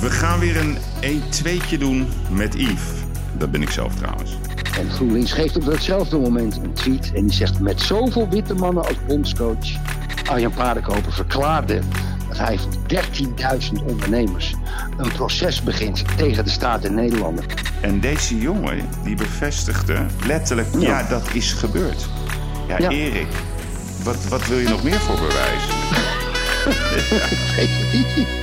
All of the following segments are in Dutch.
We gaan weer een 1-2'tje doen met Yves. Dat ben ik zelf trouwens. En GroenLinks geeft op datzelfde moment een tweet. En die zegt met zoveel witte mannen als bondscoach... Arjan Paardenkoper verklaarde dat hij voor 13.000 ondernemers... een proces begint tegen de staat in Nederland. En deze jongen die bevestigde letterlijk, ja, Ja. dat is gebeurd. Ja, Ja. Erik, wat, wat wil je nog meer voor bewijzen?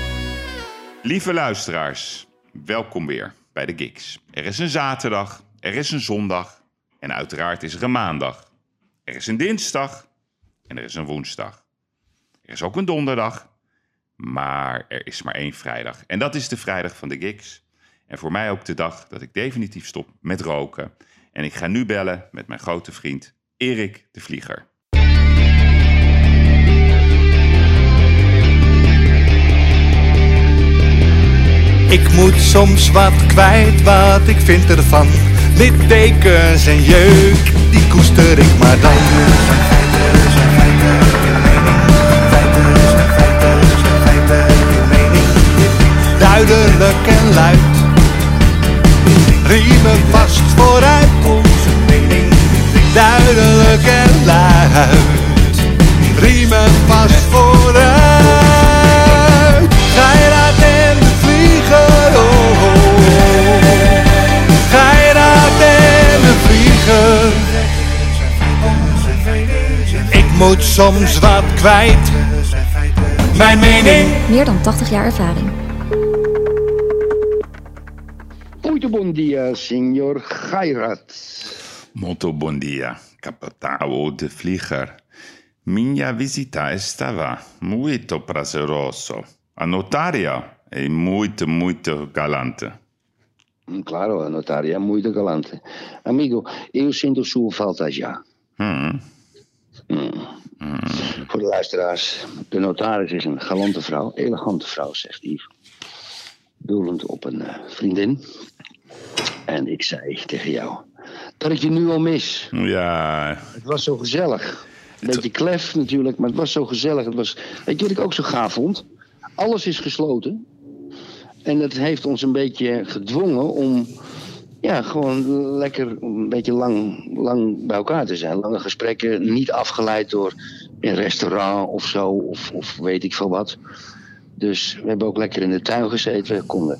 Lieve luisteraars, welkom weer bij de Gigs. Er is een zaterdag, er is een zondag en uiteraard is er een maandag. Er is een dinsdag en er is een woensdag. Er is ook een donderdag, maar er is maar één vrijdag. En dat is de vrijdag van de Gigs. En voor mij ook de dag dat ik definitief stop met roken. En ik ga nu bellen met mijn grote vriend Erik de Vlieger. Ik moet soms wat kwijt, wat ik vind ervan. Littekens en jeuk, die koester ik maar dan. Duidelijk en luid, riemen vast vooruit. Onze mening duidelijk en luid, riemen vast vooruit. En de vlieger, oh, oh, oh. En. Ik moet soms wat kwijt. Mijn mening. Meer dan 80 jaar ervaring. Muito bom dia, senor Gairat. Molto bom dia, capitão de Vlieger. Minha visita estava muito prazeroso. A notaria é muito, muito galante. Hum, Claro, notaria, muito galante. Amigo, eu sinto sua falta já. Hmm. Voor de luisteraars, de notaris is een galante vrouw, elegante vrouw, zegt Yves. Doelend op een vriendin. En ik zei tegen jou dat ik je nu al mis. Ja, Het was zo gezellig. Een beetje klef natuurlijk, maar het was zo gezellig. Het was, weet je wat ik ook zo gaaf vond? Alles is gesloten. En dat heeft ons een beetje gedwongen om ja, gewoon lekker een beetje lang, lang bij elkaar te zijn. Lange gesprekken, niet afgeleid door een restaurant of zo, of, of weet ik veel wat. Dus we hebben ook lekker in de tuin gezeten. We konden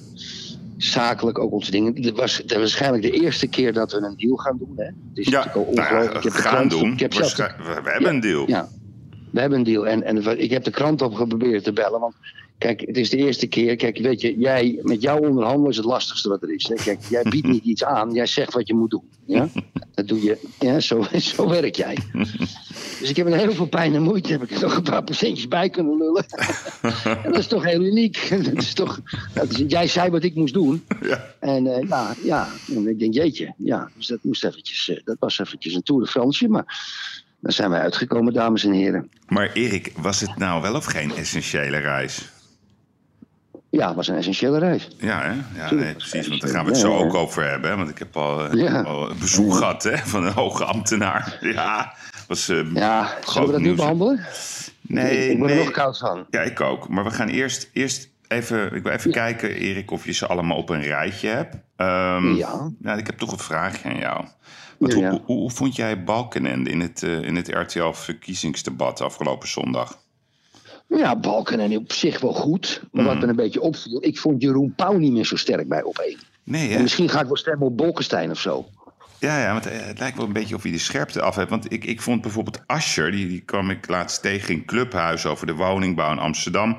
zakelijk ook onze dingen. Dit was waarschijnlijk de eerste keer dat we een deal gaan doen. Hè? Het is ja, natuurlijk al nou ja, ongelooflijk. Ik heb gaan doen. Ik heb zelf de- Waarschijn- we, we hebben een deal. ja, we hebben een deal. En, en ik heb de krant op geprobeerd te bellen. Want kijk, het is de eerste keer. Kijk, weet je, jij, met jou onderhandelen is het lastigste wat er is. Hè? Kijk, jij biedt niet iets aan. Jij zegt wat je moet doen. Ja? Dat doe je. Ja, zo, zo werk jij. Dus ik heb met heel veel pijn en moeite heb ik er nog een paar procentjes bij kunnen lullen. En dat is toch heel uniek. Dat is toch, dat is, jij zei wat ik moest doen. Ja. En eh, ja, ja, en ik denk, jeetje, ja, dus dat moest eventjes, eh, dat was eventjes een Tour de France, maar daar zijn wij uitgekomen, dames en heren. Maar Erik, was het nou wel of geen essentiële reis? Ja, het was een essentiële reis. Ja, hè? Ja, nee, precies. Want daar gaan we het zo ook over hebben. Hè? Want ik heb al, eh, al een bezoek gehad hè? van een hoge ambtenaar. Ja, was eh, Ja, zullen we dat nu behandelen? Nee, ik word er nog koud van. Ja, ik ook. Maar we gaan eerst, eerst even, ik wil even kijken, Erik, of je ze allemaal op een rijtje hebt. Ehm, Ja. Nou, ik heb toch een vraagje aan jou. Want Ja, hoe, ja. Hoe, hoe vond jij Balkenende in het, eh, in het RTL-verkiezingsdebat afgelopen zondag? Ja, Balken en op zich wel goed. Maar Mhm. wat me een beetje opviel, ik vond Jeroen Pauw niet meer zo sterk bij op één. Nee, hè? En misschien ga ik wel stemmen op Bolkestein of zo. Ja, ja, want eh, het lijkt wel een beetje of hij de scherpte af heeft. Want ik, ik vond bijvoorbeeld Ascher, die, die kwam ik laatst tegen in Clubhuis over de woningbouw in Amsterdam.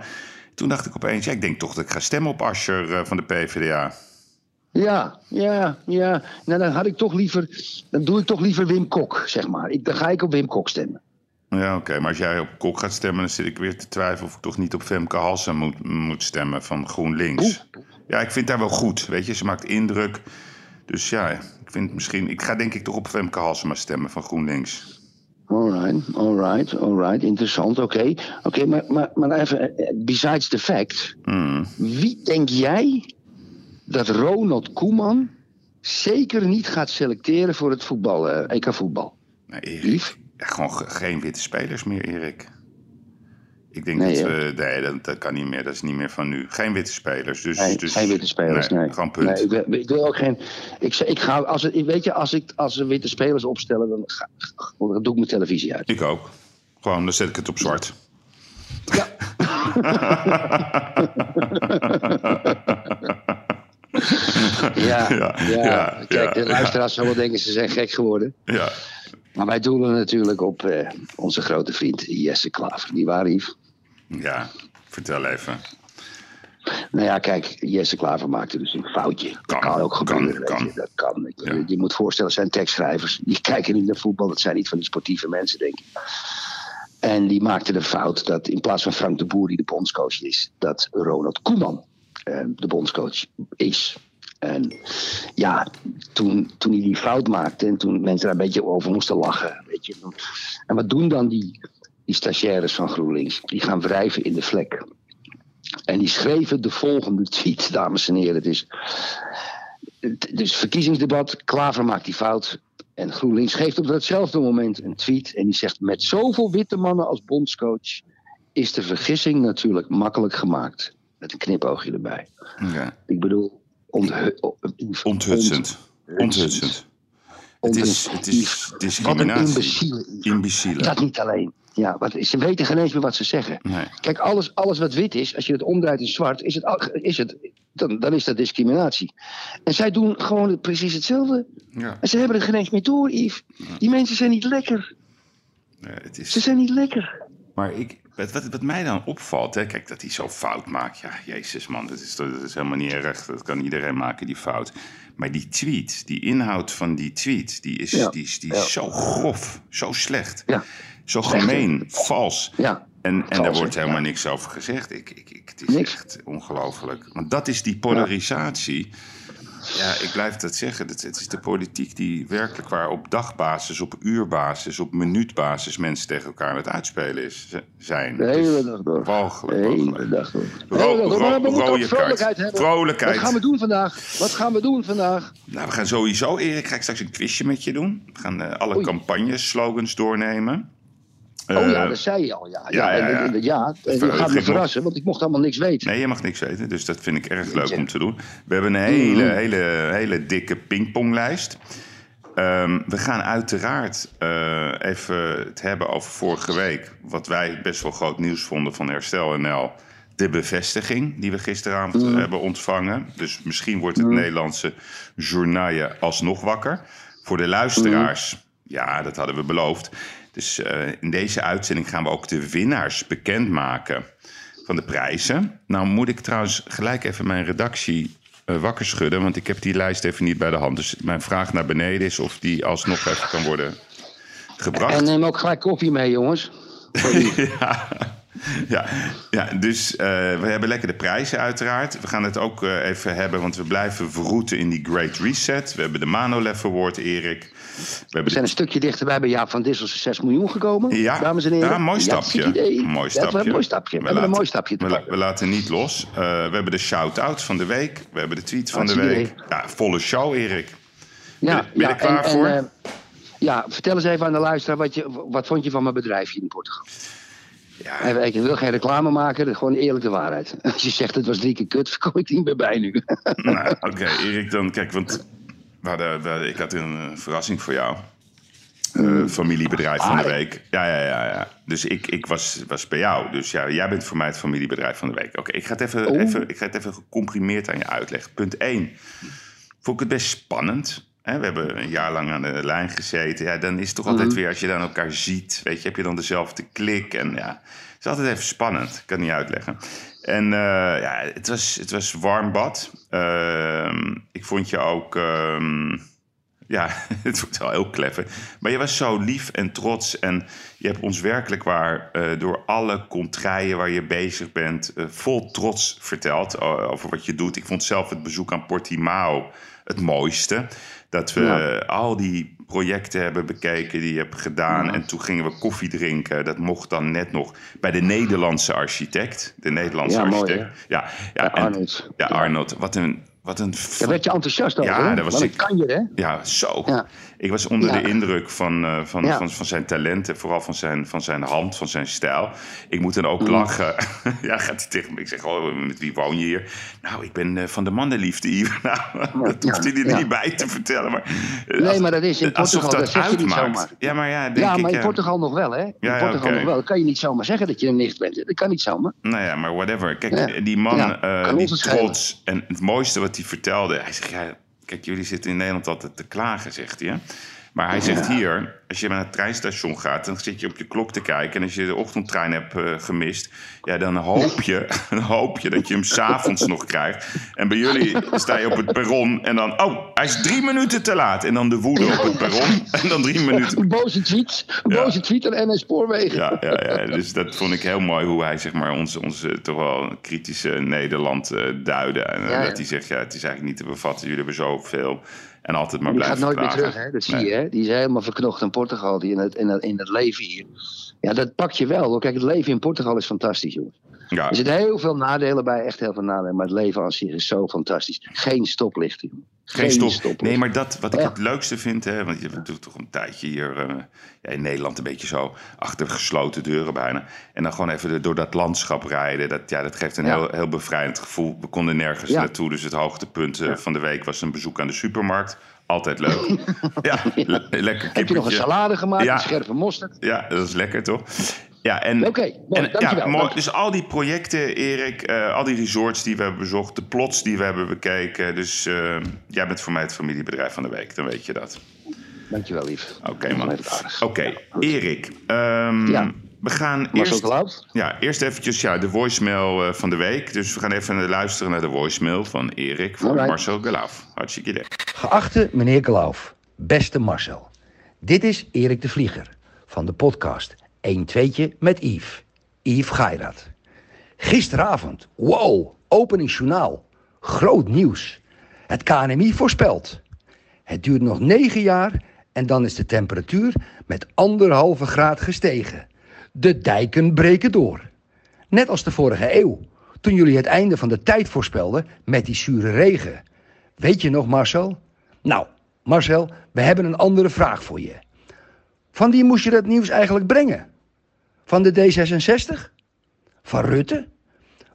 Toen dacht ik opeens, ja, ik denk toch dat ik ga stemmen op Ascher eh, van de PvdA. Ja, ja, ja. Nou, dan had ik toch liever, dan doe ik toch liever Wim Kok, zeg maar. Ik, dan ga ik op Wim Kok stemmen. Ja, oké, maar als jij op Kok gaat stemmen, dan zit ik weer te twijfelen of ik toch niet op Femke Halsen moet, moet stemmen van GroenLinks. Ja, ik vind haar wel goed, weet je, ze maakt indruk. Dus ja, ik vind misschien, ik ga denk ik toch op Femke Halsema stemmen van GroenLinks. Alright, alright, alright. Interessant, oké. Oké, maar, maar, maar even, eh, besides the fact. Hmm. Wie denk jij dat Ronald Koeman zeker niet gaat selecteren voor het voetbal, eh, EK voetbal? Nee, Erik, Lief? Ja, gewoon ge- geen witte spelers meer, Erik. Ik denk Nee, dat we... Nee, dat, dat kan niet meer. Dat is niet meer van nu. Geen witte spelers. Dus, Nee, dus, geen witte spelers. Nee, Gewoon punt. Nee, ik, wil, ik wil ook geen. Ik, ik ga, als het, weet je, als ik als ze witte spelers opstellen, dan, ga, dan doe ik mijn televisie uit. Ik ook. Gewoon, dan zet ik het op zwart. Ja. Ja, Ja, ja, ja, kijk, ja, de luisteraars zullen wel denken ze zijn gek geworden. Ja. Maar wij doelen natuurlijk op eh, onze grote vriend Jesse Klaver. Die waar, Yves? Ja, vertel even. Nou ja, kijk, Jesse Klaver maakte dus een foutje. Kan, dat kan ook gebeuren. kan. Je. Dat kan. Ik- Ja. Je moet voorstellen, zijn tekstschrijvers. Die kijken niet naar voetbal. Dat zijn niet van die sportieve mensen, denk ik. En die maakte de fout dat in plaats van Frank de Boer, die de bondscoach is, dat Ronald Koeman eh, de bondscoach is. En ja, toen, toen hij die fout maakte en toen mensen daar een beetje over moesten lachen. Weet je. En wat doen dan die, die stagiaires van GroenLinks? Die gaan wrijven in de vlek. En die schreven de volgende tweet, dames en heren. Het is, dus verkiezingsdebat, Klaver maakt die fout. En GroenLinks geeft op datzelfde moment een tweet. En die zegt: Met zoveel witte mannen als bondscoach is de vergissing natuurlijk makkelijk gemaakt. Met een knipoogje erbij. ja. Ik bedoel, Onthutsend. Onthutsend. Het is, het is Wat een discriminatie. imbeciele. Imbeciele. Dat niet alleen. Ja, wat, ze weten geen eens meer wat ze zeggen. Nee. Kijk, alles, alles wat wit is, als je het omdraait in zwart, is het, is het, dan, dan is dat discriminatie. En zij doen gewoon precies hetzelfde. Ja. En ze hebben er geen eens meer door, Yves. Die mensen zijn niet lekker. Ja, het Ze is, zijn niet lekker. maar ik, wat, wat, wat mij dan opvalt, hè, kijk, dat hij zo fout maakt. Ja, jezus man, dat is, dat is helemaal niet erg. Dat kan iedereen maken, die fout. Maar die tweet, die inhoud van die tweet, die is, Ja. die is, die Ja. is zo grof, zo slecht. Ja, Zo gemeen, vals. ja. En, en daar wordt helemaal niks over gezegd. Ik, ik, ik, het is Niks. echt ongelooflijk. Want dat is die polarisatie. Ja, ik blijf dat zeggen. Het, het is de politiek die werkelijk waar op dagbasis, op uurbasis, op minuutbasis mensen tegen elkaar aan het uitspelen is, zijn. De hele dag door. Walgelijk. De hele dag door. Vrolijkheid. Vrolijkheid. Wat gaan we doen vandaag? Wat gaan we doen vandaag? Nou, we gaan sowieso, Erik, ga ik straks een quizje met je doen. We gaan eh, alle Oei. campagneslogans doornemen. Oh Eh, ja, dat zei je al. Ja, ja, ja, ja, ja. ja, je gaat me verrassen, want ik mocht allemaal niks weten. Nee, je mag niks weten, dus dat vind ik erg leuk om te doen. We hebben een hele, Mhm. hele, hele dikke pingponglijst. Ehm, we gaan uiteraard eh, even het hebben over vorige week. Wat wij best wel groot nieuws vonden van Herstel NL. De bevestiging die we gisteravond Mhm. hebben ontvangen. Dus misschien wordt het Nederlandse journaalje alsnog wakker. Voor de luisteraars, ja, dat hadden we beloofd. Dus eh, in deze uitzending gaan we ook de winnaars bekendmaken van de prijzen. Nou moet ik trouwens gelijk even mijn redactie eh, wakker schudden, want ik heb die lijst even niet bij de hand. Dus mijn vraag naar beneden is of die alsnog even kan worden gebracht. En neem ook gelijk koffie mee, jongens. ja, ja, ja, dus eh, we hebben lekker de prijzen uiteraard. We gaan het ook eh, even hebben, want we blijven verroeten in die Great Reset. We hebben de Manolev Award, Erik. We We zijn de een stukje dichterbij bij Jaap van Disselse 6 miljoen gekomen. Ja, dames en heren. ja, mooi stapje. idee. mooi Ja, stapje. we hebben een mooi stapje. We, hebben een mooi stapje we, we laten niet los. Eh, we hebben de shout-out van de week. We hebben de tweet van de Hartstikke week. Ja, volle show, Erik. Ja, ben je er ja, klaar en, voor? En, eh, ja, vertel eens even aan de luisteraar, wat, je, wat vond je van mijn bedrijf hier in Portugal? Ja, Ik wil geen reclame maken, gewoon eerlijk de waarheid. Als je zegt het was drie keer kut, kom ik niet meer bij nu. nou, oké, Erik, dan kijk, want we hadden, we hadden- ik had een eh, verrassing voor jou. Eh, familiebedrijf van de Ah, week. Ja, ja, ja. ja. Dus ik, ik was, was bij jou. Dus ja, jij bent voor mij het familiebedrijf van de week. Oké, ik, ga het even, Oeh. even, ik ga het even gecomprimeerd aan je uitleggen. Punt 1. Vond ik het best spannend. Hè? We hebben een jaar lang aan de lijn gezeten. Ja, dan is het toch altijd weer, als je dan elkaar ziet... Weet je, heb je dan dezelfde klik. En ja, het is altijd even spannend. Ik kan het niet uitleggen. En eh, ja, het was, het was warm bad. Ehm, ik vond je ook... ehm, ja, het wordt wel heel clever. Maar je was zo lief en trots. En je hebt ons werkelijk waar eh, door alle contraien waar je bezig bent... eh, vol trots verteld over wat je doet. Ik vond zelf het bezoek aan Portimao het mooiste. Dat we Ja. al die projecten hebben bekeken die je hebt gedaan. En toen gingen we koffie drinken. Dat mocht dan net nog bij de Nederlandse architect. De Nederlandse Ja, mooi, architect. ja, ja, Ja, en- Arnold. ja, Arnold. Wat een Wat een... Daar werd je enthousiast over, Ja, dat was ik- kan je, hè? Ja, zo. Ja. Ik was onder Ja. de indruk van, eh, van, Ja. van, van zijn talenten, vooral van zijn, van zijn hand, van zijn stijl. Ik moet dan Mm. ook lachen. ja, gaat hij tegen me. Ik zeg, oh, met wie woon je hier? Nou, ik ben eh, van de mannenliefde hier. nou, dat hoeft hij er niet bij te vertellen. Maar, eh, Nee, als- maar dat is in Portugal, dat zeg je niet zomaar. Ja, maar ja, denk Ja, maar in. Portugal nog wel, hè? In Portugal nog wel. Dan kan je niet zomaar zeggen dat je een nicht bent. Dat kan niet zomaar. Nou ja, maar whatever. Kijk, die man, die trots. En het mooiste wat hij vertelde. Hij zegt, ja, kijk, jullie zitten in Nederland altijd te klagen, zegt hij. Hè? Maar hij zegt hier, als je naar het treinstation gaat... dan zit je op je klok te kijken. En als je de ochtendtrein hebt eh, gemist... ja, dan hoop je, dan hoop je dat je hem s'avonds nog krijgt. En bij jullie sta je op het perron en dan... oh, hij is drie minuten te laat. En dan de woede op het perron. En dan drie minuten Een boze tweet. Ja. boze tweet aan NS Spoorwegen. ja, ja, ja, dus dat vond ik heel mooi hoe hij zeg maar, ons, ons eh, toch wel kritische Nederland eh duidde. En Ja, ja. dat hij zegt, ja, het is eigenlijk niet te bevatten, jullie hebben zoveel. En altijd maar Die blijven gaat nooit meer terug, hè? Dat zie Nee. je, hè? Die is helemaal verknocht in Portugal, die in het, in, het, in het leven hier. Ja, dat pak je wel. hoor. Kijk, het leven in Portugal is fantastisch, jongens. Ja, Er zitten heel veel nadelen bij, echt heel veel nadelen. Maar het leven aan zich is zo fantastisch. Geen stoplichten, jongen. Geen stop. stoplichten. Nee, maar dat wat ik Ja. het leukste vind, hè, want je doet toch een tijdje hier eh, ja, in Nederland een beetje zo achter gesloten deuren bijna. En dan gewoon even door dat landschap rijden. Dat, ja, dat geeft een Ja. heel, heel bevrijdend gevoel. We konden nergens naartoe, dus het hoogtepunt eh, van de week was een bezoek aan de supermarkt. Altijd leuk. ja, le- lekker Heb je nog een salade gemaakt, Ja. een scherpe mosterd? Ja, dat is lekker toch? Ja, en, Oké, mooi, en, ja, mooi. Dus al die projecten, Erik, eh, al die resorts die we hebben bezocht, de plots die we hebben bekeken. Dus eh, jij bent voor mij het familiebedrijf van de week, dan weet je dat. Dankjewel, lief. Oké, man. is aardig. Oké, Erik. ehm, Ja. We gaan Marcel eerst, ja, eerst eventjes ja, de voicemail eh, van de week. Dus we gaan even luisteren naar de voicemail van Erik voor Alright. Marcel Gelauf. Hartstikke idee. Geachte meneer Klauf, beste Marcel. Dit is Erik de Vlieger van de podcast 1 2 met Yves. Yves Geirat. Gisteravond, wow, openingsjournaal. Groot nieuws. Het KNMI voorspelt. Het duurt nog negen jaar en dan is de temperatuur met anderhalve graad gestegen. De dijken breken door. Net als de vorige eeuw, toen jullie het einde van de tijd voorspelden met die zure regen. Weet je nog, Marcel? Nou, Marcel, we hebben een andere vraag voor je. Van wie moest je dat nieuws eigenlijk brengen? Van de D66? Van Rutte?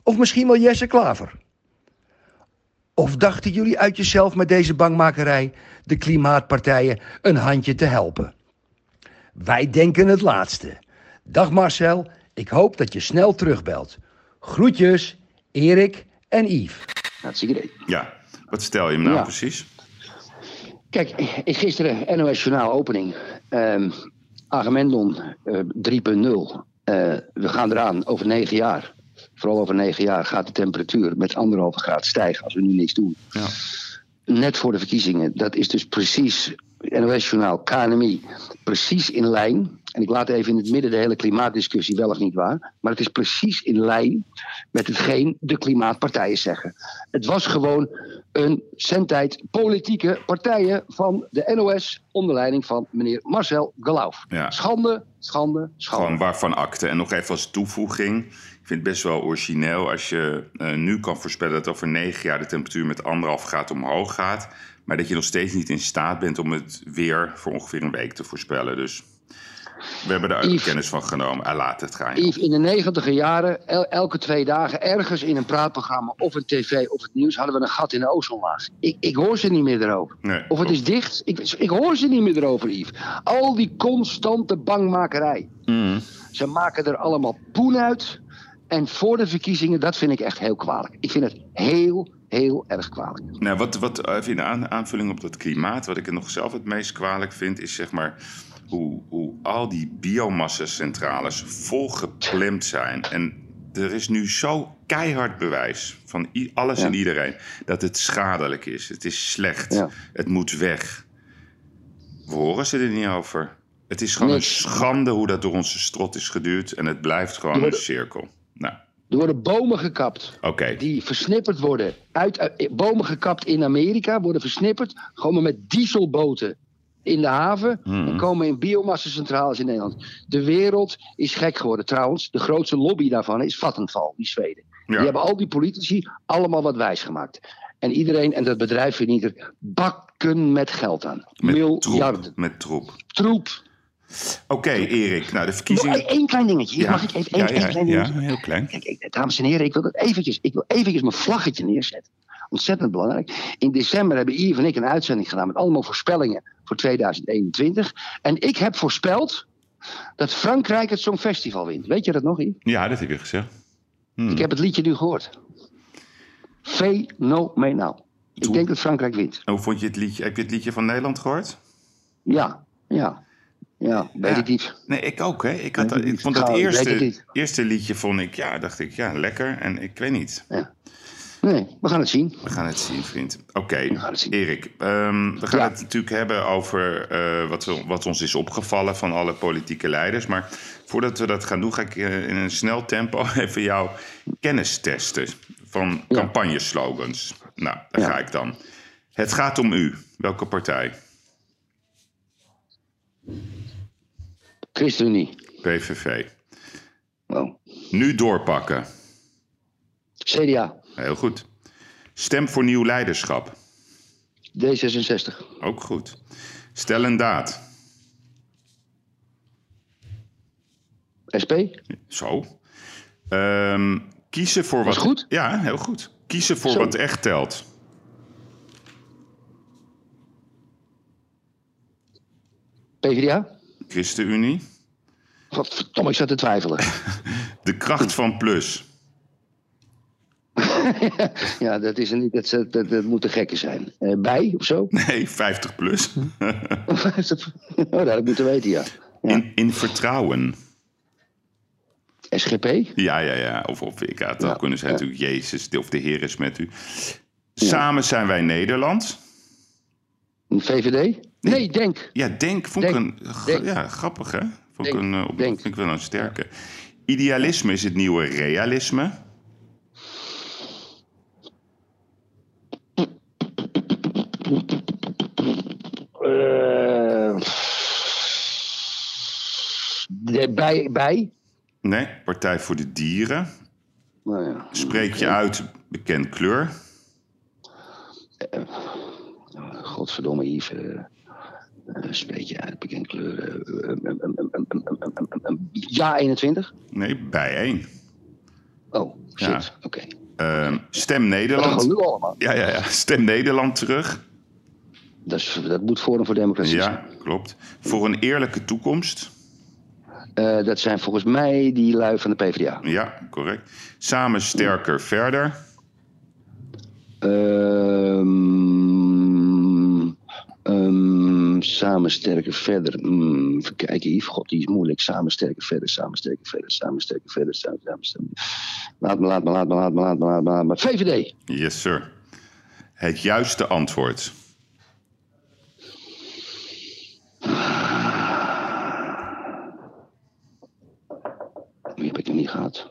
Of misschien wel Jesse Klaver? Of dachten jullie uit jezelf met deze bangmakerij de klimaatpartijen een handje te helpen? Wij denken het laatste. Dag Marcel, ik hoop dat je snel terugbelt. Groetjes, Erik en Yves. Hartstikke idee. Ja, wat stel je hem nou Ja. precies? Kijk, gisteren NOS Journaal opening. Ehm Agamemnon eh, 3.0. Eh, we gaan eraan over negen jaar. Vooral over negen jaar gaat de temperatuur met anderhalve graad stijgen als we nu niks doen. Ja. Net voor de verkiezingen. Dat is dus precies, NOS Journaal, KNMI, precies in lijn. En ik laat even in het midden de hele klimaatdiscussie wel of niet waar. Maar het is precies in lijn met hetgeen de klimaatpartijen zeggen. Het was gewoon een zendtijd politieke partijen van de NOS onder leiding van meneer Marcel Galauf. Ja. Schande, schande, schande. Gewoon waarvan akte. En nog even als toevoeging. Ik vind het best wel origineel als je eh, nu kan voorspellen dat over negen jaar de temperatuur met anderhalf graad omhoog gaat. Maar dat je nog steeds niet in staat bent om het weer voor ongeveer een week te voorspellen. Dus we hebben daar Yves. kennis van genomen. Ah, laat het gaan. Yves, in de negentiger jaren, el- elke twee dagen, ergens in een praatprogramma of een tv of het nieuws, hadden we een gat in de ozonlaag. Ik, ik hoor ze niet meer erover. Nee, Of het is dicht, ik, ik hoor ze niet meer erover, Yves. Al die constante bangmakerij. Mhm. Ze maken er allemaal poen uit. En voor de verkiezingen, dat vind ik echt heel kwalijk. Ik vind het heel, heel erg kwalijk. Nou, wat, wat even in aan, aanvulling op dat klimaat, wat ik er nog zelf het meest kwalijk vind, is zeg maar hoe, hoe al die biomassacentrales volgeplemd zijn. En er is nu zo keihard bewijs van alles Ja. en iedereen dat het schadelijk is. Het is slecht. Ja. Het moet weg. We horen ze er niet over. Het is gewoon een schande hoe dat door onze strot is geduurd. En het blijft gewoon een cirkel. Nou, Er worden bomen gekapt. die versnipperd worden. Uit, uit- bomen gekapt in Amerika worden versnipperd. Gewoon met dieselboten in de haven. En komen in biomassacentrales in Nederland. De wereld is gek geworden. Trouwens, de grootste lobby daarvan is Vattenfall, die Zweden. Ja. Die hebben al die politici allemaal wat wijs gemaakt. En iedereen, en dat bedrijf verdient er bakken met geld aan. Met Miljarden. troep. Met troep. Troep. Oké, Erik. Nou, de verkiezingen... één klein dingetje. Mag ik even één, ja, ja, klein ja, dingetje? heel klein. Kijk, dames en heren, ik wil dat eventjes, ik wil eventjes mijn vlaggetje neerzetten. Ontzettend belangrijk. In december hebben Yves en ik een uitzending gedaan met allemaal voorspellingen voor 2021. En ik heb voorspeld dat Frankrijk het Songfestival wint. Weet je dat nog, Yves? Ja, dat heb je gezegd. Hmm. Ik heb het liedje nu gehoord. Fenomenaal. Ik denk dat Frankrijk wint. Hoe vond je het liedje? Heb je het liedje van Nederland gehoord? Ja, ja. Ja, weet Ja. ik niet. Nee, ik ook, hè. Ik, had, ik ik vond dat ik eerste, eerste liedje, vond ik, ja, dacht ik, ja, lekker. En ik weet niet. Nee, we gaan het zien. We gaan het zien, vriend. Oké, gaan het zien. Erik. ehm, we gaan Ja. het natuurlijk hebben over eh, wat, we- wat ons is opgevallen van alle politieke leiders. Maar voordat we dat gaan doen, ga ik eh, in een snel tempo even jouw kennis testen van Ja. campagneslogans. Nou, daar Ja. ga ik dan. Het gaat om u. Welke partij? ChristenUnie. PVV. Oh. Nu doorpakken. CDA. Heel goed. Stem voor nieuw leiderschap. D66. Ook goed. Stel een daad. SP. Zo. Ehm, kiezen voor wat. Goed? Ja, heel goed. Kiezen voor Zo. wat echt telt. PvdA. ChristenUnie. Wat verdomme, ik zat te twijfelen. De kracht van plus. ja, dat, is er niet, dat, dat, dat, moet de gekken zijn. Eh, bij of zo? Nee, 50 plus. oh, dat had ik moeten weten, ja. ja. In, in vertrouwen. SGP? Ja, ja, ja. Of, of ik had het Ja, ook kunnen zijn ja. natuurlijk Jezus of de Heer is met u. Samen zijn wij Nederland. VVD? Nee, denk. Ja, denk vond ik Denk. een Denk. ja, grappig hè? Vond ik Denk. een, eh, op- Denk. vind ik wel een sterke. Idealisme is het nieuwe realisme. Bij, bij? Nee, Partij voor de Dieren. Nou ja. Spreek je uit bekend kleur? Godverdomme Yves. Spreek je uit bekend kleur? ja 21? Nee, bij 1. Oh, shit. Oké. Stem Nederland. Dat gaan we nu allemaal. Ja, ja, ja. Stem Nederland terug. Dat, is, dat moet Forum voor Democratie zijn. Ja, klopt. Voor een eerlijke toekomst. Eh, dat zijn volgens mij die lui van de PvdA. Ja, correct. Samen sterker verder. Ehm, ehm, samen sterker verder. Hmm, even kijken, Yves. God, die is moeilijk. Samen sterker verder, samen sterker verder, samen sterker verder. Samen, samen, samen. Laat me, laat me, laat me, laat me, laat me, laat me, laat me. VVD. Yes, sir. Het juiste antwoord. Ik nog niet gehad.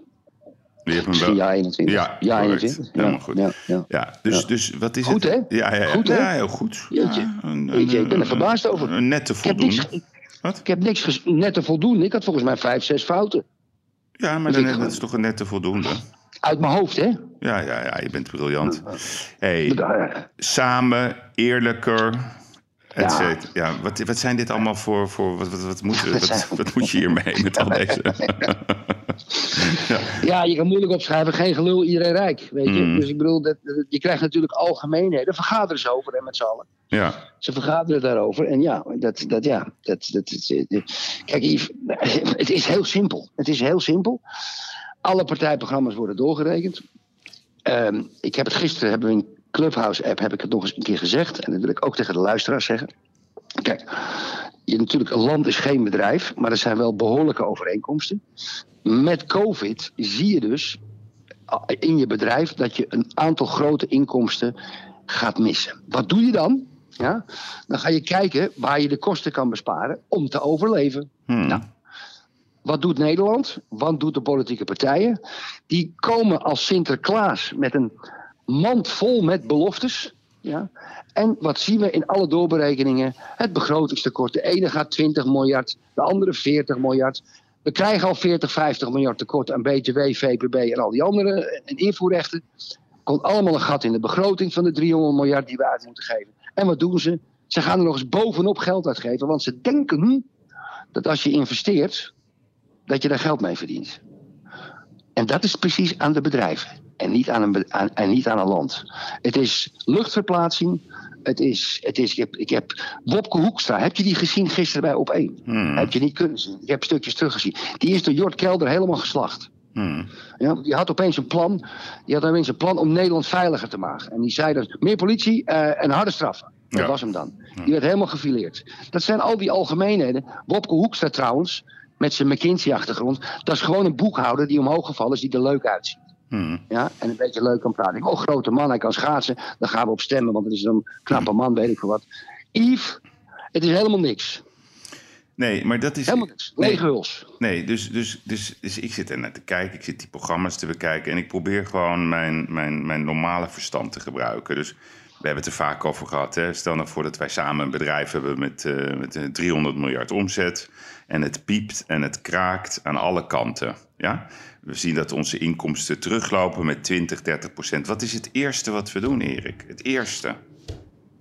Misschien wel. ja 21. Ja, ja correct. 21. Helemaal ja, goed. Ja, ja. Ja, dus, dus wat is Goed, het? hè? Ja, ja, ja. Goed, hè? Ja, heel goed. Jeetje. Ja, een, Jeetje, ik ben er een- verbaasd over. Een nette Ik heb niks, voldoende. ik, Wat? ik heb niks ges- net te voldoen. Ik had volgens mij vijf, zes fouten. Ja, maar dan, dat is toch een nette voldoende? Uit mijn hoofd, hè? Ja, ja, ja, je bent briljant. Hey, samen, eerlijker, Ja. Ja, wat, wat zijn dit allemaal voor... voor wat, wat, wat, moet, Wat wat, moet je hiermee met al deze... Ja, je kan moeilijk opschrijven, geen gelul, iedereen rijk. Weet je? Mm. Dus ik bedoel, dat, je krijgt natuurlijk algemeenheden. Vergaderen ze over hè, met z'n allen. ja, Ze vergaderen daarover. En ja, dat, dat, ja, dat, dat, dat- kijk Yves, het is heel simpel. Het is heel simpel. Alle partijprogramma's worden doorgerekend. Ehm, ik heb het gisteren, hebben we in Clubhouse app, heb ik het nog eens een keer gezegd. En dat wil ik ook tegen de luisteraars zeggen. Kijk, je, natuurlijk, een land is geen bedrijf, maar er zijn wel behoorlijke overeenkomsten. Met COVID zie je dus ah, in je bedrijf dat je een aantal grote inkomsten gaat missen. Wat doe je dan? Ja? Dan ga je kijken waar je de kosten kan besparen om te overleven. Hmm. Nou, wat doet Nederland? Wat doet de politieke partijen? Die komen als Sinterklaas met een mand vol met beloftes. Ja? En wat zien we in alle doorberekeningen? Het begrotingstekort. De ene gaat 20 miljard, de andere 40 miljard. We krijgen al 40, 50 miljard tekort aan BTW, VPB en al die andere en invoerrechten. komt allemaal een gat in de begroting van de 300 miljard die we uit moeten geven. En wat doen ze? Ze gaan er nog eens bovenop geld uitgeven, want ze denken dat als je investeert, dat je daar geld mee verdient. En dat is precies aan de bedrijven en niet aan een, aan, en niet aan een land. Het is luchtverplaatsing. Het is, het is, ik, heb, ik heb Wopke Hoekstra, heb je die gezien gisteren bij Op 1? Hmm. Heb je niet kunnen zien. Ik heb stukjes teruggezien. Die is door Jort Kelder helemaal geslacht. Hmm. Ja, die had opeens een plan. Die had opeens een plan om Nederland veiliger te maken. En die zei dat meer politie eh, en harde straffen. Dat Ja. was hem dan. Die werd helemaal gefileerd. Dat zijn al die algemeenheden. Wopke Hoekstra trouwens, met zijn McKinsey-achtergrond. Dat is gewoon een boekhouder die omhoog gevallen is, die er leuk uitziet. Hmm. Ja, en een beetje leuk kan praten. Ik oh, grote man, hij kan schaatsen. Daar gaan we op stemmen, want het is een knappe man, weet ik veel wat. Yves, het is helemaal niks. Nee, maar dat is. Helemaal niks. Nee. Lege huls. Nee, dus, dus, dus, dus ik zit er naar te kijken, ik zit die programma's te bekijken en ik probeer gewoon mijn, mijn, mijn normale verstand te gebruiken. Dus we hebben het er vaak over gehad. Hè? Stel nou voor dat wij samen een bedrijf hebben met, eh, met eh, 300 miljard omzet. En het piept en het kraakt aan alle kanten. Ja? We zien dat onze inkomsten teruglopen met 20, 30 procent. Wat is het eerste wat we doen, Erik? Het eerste.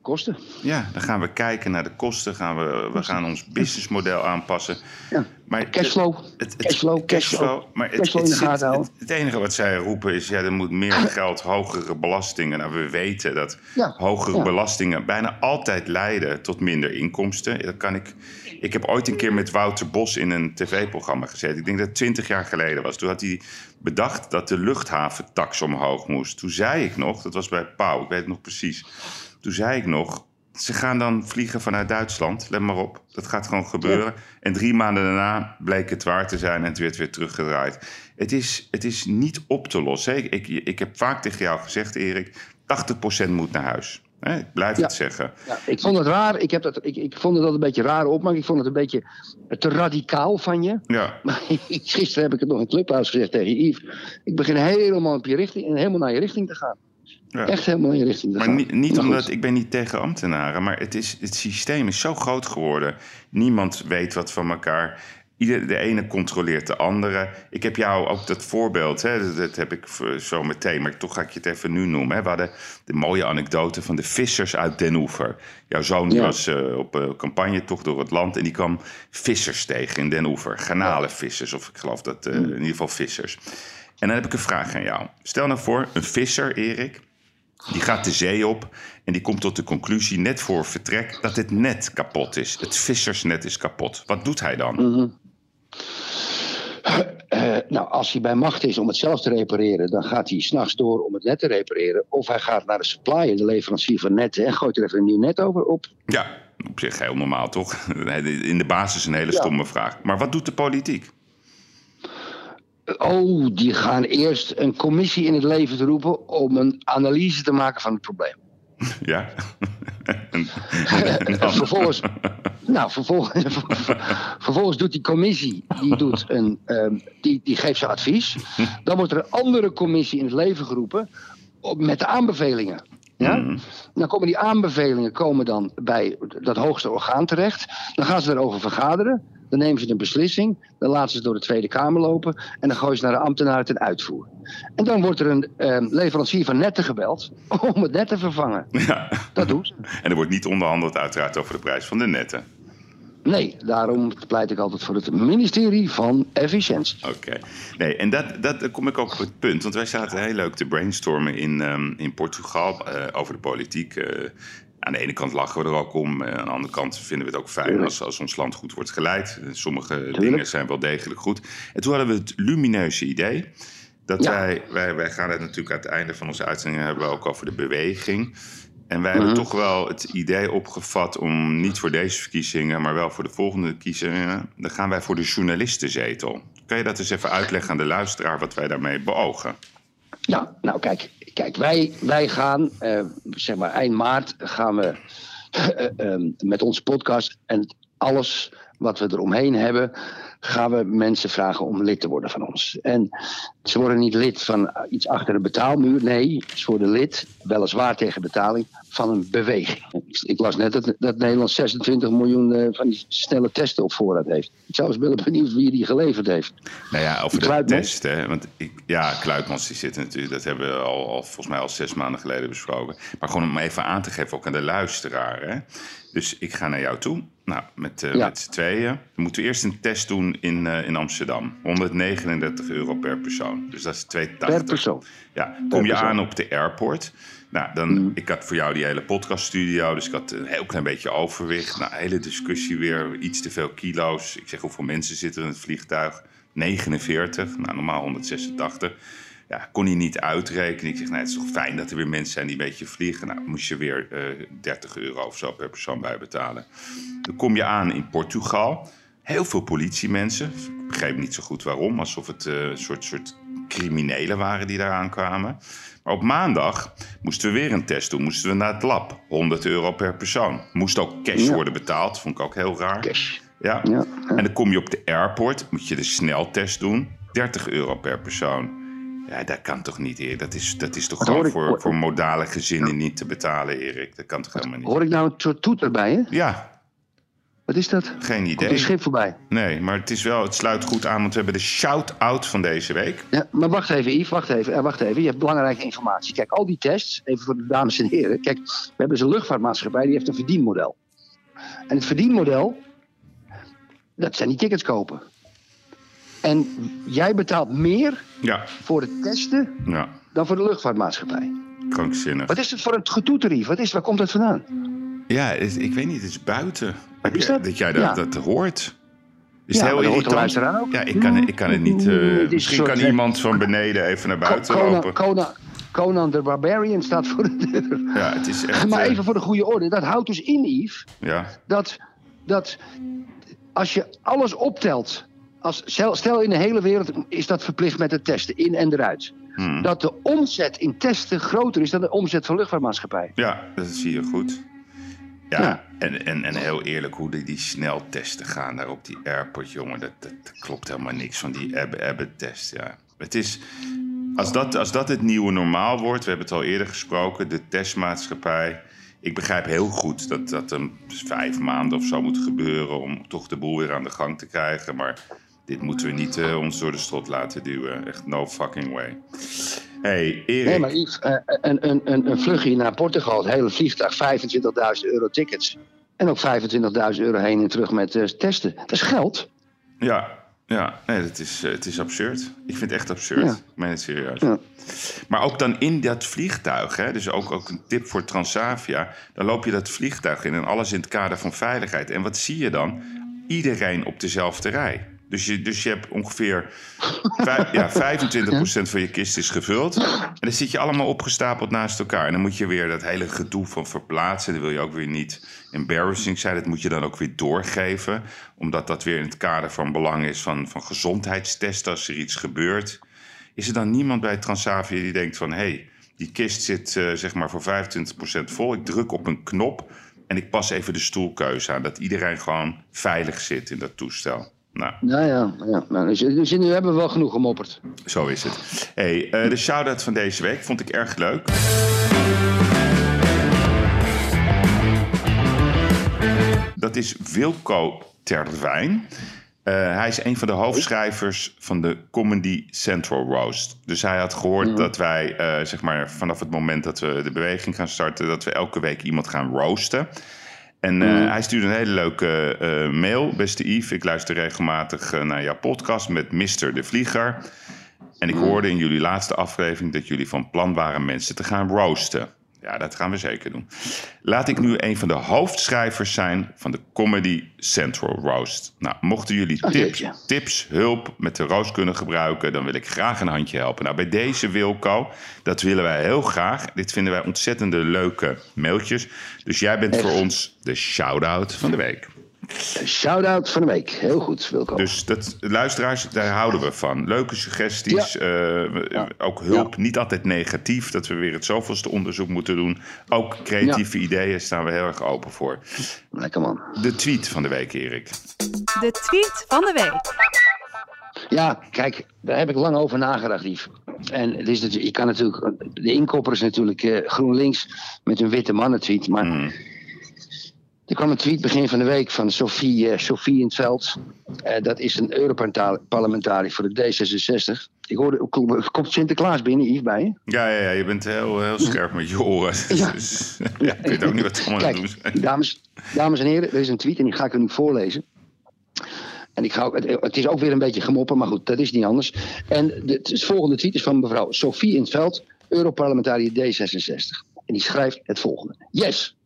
Kosten. Ja, dan gaan we kijken naar de kosten. Gaan we, we gaan ons businessmodel aanpassen. Ja. Maar Cashflow. het- het- Cashflow, cashflow. Maar het, Cashflow in de het, enige wat zij roepen is: ja, er moet meer geld, hogere belastingen. Nou, we weten dat Ja, hogere ja. belastingen bijna altijd leiden tot minder inkomsten. Dat kan ik. Ik heb ooit een keer met Wouter Bos in een tv-programma gezeten. Ik denk dat het twintig jaar geleden was. Toen had hij bedacht dat de luchthaventax omhoog moest. Toen zei ik nog, dat was bij Pauw, ik weet het nog precies. Toen zei ik nog, ze gaan dan vliegen vanuit Duitsland. Let maar op, dat gaat gewoon gebeuren. En drie maanden daarna bleek het waar te zijn en het werd weer teruggedraaid. Het is, het is niet op te lossen. Ik, ik, ik heb vaak tegen jou gezegd, Erik, 80% moet naar huis. Hè, Ik blijf Ja. het zeggen. Ja, ik vond het raar. Ik, heb dat, ik, ik vond het dat een beetje raar opmerking. Ik vond het een beetje te radicaal van je. Ja, Maar gisteren heb ik het nog in Clubhouse gezegd tegen Yves. Ik begin helemaal op je richting en helemaal naar je richting te gaan. ja. Echt helemaal naar je richting te Maar gaan. niet, niet Maar omdat ik ben niet tegen ambtenaren, maar het, is, het systeem is zo groot geworden. Niemand weet wat van elkaar. Ieder, de ene controleert de andere. Ik heb jou ook dat voorbeeld, hè, dat, dat heb ik v- zo meteen, maar toch ga ik je het even nu noemen. Hè. We hadden de mooie anekdote van de vissers uit Den Oever. Jouw zoon Ja. was eh, op uh, campagne toch door het land en die kwam vissers tegen in Den Oever. Garnalenvissers, of ik geloof dat eh, in ieder geval vissers. En dan heb ik een vraag aan jou. Stel nou voor, een visser, Erik, die gaat de zee op en die komt tot de conclusie net voor vertrek dat het net kapot is. Het vissersnet is kapot. Wat doet hij dan? Mhm. Eh, nou, als hij bij macht is om het zelf te repareren, dan gaat hij s'nachts door om het net te repareren. Of hij gaat naar de supplier, de leverancier van netten, en gooit er even een nieuw net over op. Ja, op zich heel normaal toch? In de basis een hele Ja. stomme vraag. Maar wat doet de politiek? Oh, die gaan eerst een commissie in het leven roepen om een analyse te maken van het probleem. Ja? En- en En dan- vervolgens, nou, vervolgens, vervolgens doet die commissie, die, doet een, ehm, die, die geeft zijn advies. Dan wordt er een andere commissie in het leven geroepen op- met de aanbevelingen. Ja? Mhm. Dan komen die aanbevelingen komen dan bij dat hoogste orgaan terecht. Dan gaan ze erover vergaderen. Dan nemen ze een beslissing. Dan laten ze het door de Tweede Kamer lopen. En dan gooien ze naar de ambtenaar ten uitvoer. En dan wordt er een ehm, leverancier van netten gebeld om het net te vervangen. Ja. Dat doen ze. En er wordt niet onderhandeld uiteraard over de prijs van de netten. Nee, daarom pleit ik altijd voor het ministerie van Efficiëntie. Oké. Nee, en dat, dat, kom ik ook op het punt. Want wij zaten heel leuk te brainstormen in, ehm, in Portugal eh, over de politiek. Eh, aan de ene kant lachen we er ook om. eh, aan de andere kant vinden we het ook fijn als, als ons land goed wordt geleid. Eh, Sommige dingen zijn wel degelijk goed. En toen hadden we het lumineuze idee. Dat Ja. wij, wij, wij gaan het natuurlijk aan het einde van onze uitzending hebben we ook over de beweging. En wij Mhm. hebben toch wel het idee opgevat om niet voor deze verkiezingen, maar wel voor de volgende verkiezingen. Dan gaan wij voor de journalistenzetel. Kan je dat eens even uitleggen aan de luisteraar wat wij daarmee beogen? Ja, nou kijk, kijk wij, wij gaan, eh, zeg maar eind maart, gaan we eh, ehm, met onze podcast en alles wat we eromheen hebben, gaan we mensen vragen om lid te worden van ons. En ze worden niet lid van iets achter een betaalmuur, nee, ze worden lid, weliswaar tegen betaling, van een beweging. Ik, las net dat, dat Nederland 26 miljoen eh, van die snelle testen op voorraad heeft. Ik zou eens willen benieuwd wie die geleverd heeft. Nou ja, over de Kluitmans? test, hè. Want ik, ja, Kluitmans die zit natuurlijk, dat hebben we al, al volgens mij al zes maanden geleden besproken. Maar gewoon om even aan te geven, ook aan de luisteraar. Hè. Dus ik ga naar jou toe, nou, met, eh Ja. met z'n tweeën. Dan moeten we eerst een test doen in, eh, in Amsterdam. 139 euro per persoon. Dus dat is 280. Per persoon. Ja, kom je persoon. aan op de airport. Nou, dan, ik had voor jou die hele podcaststudio, dus ik had een heel klein beetje overwicht. Nou, hele discussie weer, iets te veel kilo's. Ik zeg, hoeveel mensen zitten in het vliegtuig? 49, nou, normaal 186. Ja, kon hij niet uitrekenen. Ik zeg, nou, het is toch fijn dat er weer mensen zijn die een beetje vliegen. Nou, moest je weer eh 30 euro of zo per persoon bij betalen. Dan kom je aan in Portugal. Heel veel politiemensen. Ik begreep niet zo goed waarom. Alsof het eh, een soort, soort criminelen waren die daar aankwamen. Maar op maandag moesten we weer een test doen. Moesten we naar het lab. 100 euro per persoon. Moest ook cash Ja. worden betaald. Vond ik ook heel raar. Cash. Ja. Ja, En dan kom je op de airport. Moet je de sneltest doen. 30 euro per persoon. Ja, dat kan toch niet, Erik? Dat is, dat is toch gewoon ik- voor, voor modale gezinnen niet te betalen, Erik? Dat kan toch helemaal niet? Hoor ik nou een soort toeter bij je? Ja, Wat is dat? geen Komt idee. een schip voorbij. Nee, maar het, is wel, het sluit goed aan, want we hebben de shout-out van deze week. Ja, maar wacht even, Yves, wacht even, eh, wacht even. Je hebt belangrijke informatie. Kijk, al die tests, even voor de dames en heren. Kijk, we hebben zo'n luchtvaartmaatschappij, die heeft een verdienmodel. En het verdienmodel, dat zijn die tickets kopen. En jij betaalt meer Ja, voor het testen ja, dan voor de luchtvaartmaatschappij. krankzinnig. Wat is het voor een getoeter, Yves? Wat is, waar komt dat vandaan? Ja, ik weet niet, het is buiten. Is dat? Dat jij dat, Ja. dat hoort. Is Ja, heel irritant? ook. Ja, ik kan, ik kan het niet... Het een misschien kan iemand van beneden even naar buiten Conan, lopen. Conan, Conan the Barbarian staat voor de deur. Ja, het is echt... Maar eh, even voor de goede orde, dat houdt dus in, Yves, Ja, dat, dat als je alles optelt. Als, stel, in de hele wereld is dat verplicht met het testen, in en eruit. Hmm. Dat de omzet in testen groter is dan de omzet van luchtvaartmaatschappij. ja, dat zie je goed. Ja, Ja. En, en, en heel eerlijk, hoe die, die sneltesten gaan daar op die airport, jongen, dat, dat, dat klopt helemaal niks van die Abbott-test. Ja. Het is, als, dat, als dat het nieuwe normaal wordt, we hebben het al eerder gesproken, de testmaatschappij. Ik begrijp heel goed dat dat een vijf maanden of zo moet gebeuren om toch de boel weer aan de gang te krijgen. Maar dit moeten we niet eh, ons door de strot laten duwen. Echt no fucking way. Hey, Erik. Nee, maar Yves, eh, een, een, een, een vluchtje naar Portugal, het hele vliegtuig, 25.000 euro tickets. En ook 25.000 euro heen en terug met eh, testen. Dat is geld. Ja, ja nee, het, is, het is absurd. Ik vind het echt absurd. Ja. Ik meen het serieus. Ja. Maar ook dan in dat vliegtuig, hè, dus ook, ook een tip voor Transavia. Dan loop je dat vliegtuig in en alles in het kader van veiligheid. En wat zie je dan? Iedereen op dezelfde rij. Dus je, dus je hebt ongeveer vijf, ja, 25% van je kist is gevuld. En dan zit je allemaal opgestapeld naast elkaar. En dan moet je weer dat hele gedoe van verplaatsen. Dat wil je ook weer niet embarrassing zijn. Dat moet je dan ook weer doorgeven. Omdat dat weer in het kader van belang is van, van gezondheidstesten als er iets gebeurt. Is er dan niemand bij Transavia die denkt van... hé, hey, die kist zit eh, zeg maar voor 25% vol. Ik druk op een knop en ik pas even de stoelkeuze aan. Dat iedereen gewoon veilig zit in dat toestel. Nou, Ja, ja. ja. Nou, dus, dus nu hebben we wel genoeg gemopperd. zo is het. Hey, eh, de shout-out van deze week vond ik erg leuk. Dat is Wilco Terwijn. Eh, hij is een van de hoofdschrijvers van de Comedy Central Roast. Dus hij had gehoord dat wij, eh, zeg maar, vanaf het moment dat we de beweging gaan starten, dat we elke week iemand gaan roosten. En eh, hij stuurde een hele leuke eh, mail. Beste Yves, ik luister regelmatig eh, naar jouw podcast met Mr. de Vlieger. En ik hoorde in jullie laatste aflevering dat jullie van plan waren mensen te gaan roosten. Ja, dat gaan we zeker doen. Laat ik nu een van de hoofdschrijvers zijn van de Comedy Central Roast. Nou, mochten jullie Oh, tips, jeetje. tips, hulp met de roast kunnen gebruiken, dan wil ik graag een handje helpen. Nou, bij deze Wilco, dat willen wij heel graag. Dit vinden wij ontzettende leuke mailtjes. Dus jij bent Echt? voor ons de shout-out van de week. Shout-out van de week. Heel goed, Wilco. Dus dat, luisteraars, daar houden we van. Leuke suggesties, eh, ook hulp. Niet altijd negatief, dat we weer het zoveelste onderzoek moeten doen. Ook creatieve ideeën staan we heel erg open voor. Lekker man. De tweet van de week, Erik. De tweet van de week. Ja, kijk, daar heb ik lang over nagedacht, Yves. En het is natuurlijk, je kan natuurlijk, de inkopper is natuurlijk eh, GroenLinks met een witte mannen tweet. Maar Mm. Er kwam een tweet begin van de week van Sophie, eh, Sophie in het veld. Eh, dat is een Europarlementariër voor de D66. Ik hoorde, komt Sinterklaas binnen, Yves, bij je? Ja, ja, ja je bent heel, heel scherp met je oren. Ja. Dus, ja, ik weet ook niet wat ze allemaal doen dames, dames en heren, er is een tweet en die ga ik u nu voorlezen. En ik ga ook, het, is ook weer een beetje gemoppen, maar goed, dat is niet anders. En de, het volgende tweet is van mevrouw Sophie in het veld, Europarlementariër D66. En die schrijft het volgende. Yes.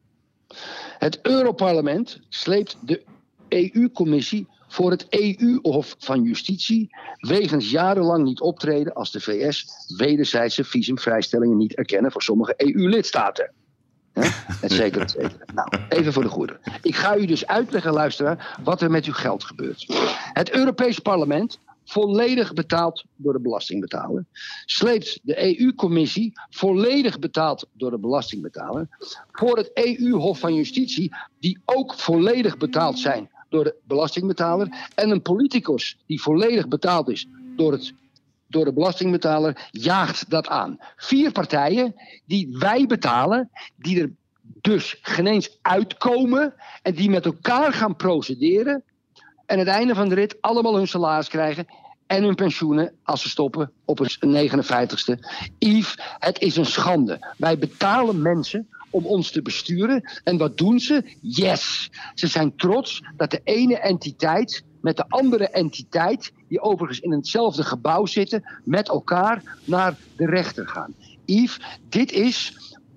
Het Europarlement sleept de EU-commissie voor het EU-hof van Justitie wegens jarenlang niet optreden als de VS wederzijdse visumvrijstellingen niet erkennen voor sommige EU-lidstaten. Et cetera, et cetera. Nou, even voor de goede. Ik ga u dus uitleggen, luisteraar, wat er met uw geld gebeurt. Het Europees Parlement, volledig betaald door de belastingbetaler, sleept de EU-commissie, volledig betaald door de belastingbetaler, voor het EU-hof van Justitie, die ook volledig betaald zijn door de belastingbetaler, en een politicus die volledig betaald is door het door de belastingbetaler jaagt dat aan. Vier partijen die wij betalen, die er dus geen eens uitkomen en die met elkaar gaan procederen en het einde van de rit allemaal hun salaris krijgen en hun pensioenen als ze stoppen op hun 59ste. Yves, het is een schande. Wij betalen mensen om ons te besturen. En wat doen ze? Yes! Ze zijn trots dat de ene entiteit met de andere entiteit, die overigens in hetzelfde gebouw zitten, met elkaar naar de rechter gaan. Yves, dit is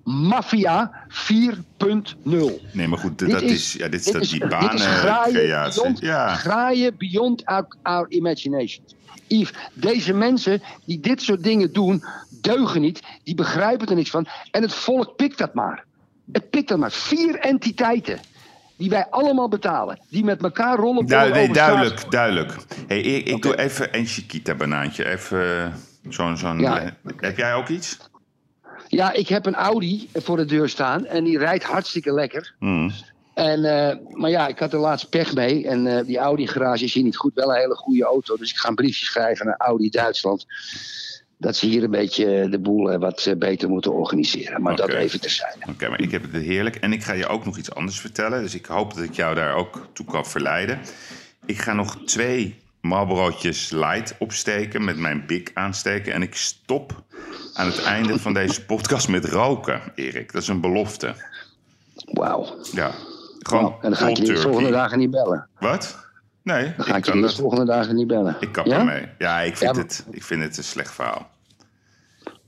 maffia 4.0. Nee, maar goed, Dit dat is- is, ja, dit is dat is, die banencreatie. beyond, Ja, graaien beyond our, our imagination. Yves, deze mensen die dit soort dingen doen, deugen niet. Die begrijpen er niks van. En het volk pikt dat maar. Het pikt dat maar. Vier entiteiten die wij allemaal betalen. Die met elkaar rollen. Du- nee, duidelijk, duidelijk. Hey, ik ik doe even een Chiquita-banaantje. Even eh, zo'n... zo'n Ja. eh, heb jij ook iets? Ja, ik heb een Audi voor de deur staan. En die rijdt hartstikke lekker. Hmm. En, eh, maar ja, ik had er laatst pech mee. En eh, die Audi-garage is hier niet goed. Wel een hele goede auto. Dus ik ga een briefje schrijven naar Audi Duitsland. Dat ze hier een beetje de boel eh, wat beter moeten organiseren. Maar dat even terzijde. Oké, maar ik heb het heerlijk. En ik ga je ook nog iets anders vertellen. Dus ik hoop dat ik jou daar ook toe kan verleiden. Ik ga nog twee Marlborootjes light opsteken met mijn bik aansteken. En ik stop aan het einde van deze podcast met roken, Erik. Dat is een belofte. Wauw. Ja, gewoon en dan ga ik je de volgende dagen niet bellen. Wat? Nee, Dan ga ik, je de dat. volgende dagen niet bellen. Ik kap ja? ermee. Ja, ik vind, Ja, het, ik vind het een slecht verhaal.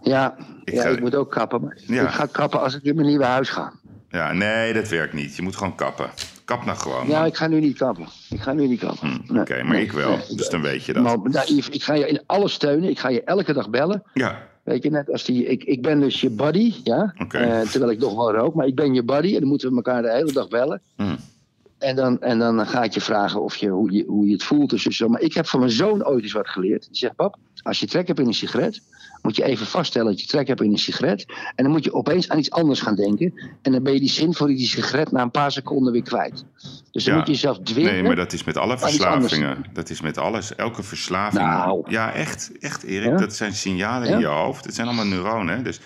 Ja, Ik ja ga- ik moet ook kappen. Maar Ja. Ik ga kappen als ik in mijn nieuwe huis ga. Ja, nee, dat werkt niet. Je moet gewoon kappen. Kap nou gewoon. Ja, man. ik ga nu niet kappen. Ik ga nu niet kappen. Hm, Oké, maar ik wel. Dus dan weet je dat. Maar, nou, Yves, ik ga je in alles steunen. Ik ga je elke dag bellen. Ja, Weet je, net als die. Ik, ik ben dus je buddy, ja. Eh, terwijl ik nog wel rook, maar ik ben je buddy en dan moeten we elkaar de hele dag bellen. Hm. En, dan, en dan ga ik je vragen of je, hoe, je, hoe je het voelt. Dus zo. Maar ik heb van mijn zoon ooit eens wat geleerd. Die zegt: Pap, als je trek hebt in een sigaret, moet je even vaststellen dat je trek hebt in een sigaret. En dan moet je opeens aan iets anders gaan denken. En dan ben je die zin voor die sigaret na een paar seconden weer kwijt. Dus dan Ja. moet je jezelf dwingen. nee, maar dat is met alle verslavingen. Dat is met alles. Elke verslaving. Nou. Ja, echt, echt Erik. Ja? Dat zijn signalen Ja? in je hoofd. Het zijn allemaal neuronen. Dus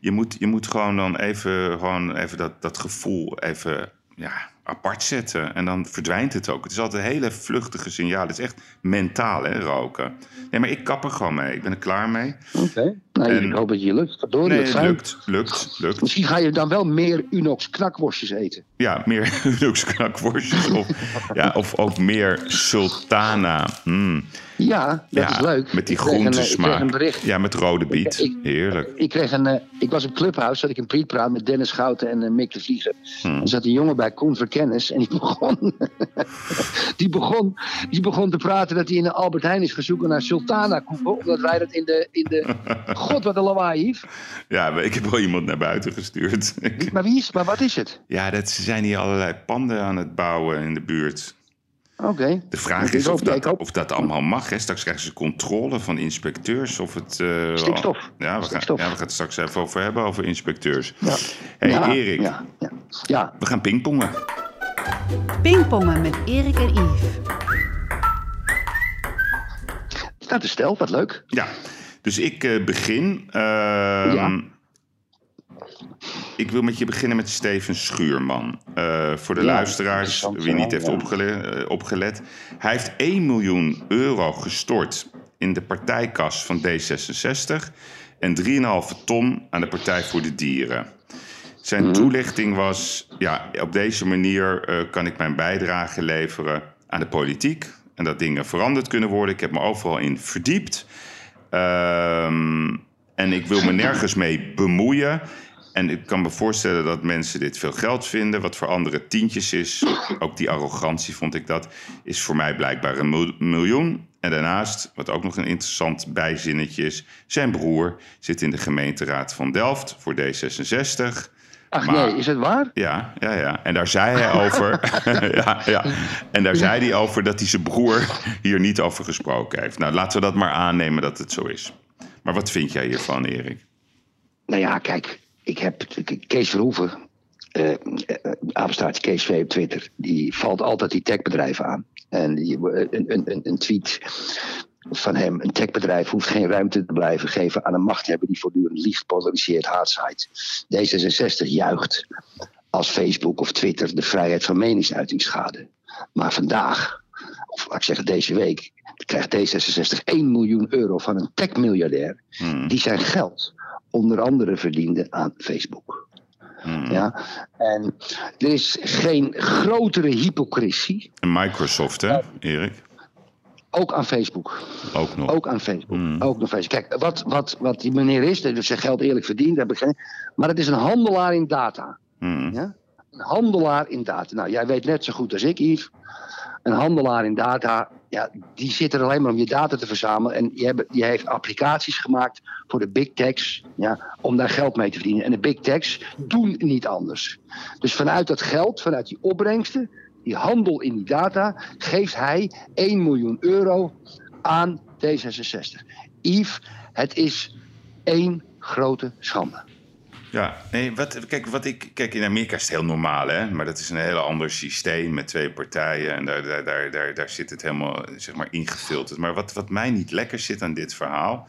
je moet, je moet gewoon dan even, gewoon even dat, dat gevoel even ja, apart zetten. En dan verdwijnt het ook. Het is altijd een hele vluchtige signaal. Het is echt mentaal, hè, roken. Nee, maar ik kap er gewoon mee. Ik ben er klaar mee. Oké. Nou, En- ik hoop dat je lukt. Verdorie, Nee, het lukt, lukt, lukt. Misschien ga je dan wel meer Unox knakworstjes eten. Ja, meer Lux knakworstjes. Of, ja, of ook meer sultana. Mm. Ja, dat ja, is leuk. Met die eh, groentesmaak. bericht. Ja, met rode biet. Ik- Heerlijk. Ik, kreeg een, eh, ik was op Clubhouse, zat ik een prietpraat met Dennis Schouten en eh, Mick de Vlieger. Hmm. Er zat een jongen bij, Koen Verkennis, en die begon, die, begon, die begon te praten dat hij in de Albert Heijn is gezoeken naar Sultana koeken. Omdat wij dat in de, in de... God, wat een lawaai, Yves. Ja, maar ik heb wel iemand naar buiten gestuurd. Maar wie is Maar wat is het? ja, dat, ze zijn hier allerlei panden aan het bouwen in de buurt. Oké. De vraag is of dat, of dat allemaal mag. Hè. Straks krijgen ze controle van inspecteurs. Of het, eh, Stikstof. Ja we, gaan, Stikstof. ja, we gaan het straks even over hebben, over inspecteurs. Ja. hey, ja, Erik, Ja, ja. ja. we gaan pingpongen. Pingpongen met Erik en Yves. Dat is stel, wat leuk. Ja, dus ik eh, begin. Ehm, Ja. Ik wil met je beginnen met Steven Schuurman. Eh, voor de Ja, luisteraars, wie niet heeft verhaal, ja. opgele- eh, opgelet. Hij heeft 1 miljoen euro gestort in de partijkas van D66... en 3,5 ton aan de Partij voor de Dieren. Zijn Mhm. toelichting was: ja, op deze manier eh, kan ik mijn bijdrage leveren aan de politiek. En dat dingen veranderd kunnen worden. Ik heb me overal in verdiept. Ehm, en ik wil me nergens mee bemoeien. En ik kan me voorstellen dat mensen dit veel geld vinden. Wat voor anderen tientjes is. Ook die arrogantie vond ik dat. Is voor mij blijkbaar een mil- miljoen. En daarnaast, wat ook nog een interessant bijzinnetje is. Zijn broer zit in de gemeenteraad van Delft voor D66. Ach Maar- nee, is het waar? Ja, ja, ja. En daar zei hij over. ja, ja. En daar zei hij over dat hij zijn broer hier niet over gesproken heeft. Nou, laten we dat maar aannemen dat het zo is. Maar wat vind jij hiervan, Erik? Nou ja, kijk, ik heb Kees Verhoeven, apenstaartje Kees V op Twitter, die valt altijd die techbedrijven aan. En die, eh, een, een, een, tweet van hem, een techbedrijf hoeft geen ruimte te blijven geven aan een machthebber die voortdurend liegt, polariseert, haatzaait. D66 juicht als Facebook of Twitter de vrijheid van meningsuiting schade. Maar vandaag, of laat ik zeggen deze week, krijgt D66 1 miljoen euro van een techmiljardair Hmm, die zijn geld onder andere verdiende aan Facebook. hmm. Ja? En er is geen grotere hypocrisie, En Microsoft, hè, Erik? ook aan Facebook. Ook nog. Ook aan Facebook. Hmm. Ook aan Facebook. Kijk, wat, wat, wat die meneer is, dus zijn geld eerlijk verdiend, heb ik geen. Maar het is een handelaar in data. Hmm, Ja? Een handelaar in data. Nou, jij weet net zo goed als ik, Yves. Een handelaar in data, ja, die zit er alleen maar om je data te verzamelen. En die, hebben, heeft applicaties gemaakt voor de big techs ja, om daar geld mee te verdienen. En de big techs doen niet anders. Dus vanuit dat geld, vanuit die opbrengsten, die handel in die data, geeft hij 1 miljoen euro aan D66. Yves, het is één grote schande. Ja, nee, wat, kijk, wat ik, kijk, in Amerika is het heel normaal, hè? Maar dat is een heel ander systeem met twee partijen. En daar, daar, daar, daar, daar zit het helemaal, zeg maar, ingefilterd. Maar wat, wat mij niet lekker zit aan dit verhaal...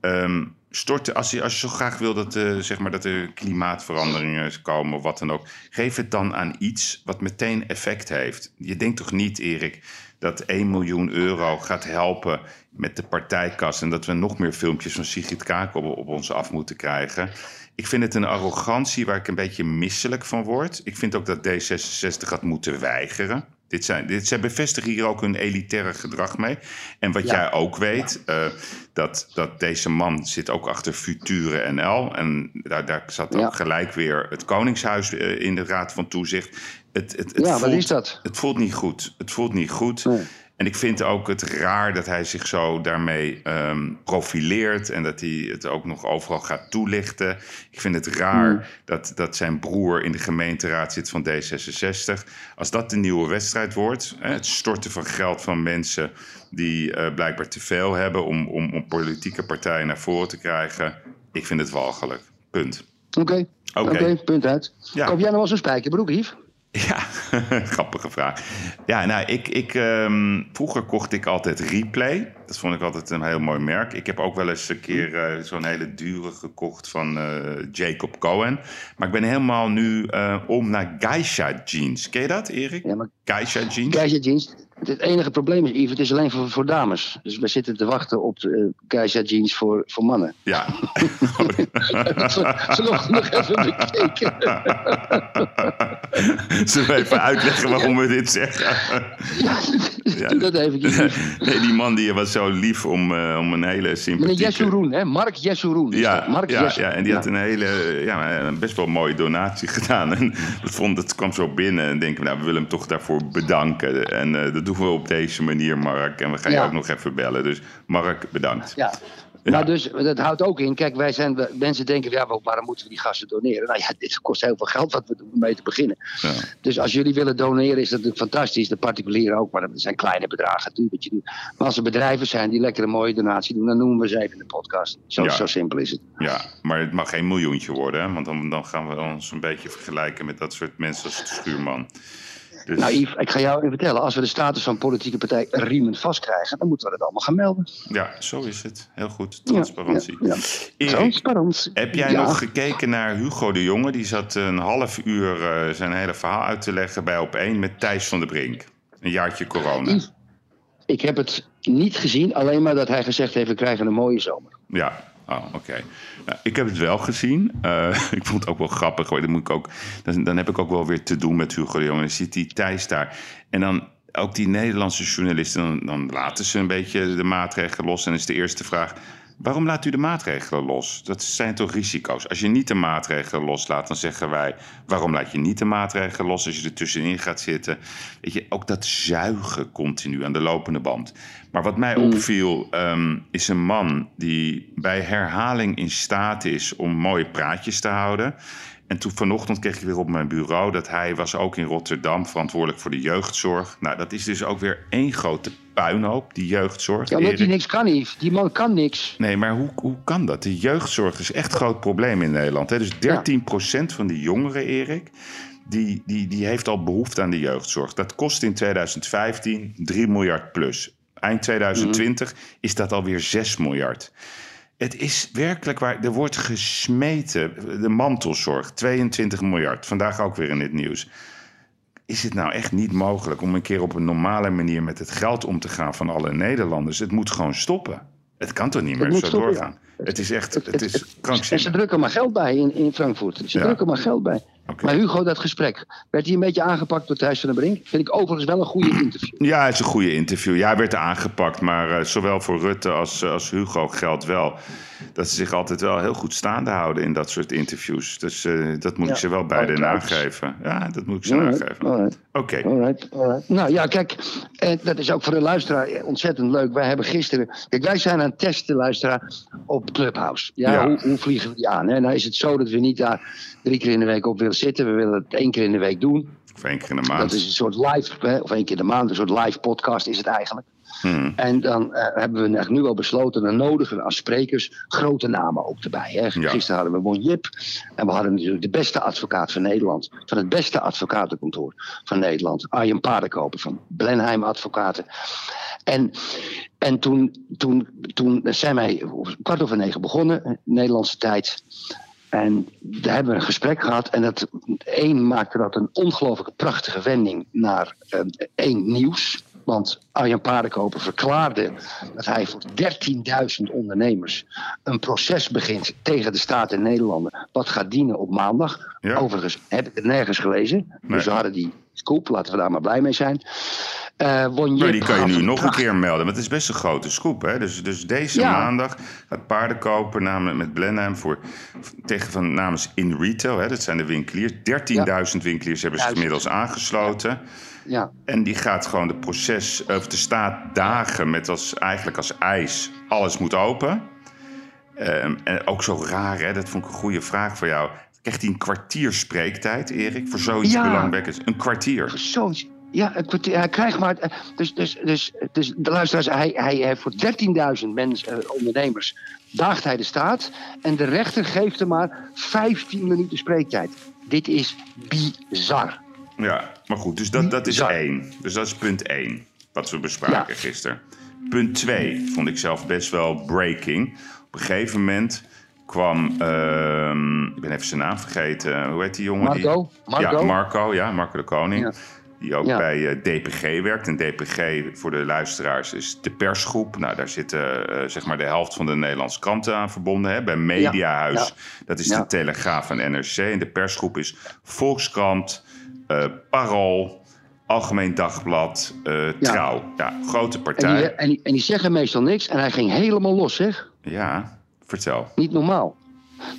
ehm, storten, als je, als je zo graag wil dat, eh, zeg maar, dat er klimaatveranderingen komen of wat dan ook... geef het dan aan iets wat meteen effect heeft. Je denkt toch niet, Erik, dat 1 miljoen euro gaat helpen met de partijkas... en dat we nog meer filmpjes van Sigrid Kaak op, op ons af moeten krijgen... Ik vind het een arrogantie waar ik een beetje misselijk van word. Ik vind ook dat D66 had moeten weigeren. Dit zijn, dit, zij bevestigen hier ook hun elitaire gedrag mee. En wat Ja. jij ook weet, eh, dat, dat deze man zit ook achter Future NL. En daar, daar zat ook Ja. gelijk weer het Koningshuis eh, in de Raad van Toezicht. Het, het, het Ja, wat voelt, is dat? Het voelt niet goed. Het voelt niet goed. Nee. En ik vind ook het raar dat hij zich zo daarmee ehm, profileert en dat hij het ook nog overal gaat toelichten. Ik vind het raar Hmm. dat, dat zijn broer in de gemeenteraad zit van D66. Als dat de nieuwe wedstrijd wordt, hè, het storten van geld van mensen die eh, blijkbaar te veel hebben om, om, om politieke partijen naar voren te krijgen, ik vind het walgelijk. Punt. Oké, Oké. punt uit. Ja. Koop jij nou wel zo'n spijkerbroek, Yves? Ja, grappige vraag. Ja, nou, ik, ik, ehm, vroeger kocht ik altijd Replay. Dat vond ik altijd een heel mooi merk. Ik heb ook wel eens een keer eh, zo'n hele dure gekocht van eh, Jacob Cohen. Maar ik ben helemaal nu eh, om naar Geisha jeans. Ken je dat, Erik? Ja, maar Geisha jeans? Geisha jeans. Het enige probleem is, Yves, het is alleen voor, voor dames. Dus we zitten te wachten op uh, Geisha jeans voor, voor mannen. Ja. Ze nog, nog even bekeken. Zullen we even uitleggen waarom we dit zeggen? Ja, doe dat even. Nee, die man die was zo lief om, eh, om een hele Meneer sympathieke... Jesseroen, hè? Mark Jesseroen. is Ja. Mark ja, ja, en die had een hele, ja, best wel mooie donatie gedaan. En dat, vond, dat kwam zo binnen en denken we, nou, we willen hem toch daarvoor bedanken. En eh, dat doen we op deze manier, Mark. En we gaan je ook nog even bellen. Dus Mark, bedankt. Ja. Maar dus, dat houdt ook in. Kijk, wij zijn, mensen denken, ja, waarom moeten we die gasten doneren? Nou ja, dit kost heel veel geld wat we doen om mee te beginnen. Ja. Dus als jullie willen doneren, is dat natuurlijk fantastisch. De particulieren ook, maar dat zijn kleine bedragen. Wat je doet. Maar als er bedrijven zijn die lekker een mooie donatie doen, dan noemen we ze even in de podcast. Zo, Ja. zo simpel is het. Ja, maar het mag geen miljoentje worden, hè? want dan, dan gaan we ons een beetje vergelijken met dat soort mensen als de schuurman. Dus, Nou, Yves, ik ga jou even vertellen. Als we de status van politieke partij riemend vastkrijgen, dan moeten we dat allemaal gaan melden. ja, zo is het. Heel goed. Transparantie. Ja, ja, ja. Erik, Transparantie. heb jij nog gekeken naar Hugo de Jonge? Die zat een half uur eh, zijn hele verhaal uit te leggen bij Op 1 met Thijs van der Brink. Een jaartje corona. Yves, Ik heb het niet gezien, alleen maar dat hij gezegd heeft: we krijgen een mooie zomer. Ja, oh, oké. Ik heb het wel gezien. Eh, ik vond het ook wel grappig. Dan, moet ik ook, dan, dan heb ik ook wel weer te doen met Hugo de Jonge. Dan zit die Thijs daar. En dan ook die Nederlandse journalisten. Dan, laten ze een beetje de maatregelen los. En is de eerste vraag... Waarom laat u de maatregelen los? Dat zijn toch risico's? Als je niet de maatregelen loslaat, dan zeggen wij... waarom laat je niet de maatregelen los als je er tussenin gaat zitten? Weet je, ook dat zuigen continu aan de lopende band. Maar wat mij opviel, ehm, is een man die bij herhaling in staat is... om mooie praatjes te houden... En toen vanochtend kreeg ik weer op mijn bureau dat hij was ook in Rotterdam verantwoordelijk voor de jeugdzorg. Nou, dat is dus ook weer één grote puinhoop, die jeugdzorg. Ja, omdat hij Erik. niks kan, Yves. Die man kan niks. Nee, maar hoe, hoe kan dat? De jeugdzorg is echt een groot probleem in Nederland. Hè? Dus 13% van de jongeren, Erik, die, die, die heeft al behoefte aan de jeugdzorg. Dat kost in 2015 3 miljard plus. Eind 2020 is dat alweer 6 miljard. Het is werkelijk waar. Er wordt gesmeten. De mantelzorg, 22 miljard. Vandaag ook weer in het nieuws. Is het nou echt niet mogelijk om een keer op een normale manier met het geld om te gaan van alle Nederlanders? Het moet gewoon stoppen. Het kan toch niet meer zo stoppen, doorgaan? Het is echt, het is En ze krankzinnig. drukken maar geld bij in, in Frankfurt. Ze Ja. drukken maar geld bij. Maar Hugo, dat gesprek. Werd hij een beetje aangepakt door Thijs van der Brink? Vind ik overigens wel een goede interview. Ja, het is een goede interview. Ja, hij werd aangepakt, maar eh, zowel voor Rutte als, eh, als Hugo geldt wel dat ze zich altijd wel heel goed staande houden in dat soort interviews. Dus eh, dat moet Ja, ik ze wel beide alright. nageven. Ja, dat moet ik ze Alright, nageven. alright. Oké. Nou ja, kijk, eh, dat is ook voor de luisteraar eh, ontzettend leuk. Wij hebben gisteren. Kijk, wij zijn aan het testen, luisteraar, op Clubhouse. Ja, Ja. Hoe, hoe vliegen we die aan? Hè? Nou is het zo dat we niet daar drie keer in de week op willen zitten. We willen het één keer in de week doen. Of één keer in de maand. Dat is een soort live, hè, of één keer in de maand, een soort live podcast is het eigenlijk. Hmm. En dan eh, hebben we nu al besloten, dan nodigen we als sprekers grote namen ook erbij. Hè. Ja. Gisteren hadden we Bon Jip. En we hadden natuurlijk de beste advocaat van Nederland. Van het beste advocatenkantoor van Nederland. Arjen Paardenkoper van Blenheim Advocaten. En, en toen, toen, toen zijn wij om kwart over negen begonnen, Nederlandse tijd. En daar hebben we een gesprek gehad. En dat één maakte dat een ongelooflijk prachtige wending naar eh, één nieuws. Want Arjan Paardenkoper verklaarde dat hij voor 13.000 ondernemers een proces begint tegen de staat en Nederlanden. Wat gaat dienen op maandag. Ja. Overigens heb ik het nergens gelezen. Nee. Dus we hadden die scoop, laten we daar maar blij mee zijn. Eh Won Maar die kan je nu nog een keer melden. Want het is best een grote scoop. Hè? Dus, dus deze Ja. maandag gaat paarden kopen namen, met Blenheim voor, tegen van namens In Retail. Hè? Dat zijn de winkeliers. 13.000 winkeliers hebben zich inmiddels aangesloten. Ja, En die gaat gewoon de proces, of de staat dagen met als, eigenlijk als eis, alles moet open. Ehm, en ook zo raar, hè? dat vond ik een goede vraag voor jou. Krijgt hij een kwartier spreektijd, Erik, voor zoiets Ja. belangwekkends? Een kwartier. zoiets. Ja, een kwartier, hij krijgt maar. eh, Dus, dus, dus, dus de luisteraars, hij, hij heeft voor 13.000 mensen, eh, ondernemers, daagt hij de staat. En de rechter geeft hem maar 15 minuten spreektijd. Dit is bizar. Ja, maar goed, dus dat, dat is één. Dus dat is punt één, wat we bespraken Ja. gisteren. Punt twee vond ik zelf best wel breaking. Op een gegeven moment kwam, ehm, ik ben even zijn naam vergeten, hoe heet die jongen? die- Marco? Marco? Ja, Marco, ja, Marco de Koning. Ja. Die ook Ja. bij eh, DPG werkt. En DPG, voor de luisteraars, is de persgroep. Nou, daar zitten eh, zeg maar de helft van de Nederlandse kranten aan verbonden. Hè? Bij Mediahuis, Ja. dat is de Telegraaf en NRC. En de persgroep is Volkskrant, eh, Parool, Algemeen Dagblad, eh, Trouw. Ja, grote En partij. die, en, die, en die zeggen meestal niks. En hij ging helemaal los, zeg. Ja, vertel. Niet normaal.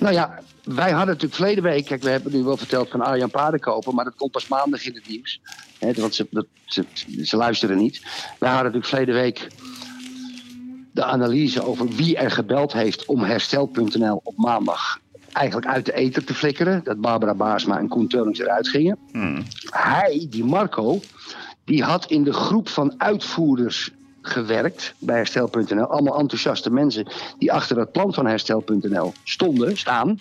Nou ja, wij hadden natuurlijk verleden week. Kijk, we hebben nu wel verteld van Arjan Paardenkoper. Maar dat komt pas maandag in het nieuws. Hè, want ze, dat, ze, ze luisteren niet. Wij hadden natuurlijk verleden week. de analyse over wie er gebeld heeft om herstel.nl op maandag. Eigenlijk uit de eter te flikkeren. Dat Barbara Baarsma en Koen Teulings eruit gingen. Hmm. Hij, die Marco. die had in de groep van uitvoerders gewerkt bij herstel.nl. Allemaal enthousiaste mensen die achter het plan van herstel.nl stonden, staan.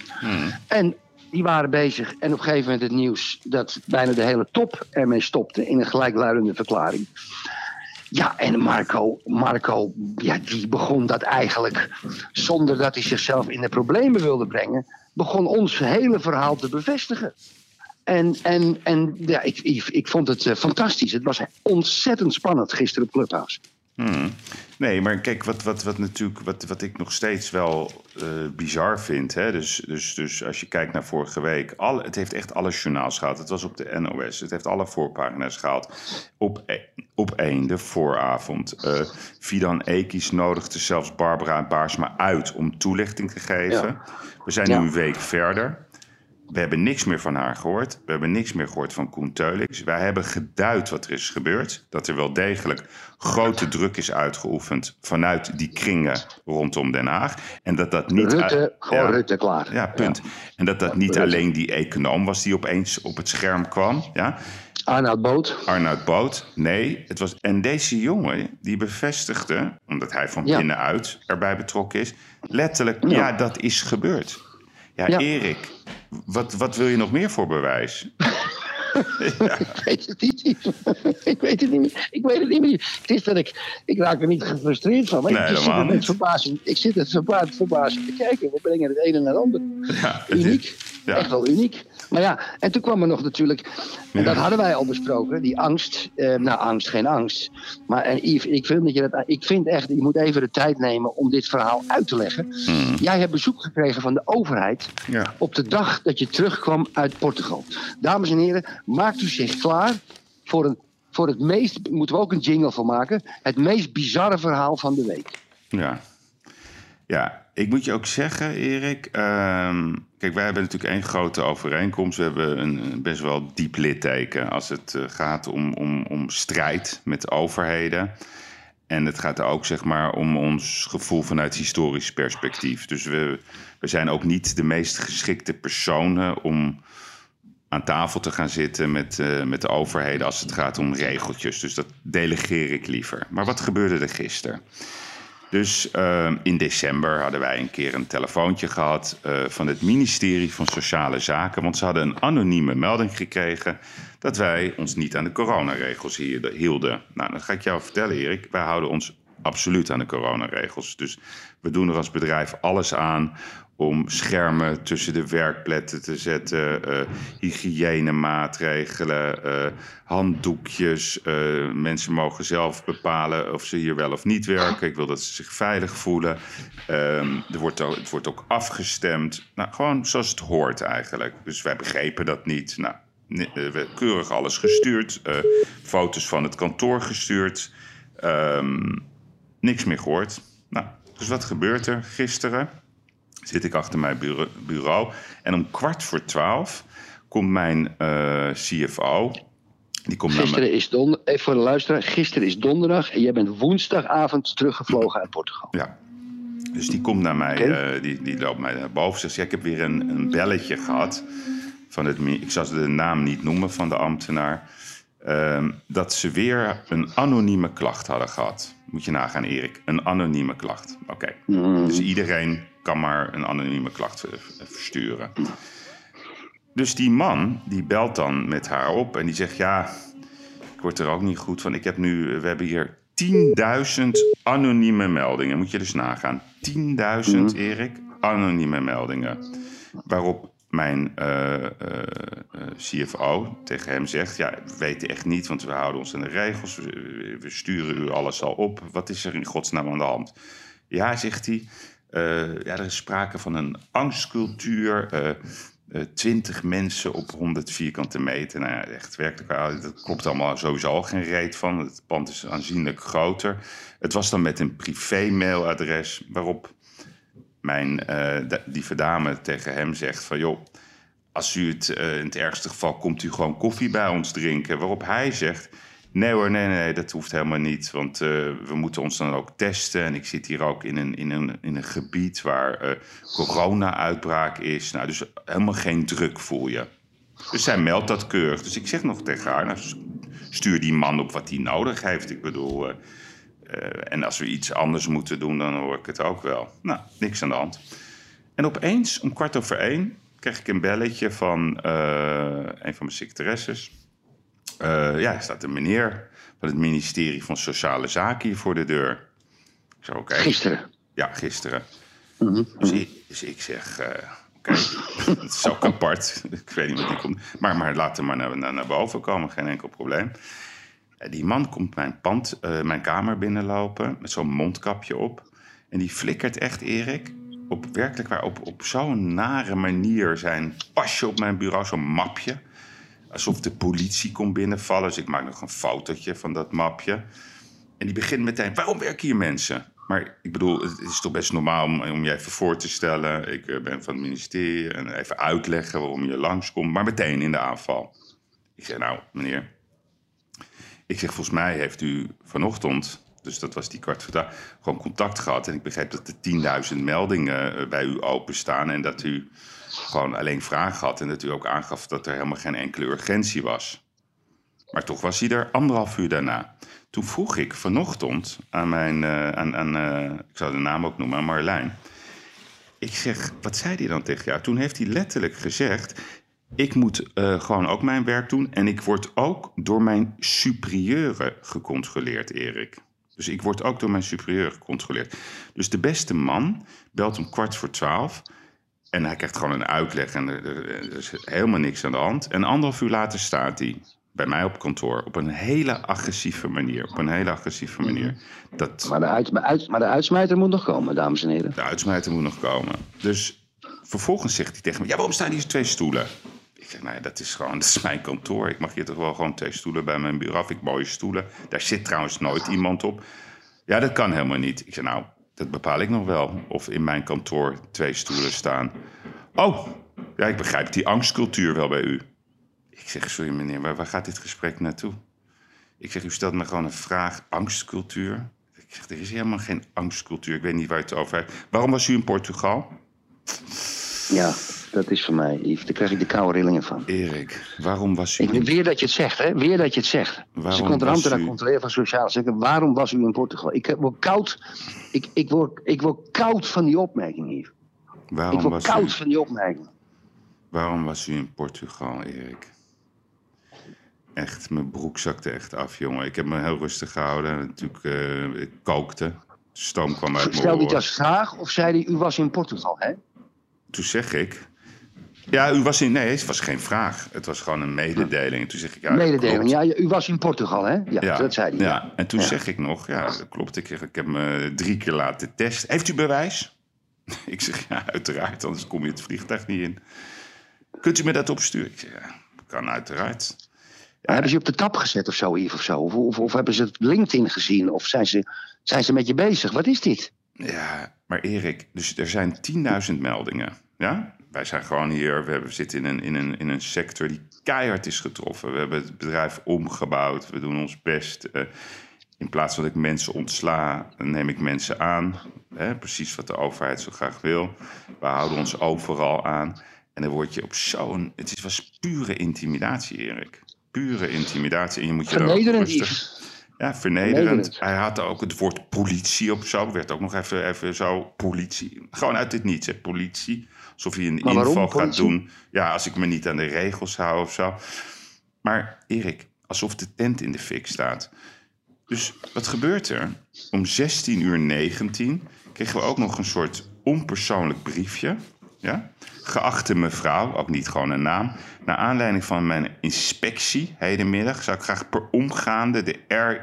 En die waren bezig. En op een gegeven moment het nieuws dat bijna de hele top ermee stopte in een gelijkluidende verklaring. Ja, en Marco, Marco ja, die begon dat eigenlijk, zonder dat hij zichzelf in de problemen wilde brengen, begon ons hele verhaal te bevestigen. En, en, en ja, ik, ik, ik vond het eh, fantastisch. Het was ontzettend spannend gisteren op Clubhouse. Hmm. Nee, maar kijk, wat, wat, wat, natuurlijk, wat, wat ik nog steeds wel eh, bizar vind. Hè? Dus, dus, dus als je kijkt naar vorige week. Alle, het heeft echt alle journaals gehad. Het was op de NOS. Het heeft alle voorpagina's gehaald. Op, e- op één, de vooravond. Uh, Fidan Ekis nodigde zelfs Barbara Baarsma uit om toelichting te geven. Ja. We zijn Ja. nu een week verder. We hebben niks meer van haar gehoord. We hebben niks meer gehoord van Koen Teulings. Wij hebben geduid wat er is gebeurd. Dat er wel degelijk grote druk is uitgeoefend vanuit die kringen rondom Den Haag. En dat dat niet... Rutte, gewoon Ja. Rutte klaar. Ja, punt. En dat dat niet Rutte. alleen die econoom was die opeens op het scherm kwam. Ja? Arnoud Boot. Arnoud Boot. Nee, het was. En deze jongen die bevestigde, omdat hij van Ja. binnenuit erbij betrokken is, letterlijk, ja, Ja. dat is gebeurd. Ja, Ja. Erik, wat, wat wil je nog meer voor bewijs? Ik weet het niet. ik weet het niet meer. Ik weet het niet meer. Het is dat ik, ik raak er niet gefrustreerd van. Maar Nee, ik, zit er met verbazing, ik zit het verbaasd, verbazing te kijken. We brengen het ene naar het andere. Ja, is- Uniek. ja. Echt wel uniek. Maar ja, en toen kwam er nog natuurlijk, en Ja. dat hadden wij al besproken, die angst. Eh, nou, angst, geen angst. Maar en Yves, ik vind, dat je dat, ik vind echt, je moet even de tijd nemen om dit verhaal uit te leggen. Hmm. Jij hebt bezoek gekregen van de overheid Ja. op de dag dat je terugkwam uit Portugal. Dames en heren, maakt u zich klaar voor, een, voor het meest, moeten we ook een jingle van maken, het meest bizarre verhaal van de week. Ja. Ja, ik moet je ook zeggen, Erik. ehm, kijk, wij hebben natuurlijk één grote overeenkomst. We hebben een, best wel diep litteken als het eh, gaat om, om, om strijd met overheden. En het gaat ook zeg maar om ons gevoel vanuit historisch perspectief. Dus we, we zijn ook niet de meest geschikte personen om aan tafel te gaan zitten met, eh, met de overheden als het gaat om regeltjes. Dus dat delegeer ik liever. Maar wat gebeurde er gisteren? Dus eh, in december hadden wij een keer een telefoontje gehad eh, van het ministerie van Sociale Zaken. Want ze hadden een anonieme melding gekregen dat wij ons niet aan de coronaregels hielden-. Nou, dan ga ik jou vertellen, Erik. Wij houden ons absoluut aan de coronaregels. Dus we doen er als bedrijf alles aan om schermen tussen de werkplekken te zetten, eh hygiënemaatregelen, eh, handdoekjes. eh, mensen mogen zelf bepalen of ze hier wel of niet werken. Ik wil dat ze zich veilig voelen. Ehm, er wordt ook, het wordt ook afgestemd. Nou, gewoon zoals het hoort eigenlijk. Dus wij begrepen dat niet. Nou, keurig alles gestuurd. foto's van het kantoor gestuurd. Ehm, niks meer gehoord. Nou, dus wat gebeurt er? Gisteren zit ik achter mijn bureau, en om kwart voor twaalf komt mijn eh, CFO. Die komt naar. Gisteren is donderdag, even voor de luisteraar, gisteren is donderdag en jij bent woensdagavond teruggevlogen uit Portugal. Ja. Dus die komt naar mij, eh, die, die loopt mij naar boven. Zegt, ja, ik heb weer een, een belletje gehad. Van het, ik zal de naam niet noemen van de ambtenaar. ehm, dat ze weer een anonieme klacht hadden gehad. Moet je nagaan, Erik. Een anonieme klacht. Oké. Dus iedereen kan maar een anonieme klacht versturen. Dus die man, die belt dan met haar op en die zegt... ja, ik word er ook niet goed van. Ik heb nu, we hebben hier 10.000 anonieme meldingen. Moet je dus nagaan. 10.000, Erik, anonieme meldingen. Waarop mijn eh, eh, eh, CFO tegen hem zegt... ja, we weten echt niet, want we houden ons aan de regels. We, we sturen u alles al op. Wat is er in godsnaam aan de hand? Ja, zegt hij. Eh, ja, er is sprake van een angstcultuur. eh, eh, 20 mensen op 100 vierkante meter. Nou ja, echt werkelijk waar. Dat klopt allemaal sowieso al geen reet van. Het pand is aanzienlijk groter. Het was dan met een privé-mailadres waarop mijn da- lieve dame tegen hem zegt van... joh, als u het in het ergste geval komt u gewoon koffie bij ons drinken. Waarop hij zegt... Nee hoor, nee, nee, dat hoeft helemaal niet. Want eh, we moeten ons dan ook testen. En ik zit hier ook in een, in een, in een gebied waar eh, corona-uitbraak is. Nou, dus helemaal geen druk voel je. Dus zij meldt dat keurig. Dus ik zeg nog tegen haar, nou, stuur die man op wat hij nodig heeft. Ik bedoel, eh, en als we iets anders moeten doen, dan hoor ik het ook wel. Nou, niks aan de hand. En opeens, om kwart over één, kreeg ik een belletje van een van mijn secretaresses. Eh, ja, er staat een meneer van het ministerie van Sociale Zaken hier voor de deur. Ik zei, oké. Gisteren. Ja, gisteren. Mhm. Dus, ik, dus ik zeg, eh, oké, het is ook apart. Ik weet niet wat die komt. Maar, maar laat hem maar naar, naar, naar boven komen, geen enkel probleem. En die man komt mijn, pand, eh, mijn kamer binnenlopen met zo'n mondkapje op. En die flikkert echt, Erik, op werkelijk waar, op, op zo'n nare manier zijn pasje op mijn bureau, zo'n mapje. Alsof de politie komt binnenvallen. Dus ik maak nog een fotootje van dat mapje. En die begint meteen, waarom werken hier mensen? Maar ik bedoel, het is toch best normaal om, om je even voor te stellen. Ik eh, ben van het ministerie en even uitleggen waarom je langskomt. Maar meteen in de aanval. Ik zeg, nou meneer. Ik zeg, volgens mij heeft u vanochtend, dus dat was die kwart voor gewoon contact gehad. En ik begreep dat er 10.000 meldingen eh, bij u openstaan. En dat u gewoon alleen vragen had. En dat u ook aangaf dat er helemaal geen enkele urgentie was. Maar toch was hij er anderhalf uur daarna. Toen vroeg ik vanochtend aan mijn, eh, aan, aan eh, ik zou de naam ook noemen, aan Marlijn. Ik zeg, wat zei hij dan tegen jou? Toen heeft hij letterlijk gezegd, ik moet eh, gewoon ook mijn werk doen. En ik word ook door mijn superieuren gecontroleerd, Erik. Dus ik word ook door mijn superieuren gecontroleerd. Dus de beste man belt om kwart voor twaalf. En hij krijgt gewoon een uitleg en er, is helemaal niks aan de hand. En anderhalf uur later staat hij bij mij op kantoor op een hele agressieve manier. Op een hele agressieve manier. Dat, Maar de, uit, maar uit- maar de uitsmijter moet nog komen, dames en heren. de uitsmijter moet nog komen. Dus vervolgens zegt hij tegen me: Ja, waarom staan hier twee stoelen? Ik zeg: Nou ja, dat is gewoon, dat is mijn kantoor. Ik mag hier toch wel gewoon twee stoelen bij mijn bureau. Vind ik mooie stoelen. Daar zit trouwens nooit iemand op. Ja, dat kan helemaal niet. Ik zeg: Nou, dat bepaal ik nog wel. Of in mijn kantoor twee stoelen staan. Oh, ja, ik begrijp die angstcultuur wel bij u. Ik zeg: Sorry meneer, waar, gaat dit gesprek naartoe? Ik zeg: U stelt me gewoon een vraag: angstcultuur? Ik zeg: Er is helemaal geen angstcultuur. Ik weet niet waar het over heeft. Waarom was u in Portugal? Ja, dat is voor mij, Yves. Daar krijg ik de koude rillingen van. Erik, waarom was u... Ik, weer dat je het zegt, hè? Weer dat je het zegt. Waarom Ze komt was u- controleren van sociale zaken. Waarom was u in Portugal? Ik word koud. Ik, ik, word, ik word koud van die opmerking, Yves. Ik waarom, word was koud u, van die opmerking. waarom was u in Portugal, Erik? Echt, mijn broek zakte echt af, jongen. Ik heb me heel rustig gehouden. Natuurlijk, eh, ik kookte. Stoom kwam uit mijn Stel oren. als vraag of zei hij, u was in Portugal, hè? Toen zeg ik... Ja, u was in... Nee, het was geen vraag. Het was gewoon een mededeling. En toen zeg ik... Ja, Mededeling. Ja, u was in Portugal, hè? Ja, dat zei hij. Ja, en toen Ja. zeg ik nog, ja, dat klopt. Ik, ik heb me drie keer laten testen. Heeft u bewijs? Ik zeg, ja, uiteraard, anders kom je het vliegtuig niet in. Kunt u me dat opsturen? Ik zeg, ja, kan uiteraard. Maar hebben ze je op de tap gezet of zo, Yves, of zo? Of, of, of hebben ze het LinkedIn gezien? Of zijn ze, zijn ze met je bezig? Wat is dit? Ja, maar Erik, dus er zijn 10.000 meldingen. Ja? Wij zijn gewoon hier, we, hebben, we zitten in een, in, een, in een sector die keihard is getroffen. We hebben het bedrijf omgebouwd, we doen ons best. Eh, in plaats van dat ik mensen ontsla, neem ik mensen aan. Hè, precies wat de overheid zo graag wil. We houden ons overal aan. En dan word je op zo'n... Het is- was pure intimidatie, Erik. Pure intimidatie. En je moet je Vernederend, ja, vernederend. Vernederend. Hij had ook het woord politie op zo. Werd ook nog even, even zo politie. Gewoon uit dit niets, hè, politie. Alsof hij een Maar waarom inval gaat doen. Ja, als ik me niet aan de regels hou of zo. Maar Erik, alsof de tent in de fik staat. Dus wat gebeurt er? Om 16 uur 19 kregen we ook nog een soort onpersoonlijk briefje. Ja? Geachte mevrouw, ook niet gewoon een naam. Naar aanleiding van mijn inspectie hedenmiddag zou ik graag per omgaande de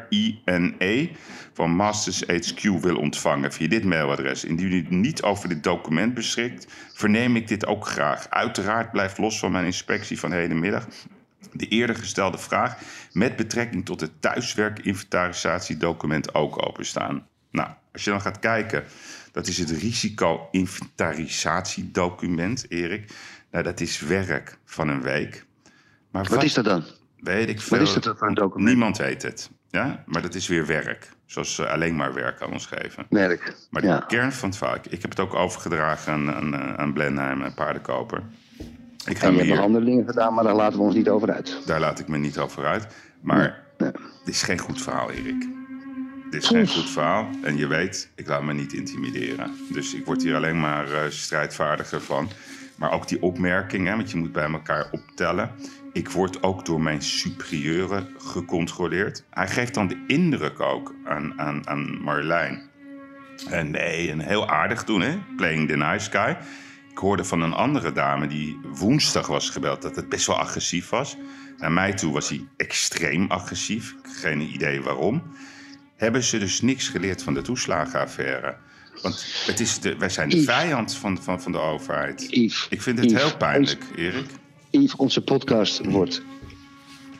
RINE van Masters HQ willen ontvangen via dit mailadres. Indien u niet over dit document beschikt, verneem ik dit ook graag. Uiteraard blijft los van mijn inspectie van hedenmiddag de eerder gestelde vraag met betrekking tot het thuiswerkinventarisatiedocument ook openstaan. Nou, als je dan gaat kijken, dat is het risico-inventarisatiedocument, Erik. Nou, dat is werk van een week. Maar Wat is dat dan? Weet ik veel. is dat dan voor een document? Niemand weet het. Ja? Maar dat is weer werk. Zoals ze alleen maar werk aan ons geven. Werk. Maar de Ja. kern van het verhaal... Ik heb het ook overgedragen aan, aan, eh, aan Blenheim, een paardenkoper. Ik ga En je hier... andere dingen gedaan, maar daar laten we ons niet over uit. Daar laat ik me niet over uit. Maar dit is geen goed verhaal, Erik. Dit is geen goed verhaal. En je weet, ik laat me niet intimideren. Dus ik word hier alleen maar eh, strijdvaardiger van. Maar ook die opmerking, hè, want je moet bij elkaar optellen. Ik word ook door mijn superieuren gecontroleerd. Hij geeft dan de indruk ook aan, aan, aan Marlijn. En nee, en heel aardig doen, hè? Playing the nice guy. Ik hoorde van een andere dame die woensdag was gebeld dat het best wel agressief was. Naar mij toe was hij extreem agressief. Geen idee waarom. Hebben ze dus niks geleerd van de toeslagenaffaire? Want het is de, wij zijn de Yves. vijand van, van, van de overheid. Yves, Ik vind het Yves, heel pijnlijk, Erik. Yves, onze podcast wordt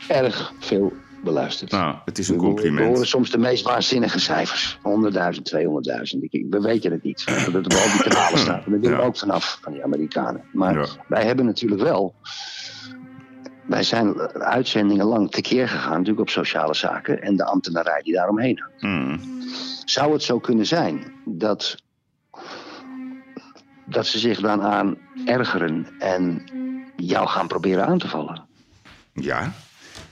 erg veel beluisterd. Nou, het is een We- We compliment. horen soms de meest waanzinnige cijfers. 100.000, 200.000. Ik- We weten het niet. Dat het op al die kanalen staat. En daar willen we Ja. ook vanaf, van die Amerikanen. Maar Ja. wij hebben natuurlijk wel... Wij zijn uitzendingen lang tekeer gegaan, natuurlijk op sociale zaken. En de ambtenarij die daaromheen hangt. Hmm. Zou het zo kunnen zijn dat, dat ze zich dan aan ergeren en jou gaan proberen aan te vallen? Ja,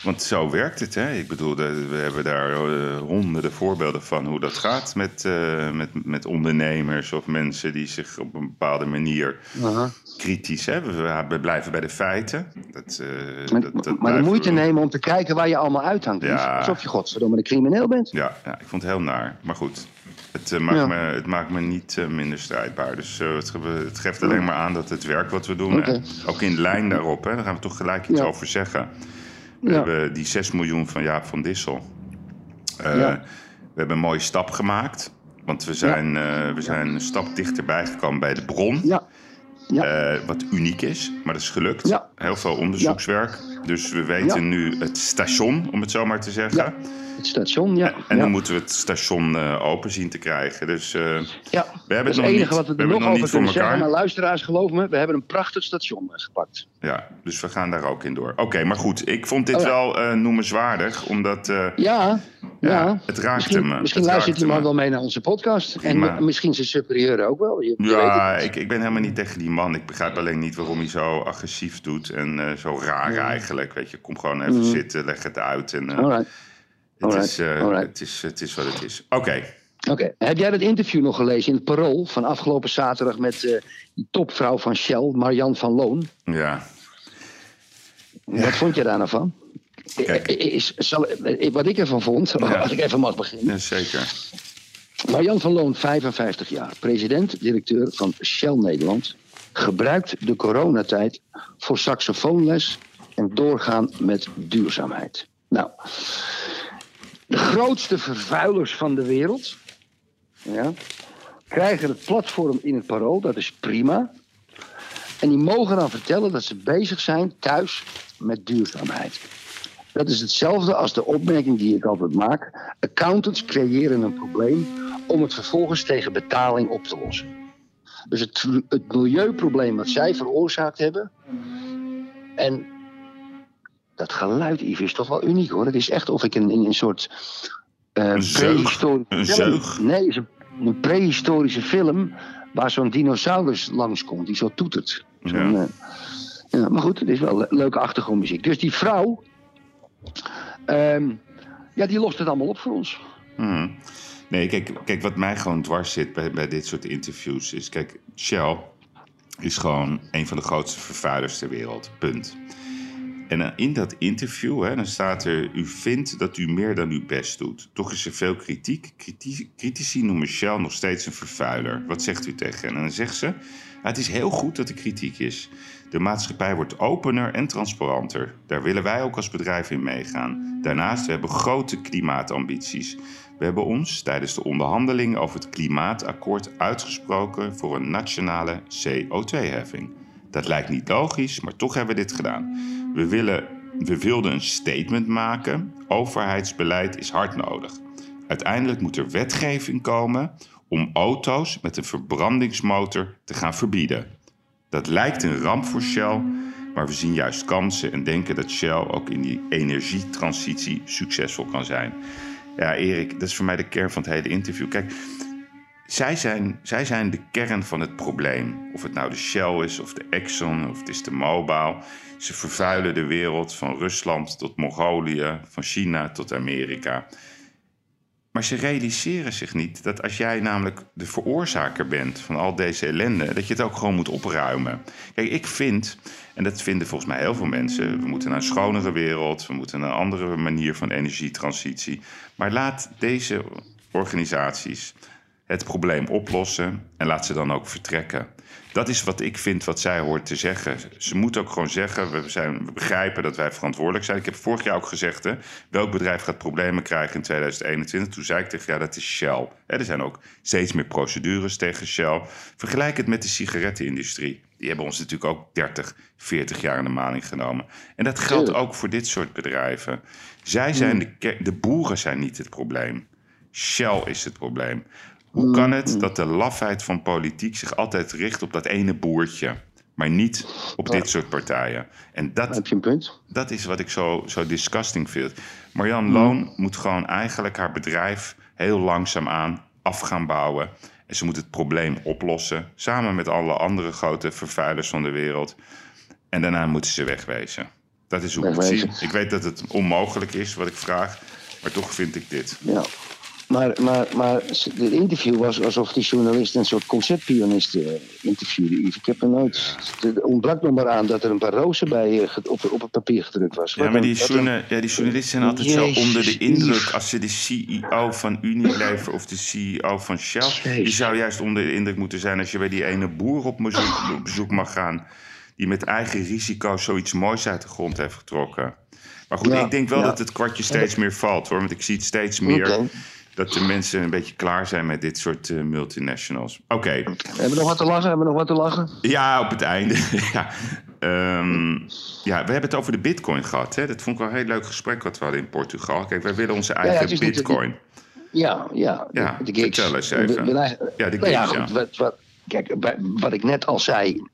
want zo werkt het. Hè? Ik bedoel, we hebben daar eh, honderden voorbeelden van hoe dat gaat met, eh, met, met ondernemers of mensen die zich op een bepaalde manier kritisch hebben. We, we blijven bij de feiten. Dat, eh, Maar, dat, dat maar de moeite we- nemen om te kijken waar je allemaal uithangt. Ja. Alsof je godverdomme een crimineel bent. Ja, ja, ik vond het heel naar. Maar goed, het, maakt, Ja. me, het maakt me niet minder strijdbaar. Dus het, het geeft alleen maar aan dat het werk wat we doen, ook in lijn daarop, hè, daar gaan we toch gelijk iets over zeggen. We Ja. hebben die 6 miljoen van Jaap van Dissel. Eh, Ja. We hebben een mooie stap gemaakt. Want we zijn, eh, we zijn een stap dichterbij gekomen bij de bron. Ja. Eh, wat uniek is, maar dat is gelukt. Heel veel onderzoekswerk. Dus we weten Ja. nu het station, om het zo maar te zeggen. Ja. Het station, ja. En ja. dan moeten we het station eh, open zien te krijgen. Dus eh, ja. we hebben het nog het enige niet, wat we we er nog over kunnen zeggen. Maar luisteraars, geloof me, we hebben een prachtig station eh, gepakt. Ja, dus we gaan daar ook in door. Oké, maar goed. Ik vond dit Oh wel eh, noemenswaardig, omdat... Ja, ja. Het raakte misschien, me. Misschien Het luistert raakte die man me. wel mee naar onze podcast. Prima. En misschien zijn superieuren ook wel. Je, je ja, ik, ik ben helemaal niet tegen die man. Ik begrijp alleen niet waarom hij zo agressief doet en zo raar eigenlijk. Weet je, kom gewoon even zitten, leg het uit. En, eh, Alright. het, alright, is, eh, alright. het, is, het is wat het is. Oké, Oké, heb jij dat interview nog gelezen in het Parool van afgelopen zaterdag met eh, die topvrouw van Shell, Marian van Loon? ja. Wat vond je daar nou van? Kijk. Is, zal, wat ik ervan vond, Ja. als ik even mag beginnen. ja, zeker. Marian van Loon, 55 jaar, president-directeur van Shell Nederland, gebruikt de coronatijd voor saxofoonles en doorgaan met duurzaamheid. Nou, de grootste vervuilers van de wereld ja, krijgen het platform in het parool, dat is prima. En die mogen dan vertellen dat ze bezig zijn thuis met duurzaamheid. Dat is hetzelfde als de opmerking die ik altijd maak. Accountants creëren een probleem om het vervolgens tegen betaling op te lossen. Dus het, het milieuprobleem wat zij veroorzaakt hebben. En dat geluid, Yves, is toch wel uniek hoor. Het is echt of ik een soort. Een prehistorische Een film- zeug? Nee, is een, een prehistorische film. waar zo'n dinosaurus langskomt die zo toetert. Ja. eh, ja, maar goed, het is wel le- leuke achtergrondmuziek. Dus die vrouw. ehm, ja, die lost het allemaal op voor ons. Mhm. Nee, kijk, kijk, wat mij gewoon dwars zit bij, bij dit soort interviews is... Kijk, Shell is gewoon een van de grootste vervuilers ter wereld. Punt. En dan in dat interview, hè, dan staat er... U vindt dat u meer dan uw best doet. Toch is er veel kritiek. Criti- Critici noemen Shell nog steeds een vervuiler. Wat zegt u tegen? En dan zegt ze... "Nou, het is heel goed dat er kritiek is. De maatschappij wordt opener en transparanter. Daar willen wij ook als bedrijf in meegaan. Daarnaast we hebben grote klimaatambities. We hebben ons tijdens de onderhandelingen over het klimaatakkoord uitgesproken voor een nationale CO2-heffing. Dat lijkt niet logisch, maar toch hebben we dit gedaan. We, willen, we wilden een statement maken. Overheidsbeleid is hard nodig. Uiteindelijk moet er wetgeving komen om auto's met een verbrandingsmotor te gaan verbieden. Dat lijkt een ramp voor Shell, maar we zien juist kansen en denken dat Shell ook in die energietransitie succesvol kan zijn. Ja, Erik, dat is voor mij de kern van het hele interview. Kijk, zij zijn, zij zijn de kern van het probleem. Of het nou de Shell is, of de Exxon, of het is de Mobil. Ze vervuilen de wereld van Rusland tot Mongolië, van China tot Amerika. Maar ze realiseren zich niet dat als jij namelijk de veroorzaker bent van al deze ellende, dat je het ook gewoon moet opruimen. Kijk, ik vind, en dat vinden volgens mij heel veel mensen, we moeten naar een schonere wereld, we moeten naar een andere manier van energietransitie. Maar laat deze organisaties het probleem oplossen en laat ze dan ook vertrekken. Dat is wat ik vind wat zij hoort te zeggen. Ze moet ook gewoon zeggen, we, zijn, we begrijpen dat wij verantwoordelijk zijn. Ik heb vorig jaar ook gezegd, hè, welk bedrijf gaat problemen krijgen in 2021? Toen zei ik tegen ja, dat is Shell. er zijn ook steeds meer procedures tegen Shell. Vergelijk het met de sigarettenindustrie. Die hebben ons natuurlijk ook 30, 40 jaar in de maling genomen. En dat geldt ook voor dit soort bedrijven. Zij zijn de, de boeren zijn niet het probleem. Shell is het probleem. Hoe kan het mm-hmm. dat de lafheid van politiek zich altijd richt op dat ene boertje, maar niet op dit soort partijen? En dat, heb je een punt? dat is wat ik zo, zo disgusting vind. Marjan Loon moet gewoon eigenlijk haar bedrijf heel langzaam aan af gaan bouwen. En ze moet het probleem oplossen, samen met alle andere grote vervuilers van de wereld. En daarna moeten ze wegwezen. Dat is hoe ik het zie. Ik weet dat het onmogelijk is wat ik vraag, maar toch vind ik dit. Ja. Maar, maar, maar het interview was alsof die journalist een soort concertpianist uh, interviewde. Ik heb er nooit. Het ontbrak nog maar aan dat er een paar rozen bij uh, op, op het papier gedrukt was. Ja, maar die, journa ja, die journalisten zijn altijd zo onder de indruk. Als ze de CEO van Unilever of de CEO van Shell. Die zou juist onder de indruk moeten zijn als je bij die ene boer op bezoek, op bezoek mag gaan. Die met eigen risico zoiets moois uit de grond heeft getrokken. Maar goed, ik denk wel dat het kwartje steeds meer valt hoor. Want ik zie het steeds meer dat de mensen een beetje klaar zijn met dit soort uh, multinationals. Oké. Hebben we nog wat te lachen? Hebben we nog wat te lachen? Ja, op het einde. ja. Um, ja, we hebben het over de bitcoin gehad. Hè? Dat vond ik wel een heel leuk gesprek wat we hadden in Portugal. Kijk, wij willen onze eigen ja, bitcoin. ja, ja. Ja, de, de gigs. vertel eens even. ja, de gigs, nou ja, Wat, kijk, wat ik net al zei,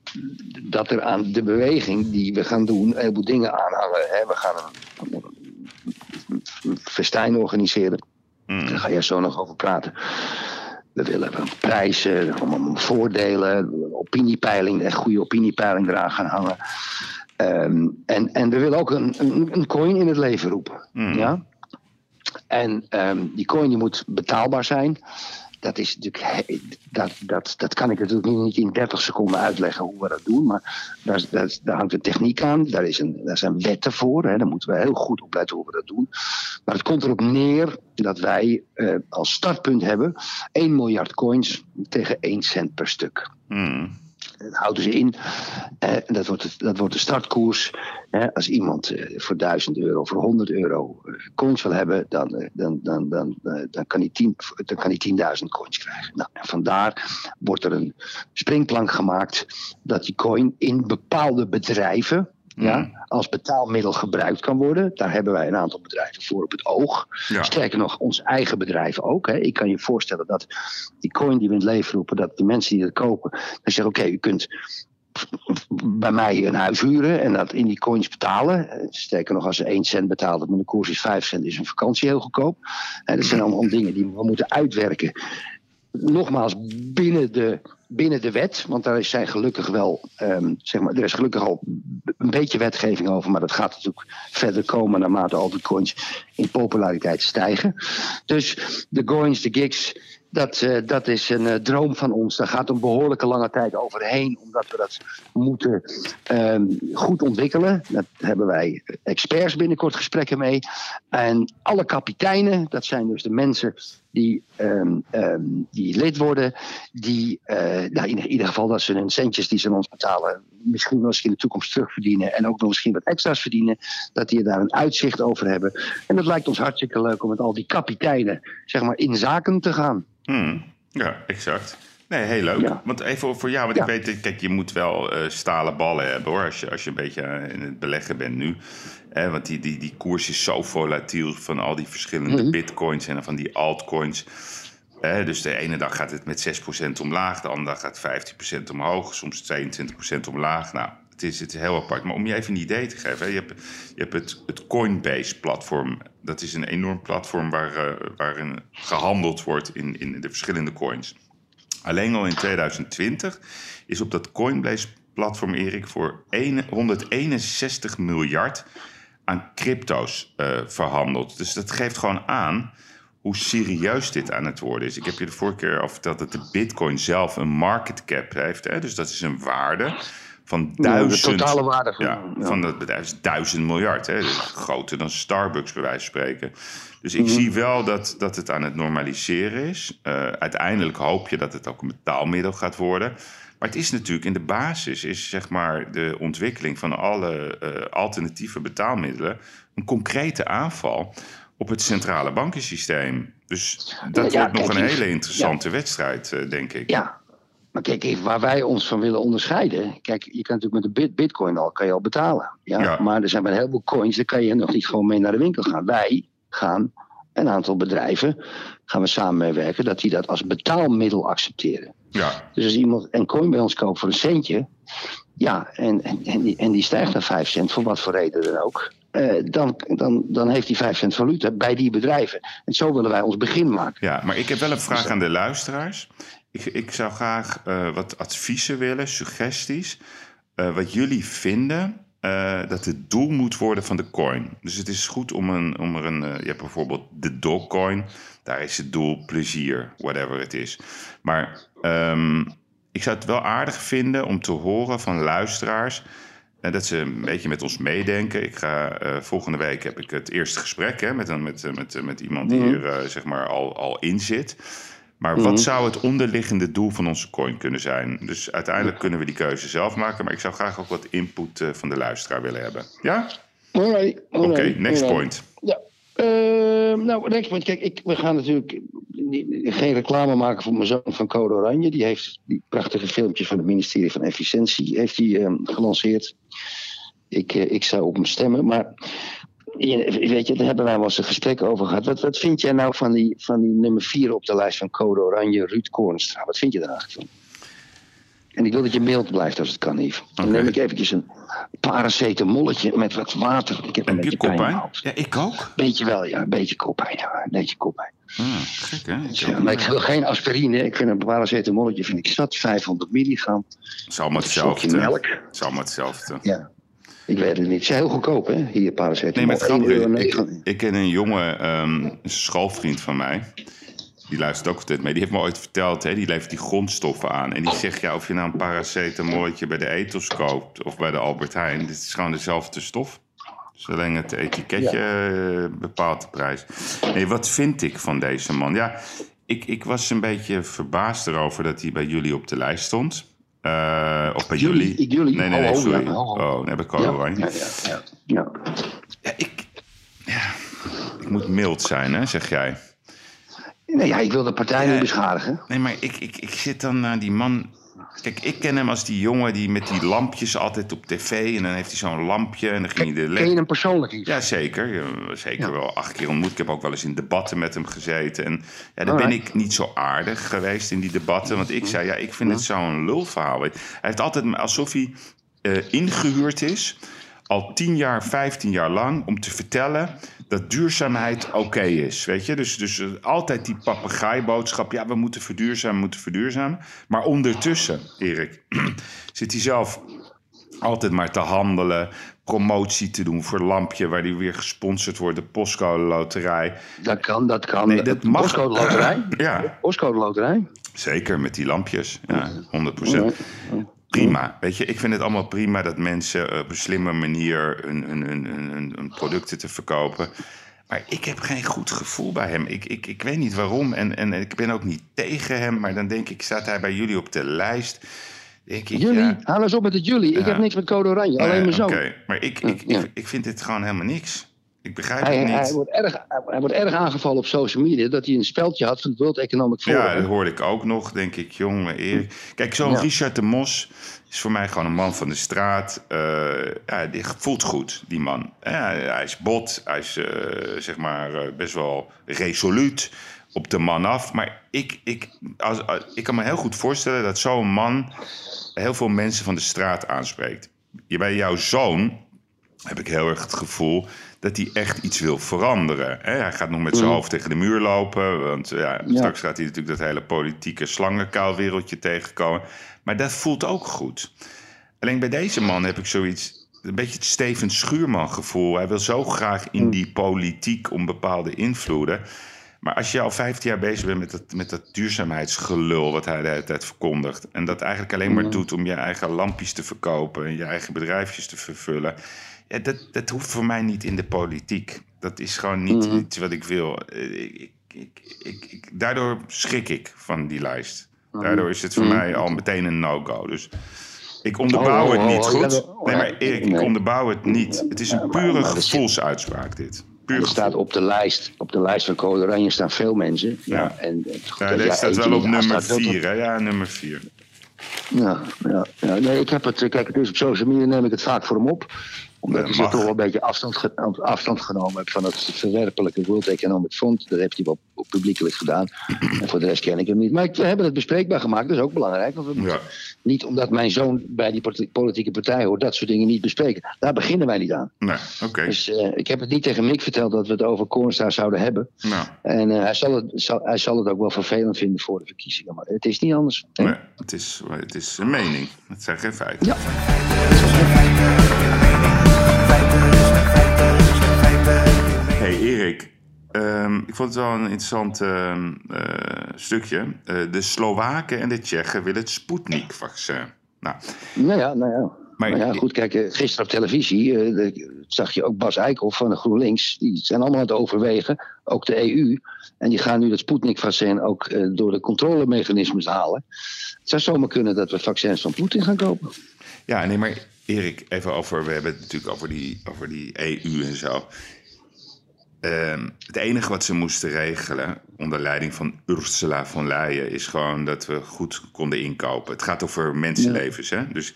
dat er aan de beweging die we gaan doen, een heleboel dingen aanhangen. Hè? We gaan een, een festijn organiseren Mm. Daar ga je zo nog over praten. We willen prijzen, voordelen, opiniepeiling, echt goede opiniepeiling eraan gaan hangen. Ehm, en, en we willen ook een, een, een coin in het leven roepen. Mm. Ja? En um, die coin die moet betaalbaar zijn dat is natuurlijk. Dat, dat, dat kan ik natuurlijk niet in 30 seconden uitleggen hoe we dat doen. Maar daar, daar, hangt een techniek aan. Daar, is een, daar zijn wetten voor. Hè. Daar moeten we heel goed opletten hoe we dat doen. Maar het komt erop neer dat wij eh, als startpunt hebben 1 miljard coins tegen 1 cent per stuk. Hmm. Dat houden ze in. Uh, dat, wordt dat wordt de startkoers. als iemand voor 1000 euro, voor 100 euro coins wil hebben, dan, dan, dan, dan, dan kan hij 10.000 coins krijgen. Nou, vandaar wordt er een springplank gemaakt dat die coin in bepaalde bedrijven, ja, mm. als betaalmiddel gebruikt kan worden. Daar hebben wij een aantal bedrijven voor op het oog. Sterker nog, ons eigen bedrijf ook. Hè. Ik kan je voorstellen dat die coin die we in het leven roepen, dat de mensen die het kopen, dan zeggen: Oké, u kunt bij mij een huis huren en dat in die coins betalen. Sterker nog, als ze 1 cent betaalt, met een koers is 5 cent, is een vakantie heel goedkoop. En dat zijn allemaal dingen die we moeten uitwerken. Nogmaals, binnen de binnen de wet, want daar zijn gelukkig wel, um, zeg maar, er is gelukkig al een beetje wetgeving over, maar dat gaat natuurlijk verder komen naarmate al die coins in populariteit stijgen. Dus de coins, de gigs, dat, uh, dat is een uh, droom van ons. Daar gaat een behoorlijke lange tijd overheen, omdat we dat moeten um, goed ontwikkelen. Daar hebben wij experts binnenkort gesprekken mee. En alle kapiteinen, dat zijn dus de mensen die, um, um, die lid worden, die uh, nou in ieder geval dat ze hun centjes die ze ons betalen, misschien wel eens in de toekomst terugverdienen en ook nog misschien wat extra's verdienen, dat die daar een uitzicht over hebben. En dat lijkt ons hartstikke leuk om met al die kapiteinen zeg maar, in zaken te gaan. Hmm. Ja, exact. Nee, heel leuk. Want even voor jou, want ik weet, kijk, je moet wel uh, stalen ballen hebben hoor, als je, als je een beetje in het beleggen bent nu. Eh, want die, die, die koers is zo volatiel van al die verschillende mhm. bitcoins en van die altcoins. Eh, dus de ene dag gaat het met 6% omlaag, de andere dag gaat 15% omhoog, soms 22% omlaag. Nou, het is, het heel apart. Maar om je even een idee te geven, je hebt, je hebt het, Coinbase-platform. Dat is een enorm platform waar, uh, waarin gehandeld wordt in, in de verschillende coins. Alleen al in 2020 is op dat Coinbase-platform, Erik, voor 161 miljard aan crypto's uh, verhandeld. Dus dat geeft gewoon aan hoe serieus dit aan het worden is. Ik heb je de vorige keer al verteld dat de bitcoin zelf een market cap heeft. Hè? Dus dat is een waarde van Ja, duizend... de totale waarde van. Ja, ja. van dat bedrijf is duizend miljard. Hè? Dus groter dan Starbucks, bij wijze van spreken. Dus Mhm. ik zie wel dat, dat het aan het normaliseren is. Eh, uiteindelijk hoop je dat het ook een betaalmiddel gaat worden. Maar het is natuurlijk in de basis, is zeg maar de ontwikkeling van alle eh, alternatieve betaalmiddelen een concrete aanval op het centrale bankensysteem. Dus dat Ja, wordt nog een hele interessante wedstrijd, eh, denk ik. Ja, maar kijk even waar wij ons van willen onderscheiden. Kijk, je kan natuurlijk met de bit, bitcoin al, kan je al betalen. Ja? Ja. Maar er zijn maar heel veel coins, daar kan je nog niet gewoon mee naar de winkel gaan. Wij gaan een aantal bedrijven, gaan we samenwerken, dat die dat als betaalmiddel accepteren. Ja, Dus als iemand een coin bij ons koopt voor een centje, ja, en, en, en, die, en die stijgt naar 5 cent, voor wat voor reden dan ook. Eh, dan, dan, dan heeft hij 5 cent valuta bij die bedrijven. En zo willen wij ons begin maken. Ja, maar ik heb wel een vraag aan de luisteraars. Ik, ik zou graag eh, wat adviezen willen, suggesties. eh, wat jullie vinden eh, dat het doel moet worden van de coin. Dus het is goed om, een, om er een... eh, je hebt bijvoorbeeld de Dogcoin. Daar is het doel plezier, whatever het is. Maar ehm, ik zou het wel aardig vinden om te horen van luisteraars... En dat ze een beetje met ons meedenken. Ik ga, eh, volgende week heb ik het eerste gesprek hè, met, een, met, eh, met, eh, met iemand die hier eh, zeg maar al, al in zit. Maar wat zou het onderliggende doel van onze coin kunnen zijn? Dus uiteindelijk kunnen we die keuze zelf maken. Maar ik zou graag ook wat input van de luisteraar willen hebben. Ja? Alright, Oké, next alright. point. Ja. Nou, next point. Kijk, ik, we gaan natuurlijk geen reclame maken voor mijn zoon van Code Oranje. Die heeft die prachtige filmpjes van het ministerie van Efficiëntie heeft die, eh, gelanceerd. Ik, eh, ik zou op hem stemmen. Maar je- weet je, daar hebben wij wel eens een gesprek over gehad. Wat, wat vind jij nou van die, van die nummer 4 op de lijst van Code Oranje, Ruud Koornstra? Wat vind je daar eigenlijk van? En ik wil dat je mild blijft als het kan, Yves. Dan neem ik eventjes een paracetamolletje met wat water. Ik heb een Heb beetje pijn in mijn koppijn? hoofd. Ja, ik ook. Beetje wel, ja. Een beetje koppijn, ja. Een beetje koppijn. Ah, gek hè? Ik Ja, ook. maar ik wil geen aspirine. Ik vind een paracetamolletje vind ik zat. 500 milligram. Het is allemaal hetzelfde. melk. Het is allemaal hetzelfde. Ja. Ik weet het niet. Het is heel goedkoop, hè? Hier paracetamol. Nee, maar het grappige is, 1,09 ik, ik ken een jonge ehm, schoolvriend van mij. Die luistert ook altijd mee. Die heeft me ooit verteld, hè, die levert die grondstoffen aan. En die zegt, ja, of je nou een paracetamolletje bij de Ethos koopt... of bij de Albert Heijn, dit is gewoon dezelfde stof. Alleen het etiketje eh, bepaalt de prijs. Nee, wat vind ik van deze man? Ja, ik, ik was een beetje verbaasd erover dat hij bij jullie op de lijst stond. Eh, of bij Jullie? jullie. Ik jullie? Nee, nee, nee, Oh, sorry. oh, oh. Nee, heb ik al oranje. ja, ja, ja. ja. Ik, ja, ik moet mild zijn, hè, zeg jij. Nee, ja, ik wil de partij niet beschadigen. Nee, maar ik, ik, ik zit dan naar die man. Kijk, ik ken hem als die jongen die met die lampjes altijd op tv. En dan heeft hij zo'n lampje en dan ging hij de Ken je hem persoonlijk, Yves? Ja, zeker. Zeker Ja. wel acht keer ontmoet. Ik heb ook wel eens in debatten met hem gezeten. En ja, dan ben ik niet zo aardig geweest in die debatten. Want ik zei, ja, ik vind het zo'n lulverhaal. Hij heeft altijd alsof hij eh, ingehuurd is. Al 10 jaar, 15 jaar lang. Om te vertellen dat duurzaamheid oké is. Weet je? Dus, dus eh, altijd die papegaaiboodschap. Ja, we moeten verduurzamen, moeten verduurzamen. Maar ondertussen, Erik, zit hij zelf altijd maar te handelen, promotie te doen voor Lampje, waar die weer gesponsord wordt, de Postcode Loterij. Dat kan, dat kan. Nee, dat mag. Postcode loterij? Ja, Postcode loterij? zeker met die lampjes. Ja, 100 Prima. Weet je, ik vind het allemaal prima dat mensen eh, op een slimme manier hun, hun, hun, hun, hun- hun producten te verkopen. Maar ik heb geen goed gevoel bij hem. Ik, ik, ik weet niet waarom. En, en ik ben ook niet tegen hem. Maar dan denk ik, staat hij bij jullie op de lijst? Denk ik, Jullie? ja, Haal eens op met het jullie. Ik Ja. heb niks met code oranje. Alleen mijn zoon. Oké, maar ik, ik, Ja. ik, ik vind dit gewoon helemaal niks. Ik begrijp Hij, het niet. hij, wordt erg, hij, wordt erg aangevallen op social media dat hij een speldje had van het World Economic Forum. Ja, dat hoorde ik ook nog, denk ik, jongen, Erik. Kijk, zo'n Ja. Richard de Mos is voor mij gewoon een man van de straat. Ja, die voelt goed, die man. Ja, hij is bot, hij is eh, zeg maar eh, best wel resoluut op de man af. Maar ik, ik, als, als- ik kan me heel goed voorstellen dat zo'n man heel veel mensen van de straat aanspreekt. Bij jouw zoon heb ik heel erg het gevoel dat hij echt iets wil veranderen. Hè? Hij gaat nog met zijn hoofd tegen de muur lopen. Want ja, straks gaat hij natuurlijk dat hele politieke slangenkuilwereldje tegenkomen. Maar dat voelt ook goed. Alleen bij deze man heb ik zoiets... een beetje het Steven Schuurman gevoel. Hij wil zo graag in die politiek om bepaalde invloeden. Maar als je al 15 jaar bezig bent met dat, met dat duurzaamheidsgelul wat hij de hele tijd verkondigt. En dat eigenlijk alleen maar doet om je eigen lampjes te verkopen en je eigen bedrijfjes te vervullen. Ja, dat, dat hoeft voor mij niet in de politiek. Dat is gewoon niet iets wat ik wil. Eh, Ik, ik, ik, ik, daardoor schrik ik van die lijst. Daardoor is het voor mij al meteen een no-go. Dus ik onderbouw Oh, oh, het niet oh, goed. oh, Nee, maar Erik, ik onderbouw het niet. Het is een pure gevoelsuitspraak, dit. Puur Er staat op de lijst, op de lijst van Code Oranje staan veel mensen. Ja. Ja. En, en goed, Ja, ja, deze staat wel op nummer naast staat, 4, hè? Ja, nummer 4. Ja, ja, ja, nee, ik heb het. Kijk, het is op social media neem ik het vaak voor hem op. Omdat hij zo mag. toch wel een beetje afstand, afstand genomen heeft van het verwerpelijke World Economic Fund. Dat heeft hij wel publiekelijk gedaan. En voor de rest ken ik hem niet. Maar we hebben het bespreekbaar gemaakt, dat is ook belangrijk. Want we moeten Ja. niet omdat mijn zoon bij die politi- politieke partij hoort, dat soort dingen niet bespreken. Daar beginnen wij niet aan. Nee, oké. Dus eh, ik heb het niet tegen Mick verteld dat we het over Cornstar zouden hebben. Nou, En eh, hij, zal het, zal, hij zal het ook wel vervelend vinden voor de verkiezingen. Maar het is niet anders. nee, het, is, het is een mening. Het zijn geen feiten. Ja. Hey Erik, ehm, ik vond het wel een interessant ehm, eh, stukje. Eh, de Slowaken en de Tsjechen willen het Sputnik-vaccin. Nou, Nou ja, nou ja. Maar- Maar ja, goed, kijk, eh, gisteren op televisie de- zag je ook Bas Eickhoff van de GroenLinks. Die zijn allemaal aan het overwegen, ook de EU. En die gaan nu dat Sputnik-vaccin ook door de controlemechanismes halen. Het zou zomaar kunnen dat we vaccins van Poetin gaan kopen. ja, nee, maar Erik, even over. We hebben het natuurlijk over die, over die EU en zo. Ehm, het enige wat ze moesten regelen onder leiding van Ursula von Leyen is gewoon dat we goed konden inkopen. Het gaat over mensenlevens, hè? Dus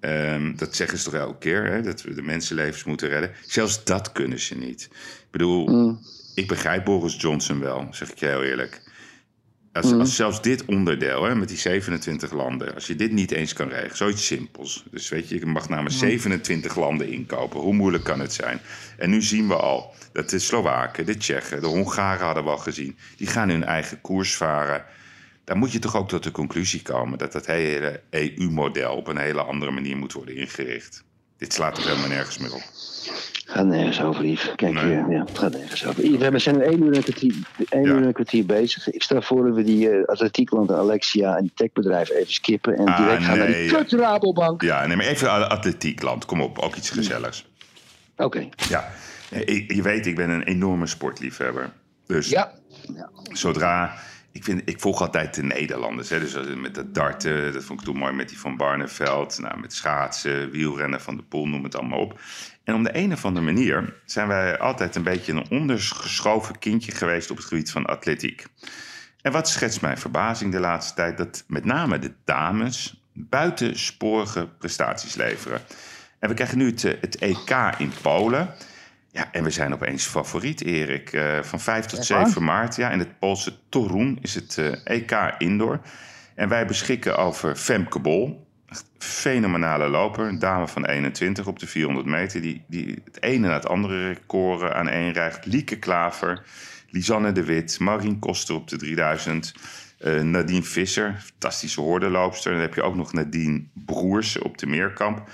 ehm, dat zeggen ze toch elke keer, hè? dat we de mensenlevens moeten redden. Zelfs dat kunnen ze niet. Ik bedoel, ik begrijp Boris Johnson wel, zeg ik je heel eerlijk. Als, als zelfs dit onderdeel, hè, met die 27 landen, als je dit niet eens kan regelen, zoiets simpels. Dus weet je, je mag namens 27 landen inkopen. Hoe moeilijk kan het zijn? En nu zien we al dat de Slowaken, de Tsjechen, de Hongaren hadden we al gezien, die gaan hun eigen koers varen. Dan moet je toch ook tot de conclusie komen dat dat hele EU-model op een hele andere manier moet worden ingericht. Dit slaat toch helemaal nergens meer op. Gaat nergens over, Yves. Kijk, Nee. eh, ja, het gaat nergens over. Yves, we zijn één uur en een kwartier, één Ja. uur en een kwartier bezig. Ik stel voor dat we die uh, atletiekland Alexia en die techbedrijf even skippen. En Ah, direct gaan naar die kut Rabobank. Ja, neem maar even atletiekland. Kom op, ook iets gezelligs. Oké. Ja, je weet, ik ben een enorme sportliefhebber. Dus Ja. ja. zodra. Ik, vind, ik volg altijd de Nederlanders. Hè? Dus met dat darten, dat vond ik toen mooi met die van Barneveld. Nou, met schaatsen, wielrennen van de Poel, noem het allemaal op. En om de een of andere manier zijn wij altijd een beetje een ondergeschoven kindje geweest op het gebied van atletiek. En wat schetst mijn verbazing de laatste tijd? Dat met name de dames buitensporige prestaties leveren. En we krijgen nu het, eh, het EK in Polen. Ja, en we zijn opeens favoriet, Erik. Eh, van 5 tot Echt 7 waar? maart. Ja, in het Poolse Torun is het eh, EK Indoor. En wij beschikken over Femke Bol. Fenomenale loper. Een dame van 21 op de 400 meter. Die, die het ene na het andere record aan rijgt. Lieke Klaver, Lisanne de Wit, Marien Koster op de 3000. eh, Nadine Visser, fantastische hoordeloopster. Dan heb je ook nog Nadine Broers op de Meerkamp.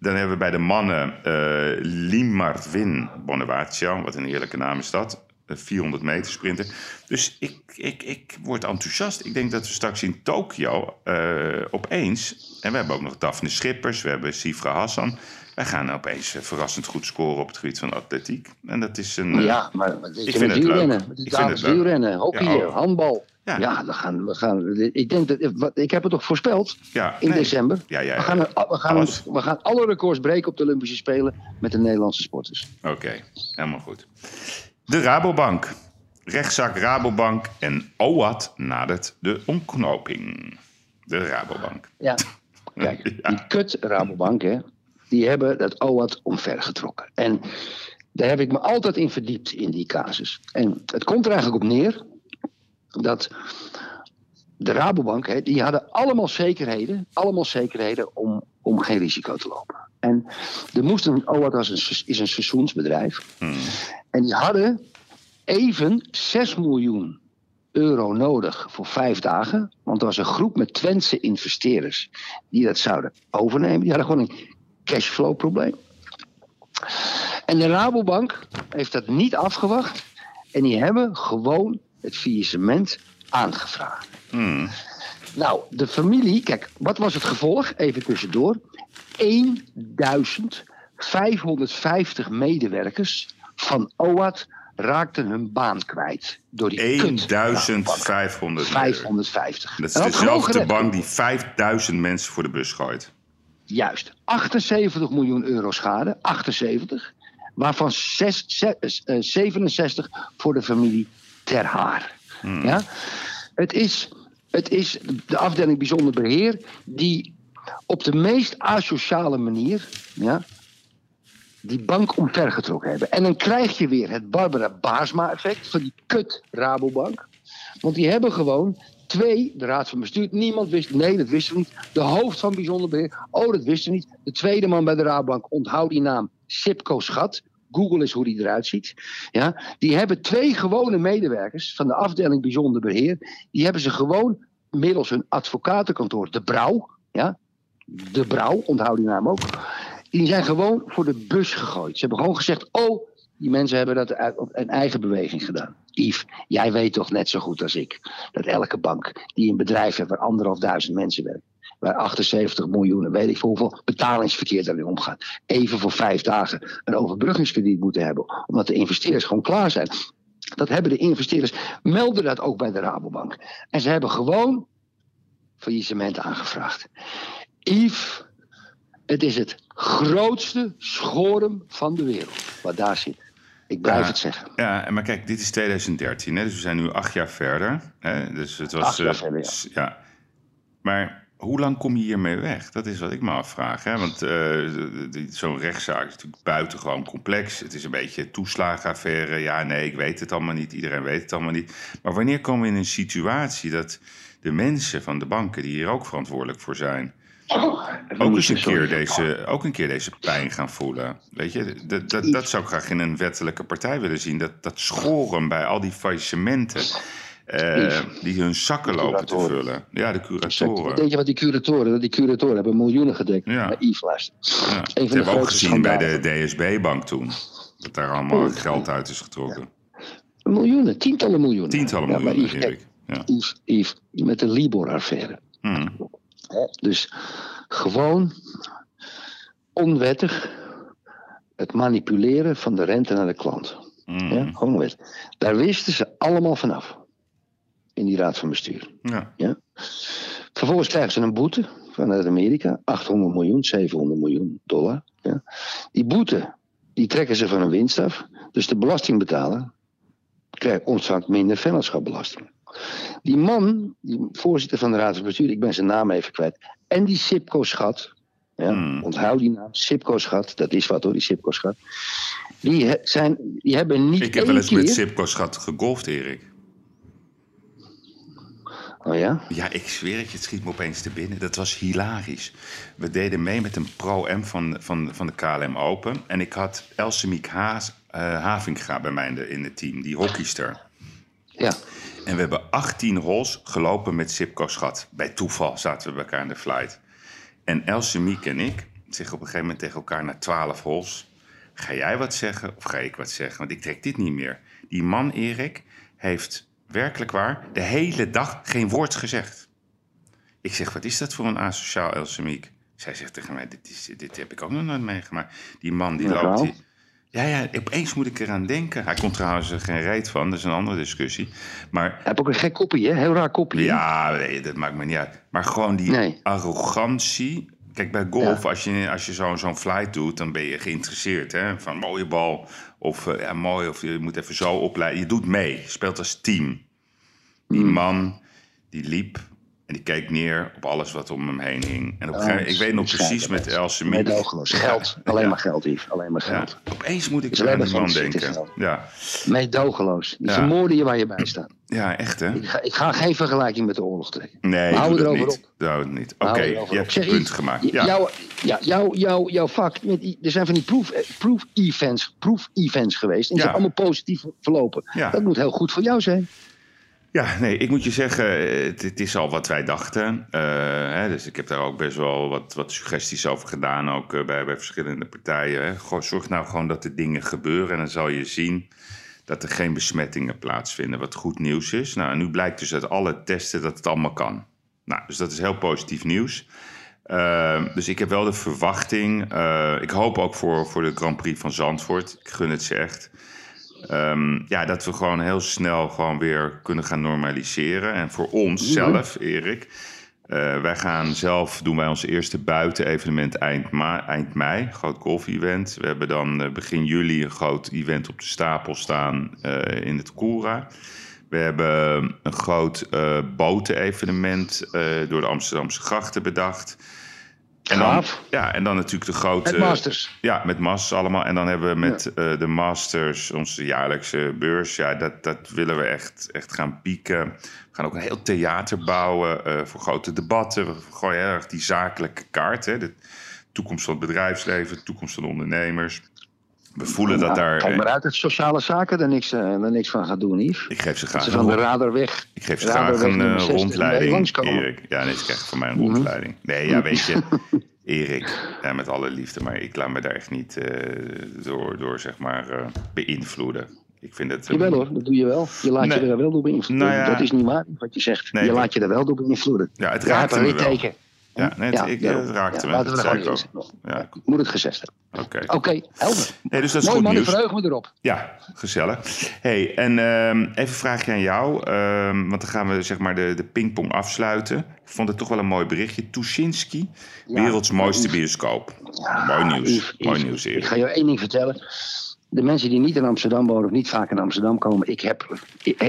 Dan hebben we bij de mannen eh Limarwin Bonavaccio. Wat een heerlijke naam is dat. Een 400 meter sprinter. Dus ik, ik, ik word enthousiast. Ik denk dat we straks in Tokio eh, opeens... En we hebben ook nog Daphne Schippers. We hebben Sifra Hassan. Wij gaan opeens eh, verrassend goed scoren op het gebied van atletiek. En dat is een... eh, Ja, maar maar dit ik is vind het leuk. Met Ik vind het leuk. wielrennen, hockey, Ja, oh. handbal. Ja. Ja, we gaan, we gaan, ik denk dat, wat- ik heb het toch voorspeld ja, in nee. december. Ja, ja, We, gaan, we, gaan, Alles. we gaan alle records breken op de Olympische Spelen met de Nederlandse sporters. Oké, helemaal goed. De Rabobank. Rechtszaak Rabobank en OAT nadert de omknoping. De Rabobank. Ja. Kijk, Ja. die kut Rabobank, hè, die hebben dat OAT omvergetrokken. En daar heb ik me altijd in verdiept, in die casus. En het komt er eigenlijk op neer dat de Rabobank, hè, die hadden allemaal zekerheden, allemaal zekerheden om, om geen risico te lopen. En er moest een OAT als een, is een seizoensbedrijf. En die hadden even 6 miljoen euro nodig voor vijf dagen. Want er was een groep met Twentse investeerders die dat zouden overnemen. Die hadden gewoon een cashflow probleem. En de Rabobank heeft dat niet afgewacht. En die hebben gewoon het faillissement aangevraagd. Hmm. Nou, de familie, kijk, wat was het gevolg? Even tussendoor. 1550 medewerkers van OAT raakten hun baan kwijt. Door die kut- 1500 550. Dat is En dezelfde bank die 5000 mensen voor de bus gooit. Juist. 78 miljoen euro schade. 78. Waarvan zes- ze- eh, 67 voor de familie Ter Haar. Ja? Het, is, het is de afdeling bijzonder beheer die op de meest asociale manier ja, die bank omvergetrokken hebben. En dan krijg je weer het Barbara Baarsma-effect van die kut Rabobank. Want die hebben gewoon twee, de raad van bestuur, niemand wist, nee, dat wisten we niet. De hoofd van bijzonder beheer, oh, dat wisten we niet. De tweede man bij de Rabobank, onthoud die naam, Sipco Schat. Google is hoe die eruit ziet. Ja, die hebben twee gewone medewerkers van de afdeling bijzonder beheer. Die hebben ze gewoon middels hun advocatenkantoor, de Brouw. Ja, de Brouw, onthoud die naam ook. Die zijn gewoon voor de bus gegooid. Ze hebben gewoon gezegd: Oh, die mensen hebben dat een eigen beweging gedaan. Yves, jij weet toch net zo goed als ik dat elke bank die een bedrijf heeft waar anderhalf duizend mensen werken, waar 78 miljoen, weet ik veel hoeveel betalingsverkeer daarin omgaat, even voor vijf dagen een overbruggingskrediet moeten hebben, omdat de investeerders gewoon klaar zijn. Dat hebben de investeerders, melden dat ook bij de Rabobank. En ze hebben gewoon faillissement aangevraagd. Yves, het is het grootste schorum van de wereld wat daar zit. Ik blijf Ja. het zeggen. Ja, maar kijk, dit is 2013, hè, dus we zijn nu acht jaar verder. Hè, dus het was, Acht jaar eh, verder, ja. Maar hoe lang kom je hiermee weg? Dat is wat ik me afvraag. Hè? Want eh, zo'n rechtszaak is natuurlijk buitengewoon complex. Het is een beetje toeslagenaffaire. Ja, nee, ik weet het allemaal niet. Iedereen weet het allemaal niet. Maar wanneer komen we in een situatie dat de mensen van de banken, die hier ook verantwoordelijk voor zijn, ook eens een keer deze, ook een keer deze pijn gaan voelen. Weet je, dat, dat, dat zou ik graag in een wettelijke partij willen zien. Dat, dat schoren bij al die faillissementen. eh, die hun zakken lopen te vullen. Ja, de curatoren. denk je wat die curatoren, die curatoren hebben miljoenen gedekt. Ja. Bij Yves luister. Ja. Dat hebben we ook gezien bij de. DSB-bank toen. Dat daar allemaal geld uit is getrokken. Miljoenen, tientallen miljoenen. Tientallen miljoenen, Yves. Ja. kijk, Yves, Yves, met de Libor-affaire. Hmm. Dus gewoon onwettig het manipuleren van de rente naar de klant. Hmm. Ja, gewoon onwettig. Daar wisten ze allemaal vanaf. In die raad van bestuur. Ja. Vervolgens krijgen ze een boete vanuit Amerika. 800 miljoen, 700 miljoen dollar. Ja. Die boete, die trekken ze van hun winst af. Dus de belastingbetaler krijgt, ontvangt minder vennootschapbelasting. Die man, die voorzitter van de raad van bestuur, ik ben zijn naam even kwijt. En die Sipco-schat, ja, Hmm. onthoud die naam, Sipco-schat, dat is wat hoor, die Sipco-schat. Die, zijn, die hebben niet Ik heb wel eens keer... met Sipco schat gegolfd, Erik. Oh ja? Ja, ik zweer het je, het schiet me opeens te binnen. Dat was hilarisch. We deden mee met een pro-M van, van, van de KLM Open. En ik had Elsemiek Haas, Havinga bij mij in, de, in het team, die hockeyster. Ja. En we hebben 18 holes gelopen met Sipco Schat. Bij toeval zaten we bij elkaar in de flight. En Elsemiek en ik zeggen op een gegeven moment tegen elkaar na 12 holes... Ga jij wat zeggen of ga ik wat zeggen? Want ik trek dit niet meer. Die man, Erik, heeft werkelijk waar de hele dag geen woord gezegd. Ik zeg, wat is dat voor een asociaal Elsemiek? Zij zegt tegen mij, dit, is, dit heb ik ook nog nooit meegemaakt. Die man die loopt... Die, ja, ja, opeens moet ik eraan denken. Hij komt trouwens er geen reet van, dat is een andere discussie. Maar Hij heeft ook een gek kopie, hè? Heel raar kopie. hè? ja, nee, dat maakt me niet uit. Maar gewoon die Nee. arrogantie. Kijk, bij golf, Ja. als je, als je zo'n zo'n flight doet, dan ben je geïnteresseerd. Hè? Van mooie bal, of eh, ja, mooi, of je moet even zo opleiden. Je doet mee, je speelt als team. Die Hmm. man, die liep en die keek neer op alles wat om hem heen hing. En op een Ja, gegeven moment, ik weet nog precies met. Else Meedogenloos. Geld. Alleen maar geld, Yves. Alleen maar Ja. geld. Opeens moet ik er aan die man het denken. Ja. Meedogenloos. Die Ja. vermoorden je waar je bij staat. ja, echt hè? Ik ga, ik ga geen vergelijking met de oorlog trekken. Nee, hou dat erover niet. Doe het niet. Oké, je op. hebt je punt Yves, gemaakt. Ja. Jouw, ja, jouw, jouw, jouw vak, er zijn van die proof, eh, proof, events, proof events geweest. En die zijn allemaal positief verlopen. Ja. Dat moet heel goed voor jou zijn. Ja, nee, ik moet je zeggen, eh, het, het is al wat wij dachten. Eh, hè, dus ik heb daar ook best wel wat, wat suggesties over gedaan, ook eh, bij, bij verschillende partijen. Zorg nou gewoon dat de dingen gebeuren en dan zal je zien dat er geen besmettingen plaatsvinden, wat goed nieuws is. Nou, en nu blijkt dus uit alle testen dat het allemaal kan. Nou, dus dat is heel positief nieuws. Uh, dus ik heb wel de verwachting, ik hoop ook voor, voor de Grand Prix van Zandvoort, ik gun het ze echt, um, ja, dat we gewoon heel snel gewoon weer kunnen gaan normaliseren. En voor ons zelf, Erik, uh, wij gaan zelf, doen wij ons eerste buitenevenement eind, ma eind mei, groot golf-event. We hebben dan uh, begin juli een groot event op de stapel staan uh, in het Koera. We hebben een groot botenevenement door de Amsterdamse grachten bedacht. En dan, ja, en dan natuurlijk de grote... Met Masters. Ja, met Masters allemaal. En dan hebben we met ja. uh, de Masters onze jaarlijkse beurs. Ja, dat, dat willen we echt, echt gaan pieken. We gaan ook een heel theater bouwen uh, voor grote debatten. We gooien heel erg die zakelijke kaart. Hè. De toekomst van het bedrijfsleven, de toekomst van de ondernemers. We voelen dat daar... Kijk maar uit dat sociale zaken er niks, er niks van gaat doen, Yves. Ik geef ze graag ze van de radar weg. Ik geef ze graag een uh, rondleiding, Erik. Ja, nee, ze krijgen van mij een rondleiding. Mm -hmm. Nee, ja, weet je... Erik, ja, met alle liefde, maar ik laat me daar echt niet uh, door, door, zeg maar, uh, beïnvloeden. Ik vind het... Jawel hoor, dat doe je wel. Je laat nee. je er wel door beïnvloeden. Nou ja, dat is niet waar wat je zegt. Nee, je laat je er wel door beïnvloeden. Ja, het raakt me wel. Teken. Ja, nee, het, ja, ik, ja, het raakte ja, me. Laten we er gewoon ja. Ik moet het gezegd hebben. Oké. Oké, okay, helder. Nee, dus dat is Mooi goed man, nieuws. ik verheug me erop. Ja, gezellig. hey, en um, even een vraagje aan jou. Um, want dan gaan we zeg maar de, de pingpong afsluiten. Ik vond het toch wel een mooi berichtje. Tuschinski, werelds mooiste bioscoop. mooi nieuws. Yves, mooi Yves, nieuws, Ik Erik. ga je één ding vertellen. De mensen die niet in Amsterdam wonen of niet vaak in Amsterdam komen, ik heb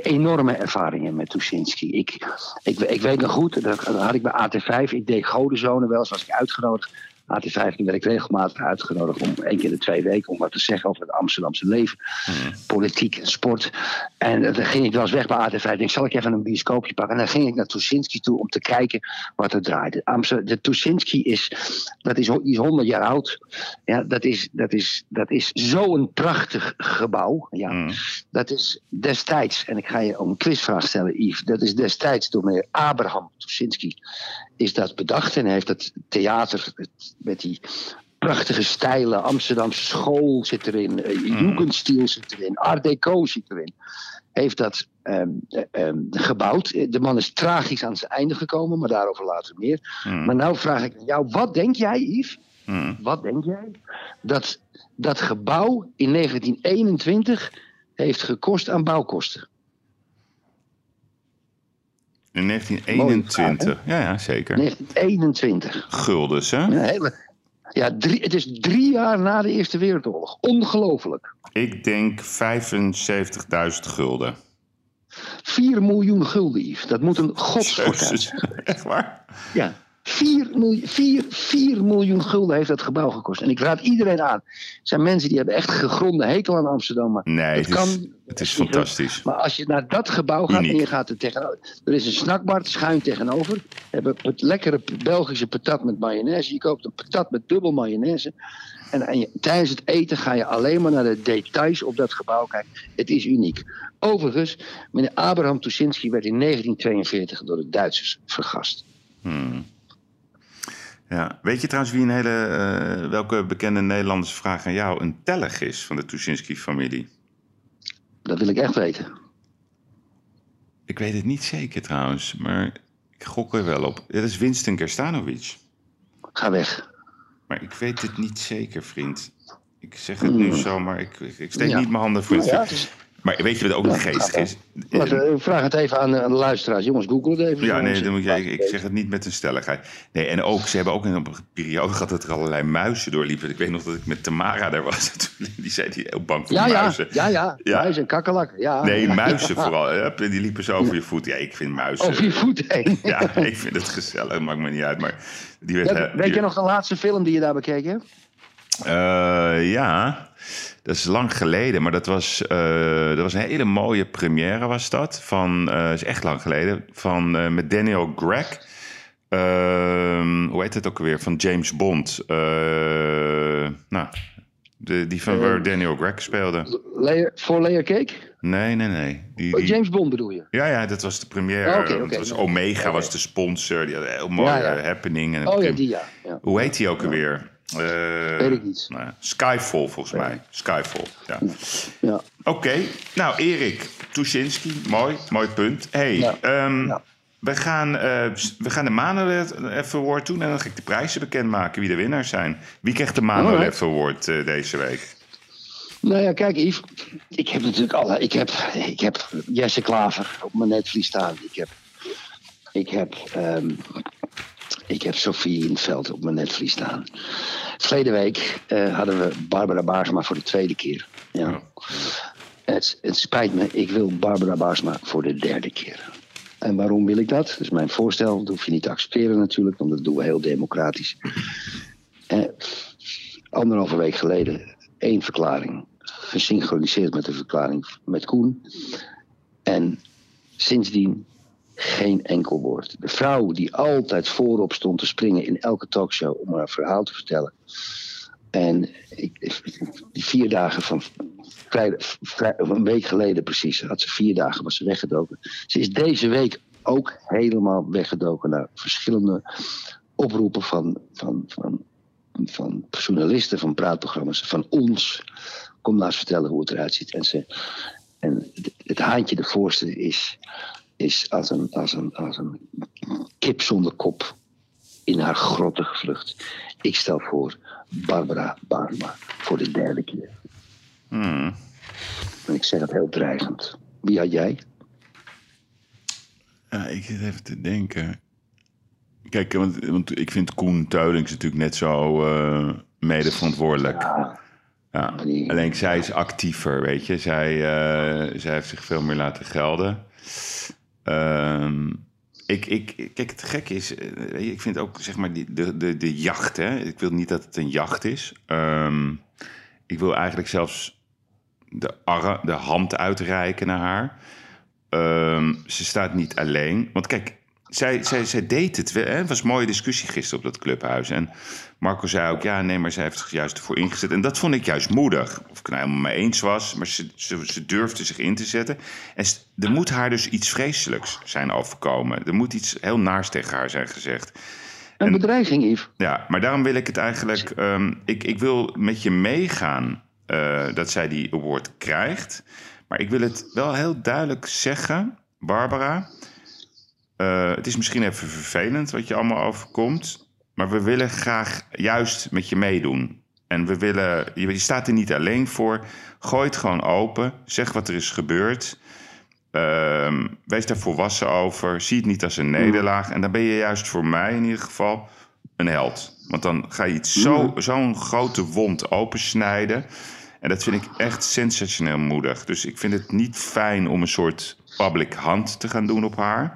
enorme ervaringen met Tuschinski. Ik, ik, ik weet nog goed, dat, had ik bij AT5, ik deed Godenzone wel was ik uitgenodigd. AT5 werd ik regelmatig uitgenodigd om één keer de twee weken om wat te zeggen over het Amsterdamse leven, Hmm. politiek en sport. En dan ging ik wel eens weg bij AT5. Ik zal ik even een bioscoopje pakken? En dan ging ik naar Tuschinski toe om te kijken wat er draaide. Amsterdam, de Tuschinski is, dat is, die is 100 jaar oud. Ja, dat is, dat is, dat is zo'n prachtig gebouw. Ja, Mm. Dat is destijds, en ik ga je een quizvraag stellen, Yves. Dat is destijds door meneer Abraham Tuschinski is dat bedacht. En heeft het theater met die prachtige stijlen. Amsterdamse school zit erin. Uh, Jugendstil zit erin. Art Deco zit erin. Heeft dat ehm, eh, ehm, gebouwd. Eh, De man is tragisch aan zijn einde gekomen, maar daarover later meer. Mm. Maar nou vraag ik aan jou, wat denk jij, Yves? Mm. Wat denk jij dat dat gebouw in 1921 heeft gekost aan bouwkosten? In 1921. Ja, ja, zeker. 1921. Guldens, hè? Een hele, ja, drie, het is drie jaar na de Eerste Wereldoorlog. Ongelooflijk. Ik denk 75.000 gulden. 4 miljoen gulden, Yves. Dat moet een Jezus. zijn. Echt waar? Ja. 4 miljoen, 4, 4 miljoen gulden heeft dat gebouw gekost. En ik raad iedereen aan. Er zijn mensen die hebben echt gegronde hekel aan Amsterdam. Maar Nee, het kan, is, het is fantastisch. Maar als je naar dat gebouw gaat Uniek. en je gaat er tegenover. Er is een snackbar schuin tegenover. We hebben het lekkere Belgische patat met mayonaise. Je koopt een patat met dubbel mayonaise. En, en je- tijdens het eten ga je alleen maar naar de details op dat gebouw kijken. Het is uniek. Overigens, meneer Abraham Tuschinski werd in 1942 door de Duitsers vergast. Hmm. Ja. Weet je trouwens wie een hele, eh, welke bekende Nederlanders vraag aan jou een tellig is van de Tuschinski-familie? Dat wil ik echt weten. Ik weet het niet zeker trouwens, maar ik gok er wel op. Dat is Winston Gerstanovic. Ga weg. Maar ik weet het niet zeker, vriend. Ik zeg het nu zo, maar ik, ik, steek Ja. niet mijn handen voor het Ja, Maar weet je wat ook Ja, geestig is? Vraag het even aan, de- aan de luisteraars. Jongens, google het even. Ja, nee, dan moet je, ik, zeg het niet met een stelligheid. Nee, en ook, ze hebben ook in een periode gehad dat er allerlei muizen doorliepen. Ik weet nog dat ik met Tamara daar was. Die zei die heel bang voor Ja, muizen. ja, ja. Ja. Muizen en kakkerlakken. Ja. Nee, muizen vooral. Die liepen zo over je voet. Ja, ik vind muizen... Over je voet heen. Ja, ik vind het gezellig. Maakt me niet uit. Maar die werd... Ja, eh, weet die- je nog de laatste film die je daar bekeken hebt? Eh, ja, dat is lang geleden, maar dat was, eh, dat was een hele mooie première was dat. Van, eh is echt lang geleden, van, eh, met Daniel Gregg. Ehm, hoe heet het ook alweer? Van James Bond. Nou, de, die van waar Daniel Gregg speelde. Layer, voor Layer Cake? Nee, nee, nee. Die, Oh, James Bond bedoel je? ja, ja, dat was de première. Oh, was Omega was de sponsor. Die had een heel mooie Ja, ja. happening. En Oh ja, die ja. ja. Hoe heet die ook alweer? Eh, Weet ik niet. nou Skyfall volgens mij. Skyfall, ja. Ja. Oké, nou Erik Tuschinski, mooi, mooi punt. hey, ehm, we, gaan, eh, we gaan de Manolef Award doen en dan ga ik de prijzen bekendmaken wie de winnaars zijn. Wie krijgt de Alright. Award eh, deze week? Nou ja, kijk Yves. Ik heb natuurlijk alle... Ik heb, ik heb Jesse Klaver op mijn netvlies staan. Ik heb... Ik heb... ehm, ik heb Sofie in het veld op mijn netvlies staan. Verleden week eh, hadden we Barbara Baarsma voor de tweede keer. Ja. Het, het spijt me, ik wil Barbara Baarsma voor de derde keer. En waarom wil ik dat? Dat is mijn voorstel. Dat hoef je niet te accepteren natuurlijk, want dat doen we heel democratisch. Eh, anderhalve week geleden één verklaring. Gesynchroniseerd met de verklaring met Koen. En sindsdien geen enkel woord. De vrouw die altijd voorop stond te springen in elke talkshow om haar verhaal te vertellen. En die vier dagen van vrij, vrij- een week geleden precies, had ze vier dagen was ze weggedoken. Ze is deze week ook helemaal weggedoken naar verschillende oproepen van, van, van, van journalisten, van praatprogramma's, van ons. Kom eens vertellen hoe het eruit ziet. En, ze, en het haantje de voorste is, is als, een, als, een, als een kip zonder kop in haar grotte gevlucht. Ik stel voor Barbara Barma voor de derde keer. Hmm. En ik zeg het heel dreigend. Wie had jij? Ja, ik zit even te denken. Kijk, want, want ik vind Koen Teulings natuurlijk net zo mede verantwoordelijk. Ja, Ja. die- Alleen zij is actiever, weet je. Zij, eh, zij heeft zich veel meer laten gelden. Ehm, ik, ik, kijk, het gekke is, eh, ik vind ook zeg maar die, de, de, de jacht. Hè? Ik wil niet dat het een jacht is. Ehm, ik wil eigenlijk zelfs de, de hand uitreiken naar haar. Ehm, ze staat niet alleen. Want kijk, zij, zij, zij deed het. Hè? Het was een mooie discussie gisteren op dat clubhuis. En Marco zei ook, ja, nee, maar zij heeft zich juist ervoor ingezet. En dat vond ik juist moedig. Of ik het nou helemaal mee eens was, maar ze, ze, ze durfde zich in te zetten. En er moet haar dus iets vreselijks zijn overkomen. Er moet iets heel naars tegen haar zijn gezegd. Een bedreiging, Yves. Ja, maar daarom wil ik het eigenlijk. ehm, ik, ik wil met je meegaan eh, dat zij die award krijgt. Maar ik wil het wel heel duidelijk zeggen, Barbara. Eh, het is misschien even vervelend wat je allemaal overkomt. Maar we willen graag juist met je meedoen. En we willen. Je, je staat er niet alleen voor. Gooi het gewoon open. Zeg wat er is gebeurd. Ehm, wees daar volwassen over. Zie het niet als een nederlaag. En dan ben je juist voor mij in ieder geval een held. Want dan ga je iets zo, zo'n grote wond opensnijden. En dat vind ik echt sensationeel moedig. Dus ik vind het niet fijn om een soort public hand te gaan doen op haar.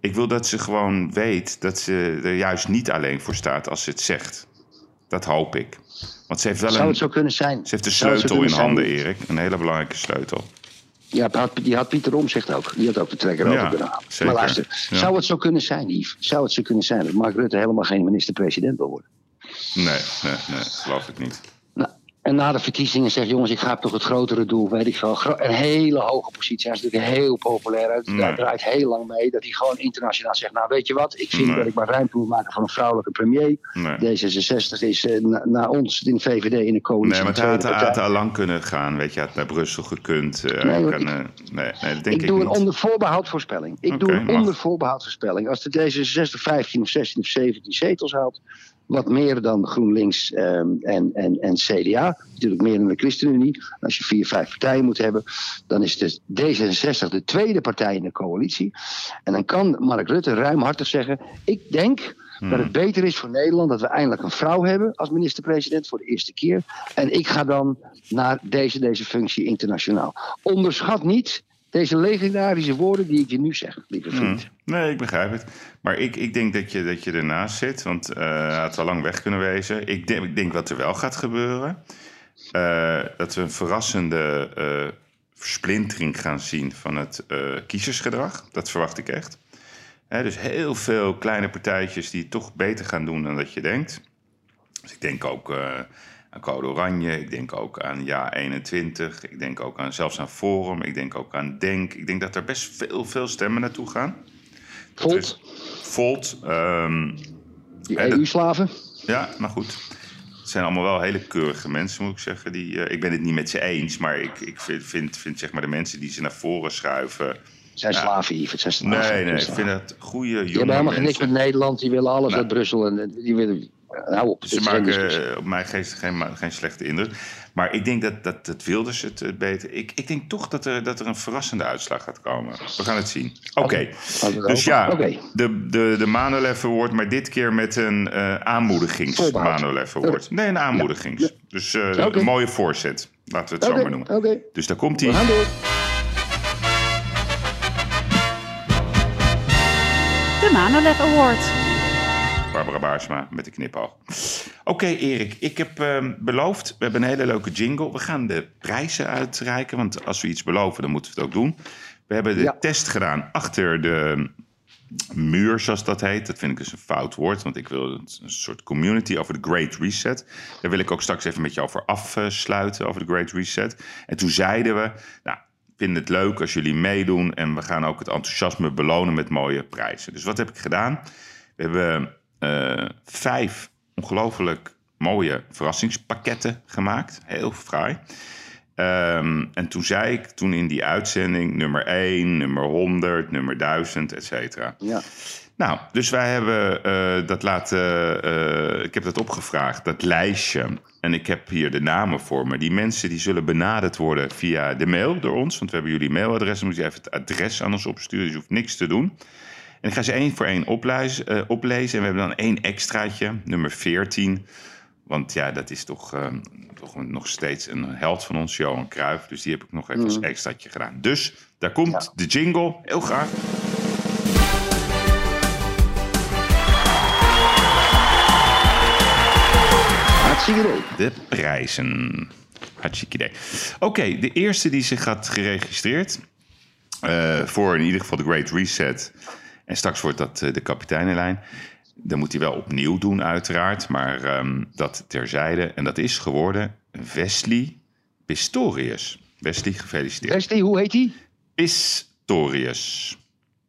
Ik wil dat ze gewoon weet dat ze er juist niet alleen voor staat als ze het zegt. Dat hoop ik. Want ze heeft wel Zou een, het zo kunnen zijn? ze heeft zo sleutel in handen, zijn? Erik. Een hele belangrijke sleutel. Ja, die had Pieter Omzicht ook. Die had ook de trekker Ja, over kunnen halen. zeker. Maar luister, Ja. zou het zo kunnen zijn, Yves? Zou het zo kunnen zijn dat Mark Rutte helemaal geen minister-president wil worden? Nee, nee, nee, geloof ik niet. En na de verkiezingen zegt, jongens, ik ga toch het grotere doel, weet ik veel. Een hele hoge positie. Hij is natuurlijk heel populair. Hij Nee. draait heel lang mee. Dat hij gewoon internationaal zegt, nou weet je wat, ik vind Nee. dat ik maar ruimte moet maken van een vrouwelijke premier. Nee. D66 is eh, na, na ons in de VVD in de coalitie. Nee, maar het had, al lang kunnen gaan. Weet je, had naar Brussel gekund. eh, Nee, kan, eh, nee, denk ik, Ik doe een onder voorbehoud voorspelling. Ik doe een mag. onder voorbehoud voorspelling. Als de D66 15 of 16 of 17 zetels haalt, wat meer dan GroenLinks ehm, en, en, en CDA, natuurlijk meer dan de ChristenUnie. Als je vier, vijf partijen moet hebben, dan is de D66 de tweede partij in de coalitie. En dan kan Mark Rutte ruimhartig zeggen: Ik denk dat het beter is voor Nederland dat we eindelijk een vrouw hebben als minister-president voor de eerste keer. En ik ga dan naar deze, deze functie internationaal. Onderschat niet deze legendarische woorden die ik je nu zeg, lieve vriend. Hmm. Nee, ik begrijp het. Maar ik, ik denk dat je, dat je ernaast zit, want eh hij had al lang weg kunnen wezen. Ik denk, ik denk wat er wel gaat gebeuren. eh, dat we een verrassende eh, versplintering gaan zien van het kiezersgedrag. Dat verwacht ik echt. Dus heel veel kleine partijtjes die het toch beter gaan doen dan dat je denkt. Dus ik denk ook aan Code Oranje, ik denk ook aan Ja 21, ik denk ook aan, zelfs aan Forum, ik denk ook aan Denk. Ik denk dat er best veel, veel stemmen naartoe gaan. Dat is Volt, Volt, ehm, die dat- EU-slaven. ja, maar goed. Het zijn allemaal wel hele keurige mensen, moet ik zeggen. Die, eh, ik ben het niet met ze eens, maar ik, ik vind, vind, vind zeg maar de mensen die ze naar voren schuiven. Het zijn slaven, Yves. Het zijn slaven. Nee, nee, ik Het zijn vind het goede Die jonge hebben helemaal niks met Nederland. Die willen alles Nee. uit Brussel. En eh, die willen... Hou op. Ze maken eh, op mij geeft geen, geen slechte indruk. Maar ik denk dat, dat, dat Wilders het, het beter... Ik, ik denk toch dat er, dat er een verrassende uitslag gaat komen. We gaan het zien. Oké, dus ja, de, de, de Manolev Award, maar dit keer met een eh aanmoedigings. Manolev Award. Nee, een aanmoedigings. Dus eh, een mooie voorzet. Laten we het zo maar noemen. Dus daar komt hij. De Manolev Award. Barbara Baarsma met de knipoog. Oké, Erik, ik heb ehm, beloofd, we hebben een hele leuke jingle. We gaan de prijzen uitreiken, want als we iets beloven, dan moeten we het ook doen. We hebben de Ja. test gedaan achter de muur, zoals dat heet. Dat vind ik dus een fout woord, want ik wil een soort community over de Great Reset. Daar wil ik ook straks even met je over afsluiten, over de Great Reset. En toen zeiden we, nou, ik vind het leuk als jullie meedoen en we gaan ook het enthousiasme belonen met mooie prijzen. Dus wat heb ik gedaan? We hebben vijf ongelooflijk mooie verrassingspakketten gemaakt. Heel fraai. Ehm, en toen zei ik, toen in die uitzending, nummer 1, nummer 100, nummer 1000, et cetera. Ja. Nou, dus wij hebben eh, dat laten. eh, ik heb dat opgevraagd, dat lijstje. En ik heb hier de namen voor me. Die mensen die zullen benaderd worden via de mail door ons. Want we hebben jullie mailadres. Dan moet je even het adres aan ons opsturen. Dus je hoeft niks te doen. En ik ga ze één voor één oplezen, eh, oplezen. En we hebben dan één extraatje, nummer 14. Want ja, dat is toch, eh, toch nog steeds een held van ons, Johan Cruijff. Dus die heb ik nog even als extraatje gedaan. Dus daar komt de jingle. Heel graag. De prijzen. Hartstikke idee. Oké, de eerste die zich had geregistreerd... eh, voor in ieder geval de Great Reset... en straks wordt dat eh, de kapiteinenlijn... dan moet hij wel opnieuw doen uiteraard... maar ehm, dat terzijde. En dat is geworden Wesley Pistorius. Wesley, gefeliciteerd. Wesley, hoe heet hij? Pistorius.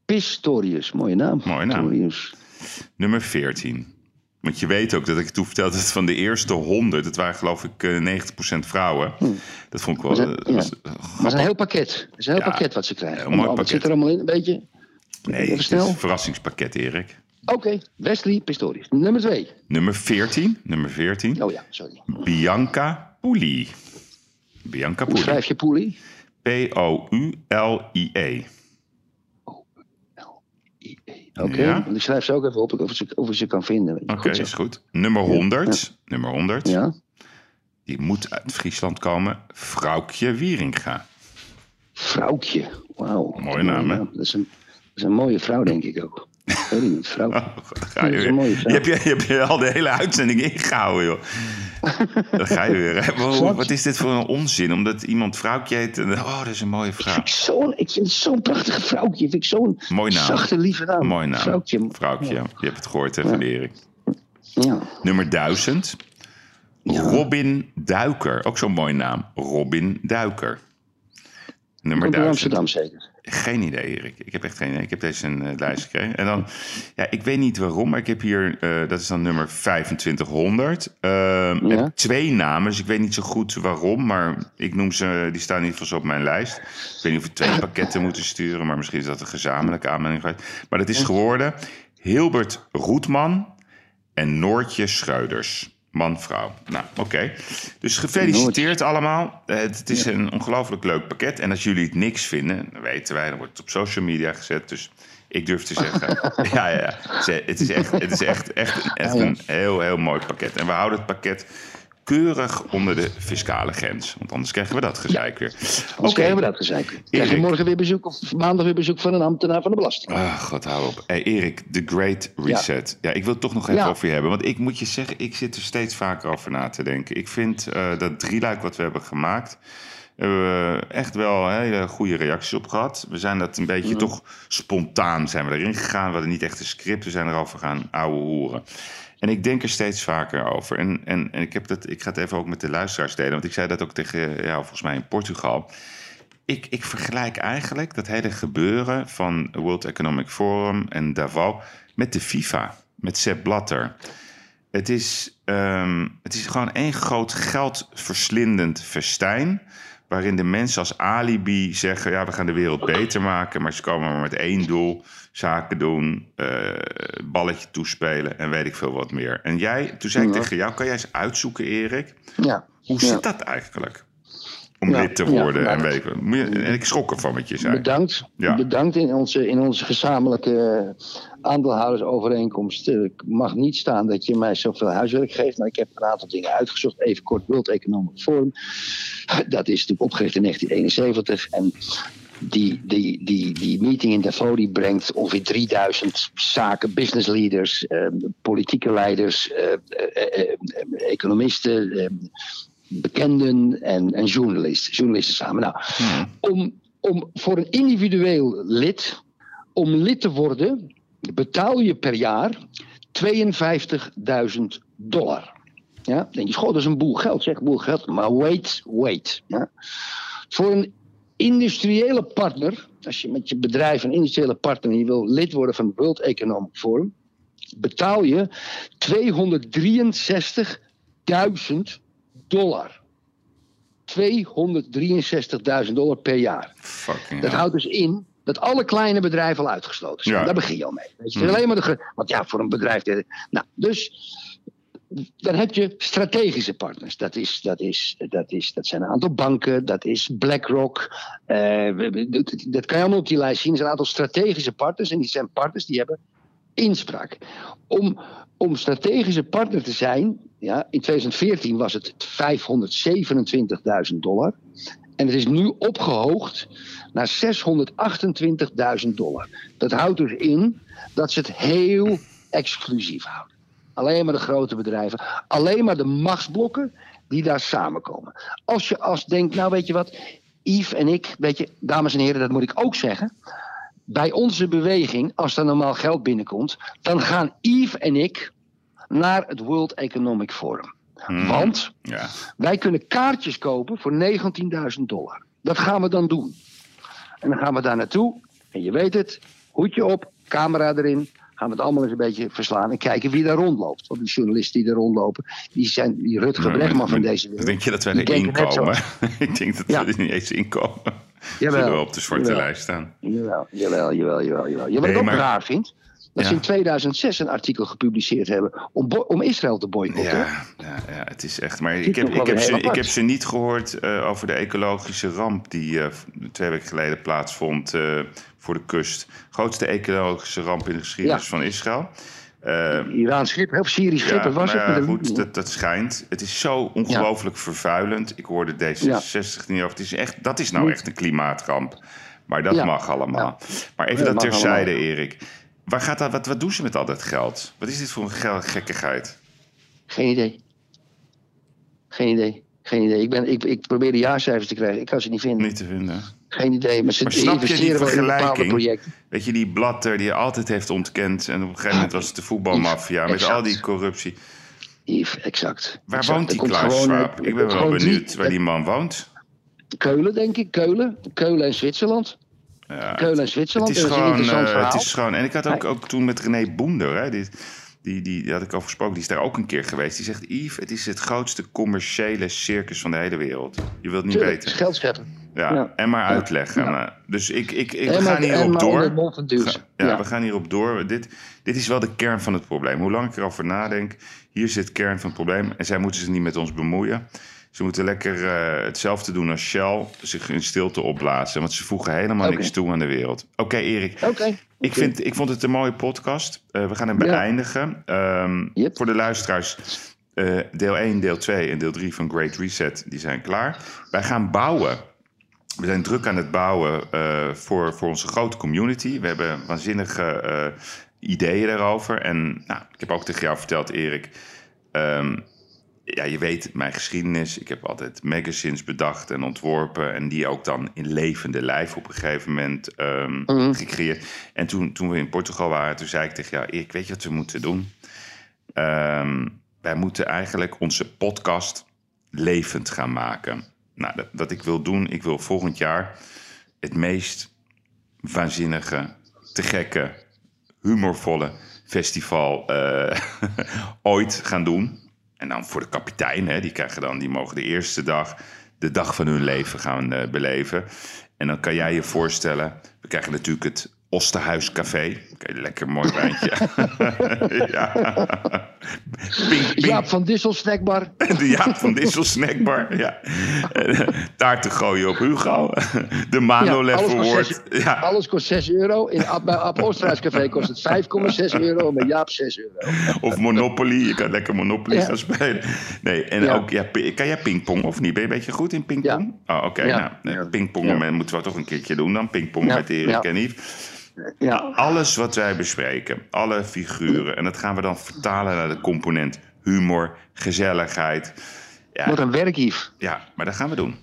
Pistorius. Mooie naam. Mooie naam. Pistorius. Nummer 14. Want je weet ook dat ik toen vertelde dat van de eerste 100, het waren geloof ik eh, 90% vrouwen. Dat vond ik wel. Hm. ze- eh, was, ja. eh, een heel pakket. Het is een heel Ja, pakket wat ze krijgen. een mooi Wat pakket. zit er allemaal in? Een beetje? Nee, het is een verrassingspakket, Erik. Oké, Wesley Pistorius. Nummer twee. Nummer 14. Nummer 14. Oh ja, sorry. Bianca Pouli. Bianca Hoe Pouli. schrijf je Poelie? P-O-U-L-I-E. Oké, Ja. want ik schrijf ze ook even op of ze, of ze kan vinden. Oké, zo. is goed. Nummer 100. Nummer 100. Ja, Die moet uit Friesland komen. Vrouwtje Wieringa. Vrouwtje. Wauw. Mooie naam, hè? Dat is, een, is een mooie vrouw, denk ik ook. Weet ik niet, vrouw. Oh, ga je, Dat is weer. een mooie je, hebt, je, je hebt je al de hele uitzending ingehouden, joh. Dan ga je weer. Wow, wat is dit voor een onzin? Omdat iemand vrouwtje heet. En, oh, dat is een mooie vrouw. Vind ik, zo'n, ik vind het zo'n prachtige vrouwtje. Vind ik zo'n Mooi naam. zachte, lieve naam. Mooi naam. Vrouwtje. Vrouwtje. Je hebt het gehoord, hè, van Erik. Ja. Nummer 1000. Ja. Robin Duiker. Ook zo'n mooie naam. Robin Duiker. Nummer in 1000. Amsterdam zeker. Geen idee, Erik. Ik heb echt geen idee. Ik heb deze een eh, lijst gekregen. En dan, ja, ik weet niet waarom, maar ik heb hier, eh, dat is dan nummer 2500. Ehm, Ja. heb twee namen, dus ik weet niet zo goed waarom, maar ik noem ze, die staan in ieder geval zo op mijn lijst. Ik weet niet of we twee pakketten moeten sturen, maar misschien is dat een gezamenlijke aanmelding. geweest. Maar dat is geworden Hilbert Roetman en Noortje Schreuders. Man, vrouw. Nou, oké. Dus gefeliciteerd allemaal. Eh, Het, is een ongelooflijk leuk pakket. En als jullie het niks vinden, dan weten wij, dan wordt het op social media gezet. Dus ik durf te zeggen, ja, ja, ja. Het is echt, het is echt, echt, echt een heel, heel mooi pakket. En we houden het pakket keurig onder de fiscale grens. Want anders krijgen we dat gezeik weer. Anders Oké. krijgen we dat gezegd. Krijg je morgen weer bezoek of maandag weer bezoek van een ambtenaar van de belasting. Ah, god, hou op. Hey, Erik, The Great Reset. Ja. ik wil het toch nog even Ja. over je hebben. Want ik moet je zeggen, ik zit er steeds vaker over na te denken. Ik vind eh, dat drieluik wat we hebben gemaakt... hebben we echt wel hele goede reacties op gehad. We zijn dat een beetje toch spontaan zijn we erin gegaan. We hadden niet echt een script, we zijn erover gaan ouwe hoeren. En ik denk er steeds vaker over. En, en, en ik, heb dat, ik ga het even ook met de luisteraars delen. Want ik zei dat ook tegen jou, volgens mij in Portugal ik, ik vergelijk eigenlijk dat hele gebeuren van World Economic Forum en Davos met de FIFA, met Sepp Blatter. Het is, ehm, het is gewoon één groot geldverslindend festijn. Waarin de mensen als alibi zeggen: ja, we gaan de wereld beter maken. Maar ze komen maar met één doel: zaken doen, eh, balletje toespelen en weet ik veel wat meer. En jij, toen zei ik Ja. tegen jou: kan jij eens uitzoeken, Erik? Ja. Hoe Ja. zit dat eigenlijk? Om Ja, lid te worden en weet wat. Je- En ik schrok ervan met je zei. Bedankt. Ja. Bedankt in onze, in onze gezamenlijke eh, aandeelhoudersovereenkomst. Eh, Ik mag niet staan dat je mij zoveel huiswerk geeft. Maar ik heb een aantal dingen uitgezocht. Even kort World Economic Forum. Dat is natuurlijk opgericht in 1971. En die, die, die, die meeting in Davos die brengt ongeveer 3000 zaken, business leaders, eh, politieke leiders, eh, eh, eh, economisten, bekenden en, en journalisten, journalisten samen. Nou, om, om voor een individueel lid, om lid te worden, betaal je per jaar 52.000 dollar. Ja, dan denk je, goh, dat is een boel geld, zeg, een boel geld. Maar wait, wait. Ja. Voor een industriële partner, als je met je bedrijf een industriële partner en je wil lid worden van het World Economic Forum, betaal je 263.000 dollar. 263.000 dollar per jaar. Fucking Dat houdt dus in dat alle kleine bedrijven al uitgesloten zijn. Ja. Daar begin je al mee. Weet je. Hmm. Alleen maar de, want ja, voor een bedrijf. Nou, dus dan heb je strategische partners. Dat, is, dat, is, dat, is, dat zijn een aantal banken, dat is BlackRock. eh, dat, dat kan je allemaal op die lijst zien. Er zijn een aantal strategische partners. En die zijn partners die hebben inspraak. Om, om strategische partner te zijn, ja, in 2014 was het 527.000 dollar. En het is nu opgehoogd naar 628.000 dollar. Dat houdt dus in dat ze het heel exclusief houden. Alleen maar de grote bedrijven, alleen maar de machtsblokken die daar samenkomen. Als je als denkt, nou weet je wat, Yves en ik, weet je, dames en heren, dat moet ik ook zeggen. Bij onze beweging, als er normaal geld binnenkomt, dan gaan Yves en ik naar het World Economic Forum. Want Ja. wij kunnen kaartjes kopen voor 19.000 dollar. Dat gaan we dan doen. En dan gaan we daar naartoe. En je weet het, hoedje op, camera erin. Gaan we het allemaal eens een beetje verslaan en kijken wie daar rondloopt. Want die journalisten die daar rondlopen, die zijn die Rutger Bregman van deze wereld. Denk je dat wij erin komen? ik denk dat Ja. we er niet eens inkomen. Jawel, Zullen we op de zwarte jawel. lijst staan? Jawel, jawel, jawel, jawel. jawel. Ja, wat Nee, ik ook maar- raar vind, dat Ja. ze in 2006 een artikel gepubliceerd hebben om, om Israël te boycotten. Ja, ja, ja, het is echt. Maar ik heb, ik heb, ze, ik heb ze niet gehoord eh, over de ecologische ramp die eh, twee weken geleden plaatsvond eh, voor de kust. Grootste ecologische ramp in de geschiedenis Ja. van Israël. Iraans schip, of Syrisch schip, wat was nou het? ja, goed, dat, dat schijnt. Het is zo ongelooflijk vervuilend. Ik hoorde D66 niet over. Het is echt, dat is nou echt een klimaatramp. Maar dat Ja. mag allemaal. Maar even Ja, dat terzijde, allemaal. Erik. Waar gaat dat, wat, wat doen ze met al dat geld? Wat is dit voor een gekkigheid? Geen idee. Geen idee. Geen idee. Ik, ben, ik, ik probeer de jaarcijfers te krijgen. Ik kan ze niet vinden. Niet te vinden. Geen idee. Maar ze Maar snap je die in vergelijking? Weet je, die Blatter die altijd heeft ontkend. En op een gegeven moment was het de voetbalmafia. Met al die corruptie. Yves, exact. Waar Exact. woont die gewoon, Schwab? Ik ben wel benieuwd waar die man woont. Keulen, denk ik. Keulen. Keulen en Zwitserland. Ja, Keulen en Zwitserland. Het is, gewoon, eh, het is gewoon. En ik had ook, ook toen met René Boender, hè, die, die, die, die had ik over gesproken, die is daar ook een keer geweest. Die zegt: Yves, het is het grootste commerciële circus van de hele wereld. Je wilt niet Tuurlijk, het is weten. geld scheppen. Ja, Ja. en maar uitleggen. Ja. Dus ik, ik, ik, we gaan hierop door. Ga- Ja, Ja. we gaan hierop door. Dit, dit is wel de kern van het probleem. Hoe lang ik erover nadenk, hier zit de kern van het probleem. En zij moeten zich niet met ons bemoeien. Ze moeten lekker eh, hetzelfde doen als Shell, zich in stilte opblazen. Want ze voegen helemaal niks toe aan de wereld. Oké, Erik. Oké. Ik, vind, ik vond het een mooie podcast. Eh, we gaan hem Ja. beëindigen. Ehm, Yep. Voor de luisteraars, eh, deel 1, deel 2 en deel 3 van Great Reset, die zijn klaar. Wij gaan bouwen. We zijn druk aan het bouwen voor, voor onze grote community. We hebben waanzinnige ideeën daarover. En nou, ik heb ook tegen jou verteld, Erik. ehm, ja, je weet mijn geschiedenis. Ik heb altijd magazines bedacht en ontworpen. En die ook dan in levende lijf op een gegeven moment ehm, Mhm. gecreëerd. En toen, toen we in Portugal waren, toen zei ik tegen jou... Erik, weet je wat we moeten doen? Ehm, wij moeten eigenlijk onze podcast levend gaan maken. Nou, dat, wat ik wil doen, ik wil volgend jaar het meest waanzinnige, te gekke, humorvolle, festival eh, ooit gaan doen. En dan voor de kapitein, hè, die krijgen dan, die mogen de eerste dag, de dag van hun leven gaan eh, beleven. En dan kan jij je voorstellen, we krijgen natuurlijk het Osterhuis Café. Oké, lekker mooi wijntje. ja. Pink, pink, Jaap van Dissel snackbar. de Jaap van Dissel snackbar. Ja. Eh, Taart te gooien op Hugo. De Award. zes, Ja. alles kost 6 euro. In, bij Ab Café kost het 5,6 euro. Bij Jaap 6 euro. Of Monopoly. Je kan lekker Monopoly Ja. gaan spelen. Nee, en Ja. ook, ja, kan jij pingpong of niet? Ben je een beetje goed in pingpong? Oh, oké. Ja. Nou, Ja. Ja. men- moeten we toch een keertje doen dan. Pingpong Ja. met Erik Ja. en Yves. Ja. Alles wat wij bespreken, alle figuren. En dat gaan we dan vertalen naar de component humor, gezelligheid. Ja, Wat een werk, Yves. ja maar dat gaan we doen.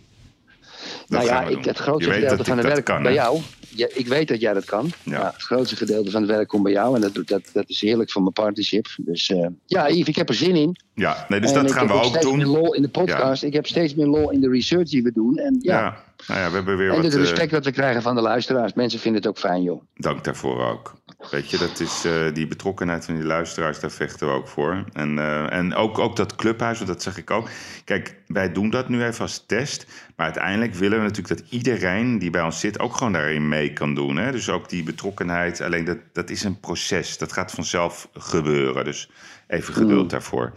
Dat Nou ja, ik, het grootste gedeelte van ik het werk kan, bij hè? jou. Ja, ik weet dat jij dat kan. Ja. Maar het grootste gedeelte van het werk komt bij jou. En dat, dat, dat is heerlijk voor mijn partnership. Dus eh, ja, Yves, ik heb er zin in. Ja, nee, dus En dat ik gaan heb we ook steeds doen. meer lol in de podcast. Ik heb steeds meer lol in de research die we doen. En Ja. Nou ja, we hebben weer en wat... het eh, respect dat we krijgen van de luisteraars. Mensen vinden het ook fijn, joh. Dank daarvoor ook. Weet je, dat is eh, die betrokkenheid van die luisteraars, daar vechten we ook voor. En, eh, en ook, ook dat clubhuis, want dat zeg ik ook. Kijk, wij doen dat nu even als test. Maar uiteindelijk willen we natuurlijk dat iedereen die bij ons zit ook gewoon daarin mee kan doen. Hè? Dus ook die betrokkenheid. Alleen dat, dat is een proces. Dat gaat vanzelf gebeuren. Dus even geduld daarvoor.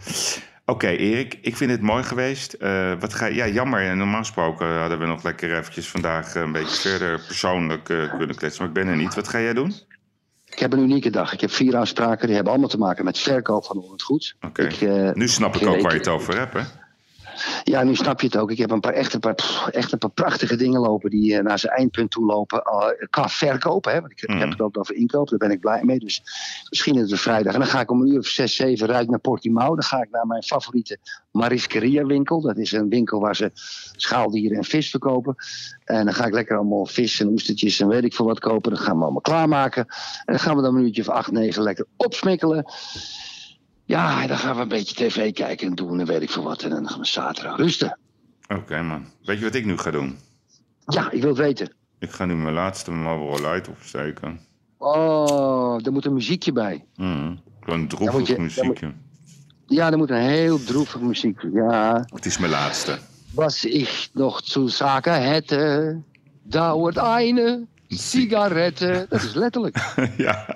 Oké, Erik, ik vind het mooi geweest. Eh, wat ga, ja, jammer. Normaal gesproken hadden we nog lekker eventjes vandaag een beetje verder persoonlijk eh, kunnen kletsen. Maar ik ben er niet. Wat ga jij doen? Ik heb een unieke dag. Ik heb vier afspraken. Die hebben allemaal te maken met verkoop van het goed. Oké. Eh, Nu snap ik ik- ook waar je het over hebt, hè? Ja, nu snap je het ook. Ik heb een paar echt een paar, pff, echt een paar prachtige dingen lopen die eh, naar zijn eindpunt toe lopen. eh, qua verkoop, hè. Want ik, heb het ook over inkoop, daar ben ik blij mee. Dus misschien is het vrijdag. En dan ga ik om een uur of zes, zeven rijd naar Portimao. Dan ga ik naar mijn favoriete Marisqueria winkel. Dat is een winkel waar ze schaaldieren en vis verkopen. En dan ga ik lekker allemaal vis en oestertjes en weet ik veel wat kopen. Dat gaan we allemaal klaarmaken. En dan gaan we dan een uurtje of acht, negen lekker opsmikkelen. Ja, dan gaan we een beetje tv kijken en doen en weet ik veel wat. En dan gaan we zaterdag rusten. Oké, man. Weet je wat ik nu ga doen? Ja, ik wil het weten. Ik ga nu mijn laatste Marlboro Light opsteken. Oh, er moet een muziekje bij. Gewoon moet droevig je- dan muziekje. Ja, er moet een heel droevig muziekje. Ja, Het is mijn laatste. was ik nog zu zaken hätte, dauert eine Zigarette. Dat is letterlijk. ja.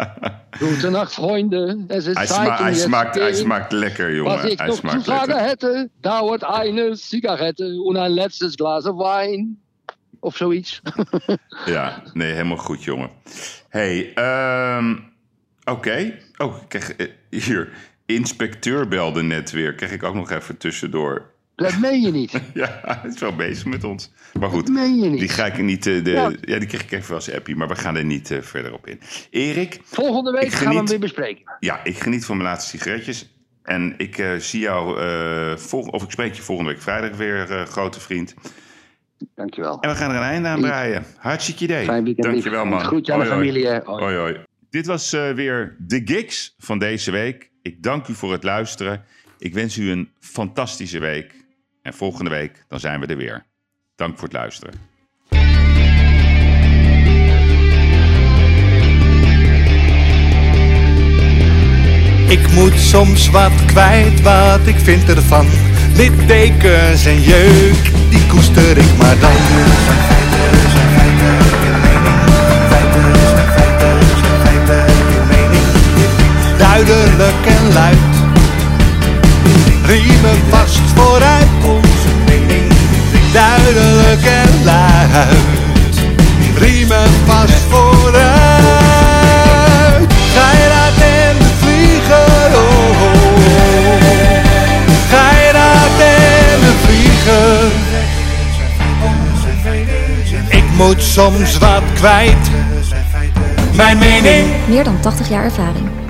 Gute Nacht, vrienden. Es ist Hij, sma um hij, smaakt, hij smaakt lekker, Was jongen. ik Hij nog smaakt sagen lekker. hätte, dauert eine Zigarette und ein letztes Glas Wein. Of zoiets. Ja, nee, helemaal goed, jongen. hey, ehm, oké. Oh, ik krijg, eh, hier, inspecteur belde net weer. Krijg ik ook nog even tussendoor. Dat meen je niet. Ja, hij is wel bezig met ons. Maar Dat goed, meen je niet. die ga ik niet... eh, de, Ja. ja. die krijg ik even als appie, maar we gaan er niet eh, verder op in. Erik, Volgende week gaan we hem weer bespreken. ja, ik geniet van mijn laatste sigaretjes. En ik eh, zie jou, vol- of ik spreek je volgende week vrijdag weer, grote vriend. Dankjewel. En we gaan er een einde aan breien. Hartstikke idee. Fijn weekend. Dankjewel, man. Groetje aan de Hoi, hoi. familie. Hoi. Hoi, hoi. Dit was weer de gigs van deze week. Ik dank u voor het luisteren. Ik wens u een fantastische week. En volgende week, dan zijn we er weer. Dank voor het luisteren. Ik moet soms wat kwijt, wat ik vind ervan. Littekens en jeuk, die koester ik maar dan. Duidelijk en luid, riemen vast vooruit. Onze mening, duidelijk en luid, riemen vast vooruit. Geiraat en de vlieger, oh, oh, oh. Geiraat en de vlieger. Ik moet soms wat kwijt, mijn mening. Meer dan 80 jaar ervaring.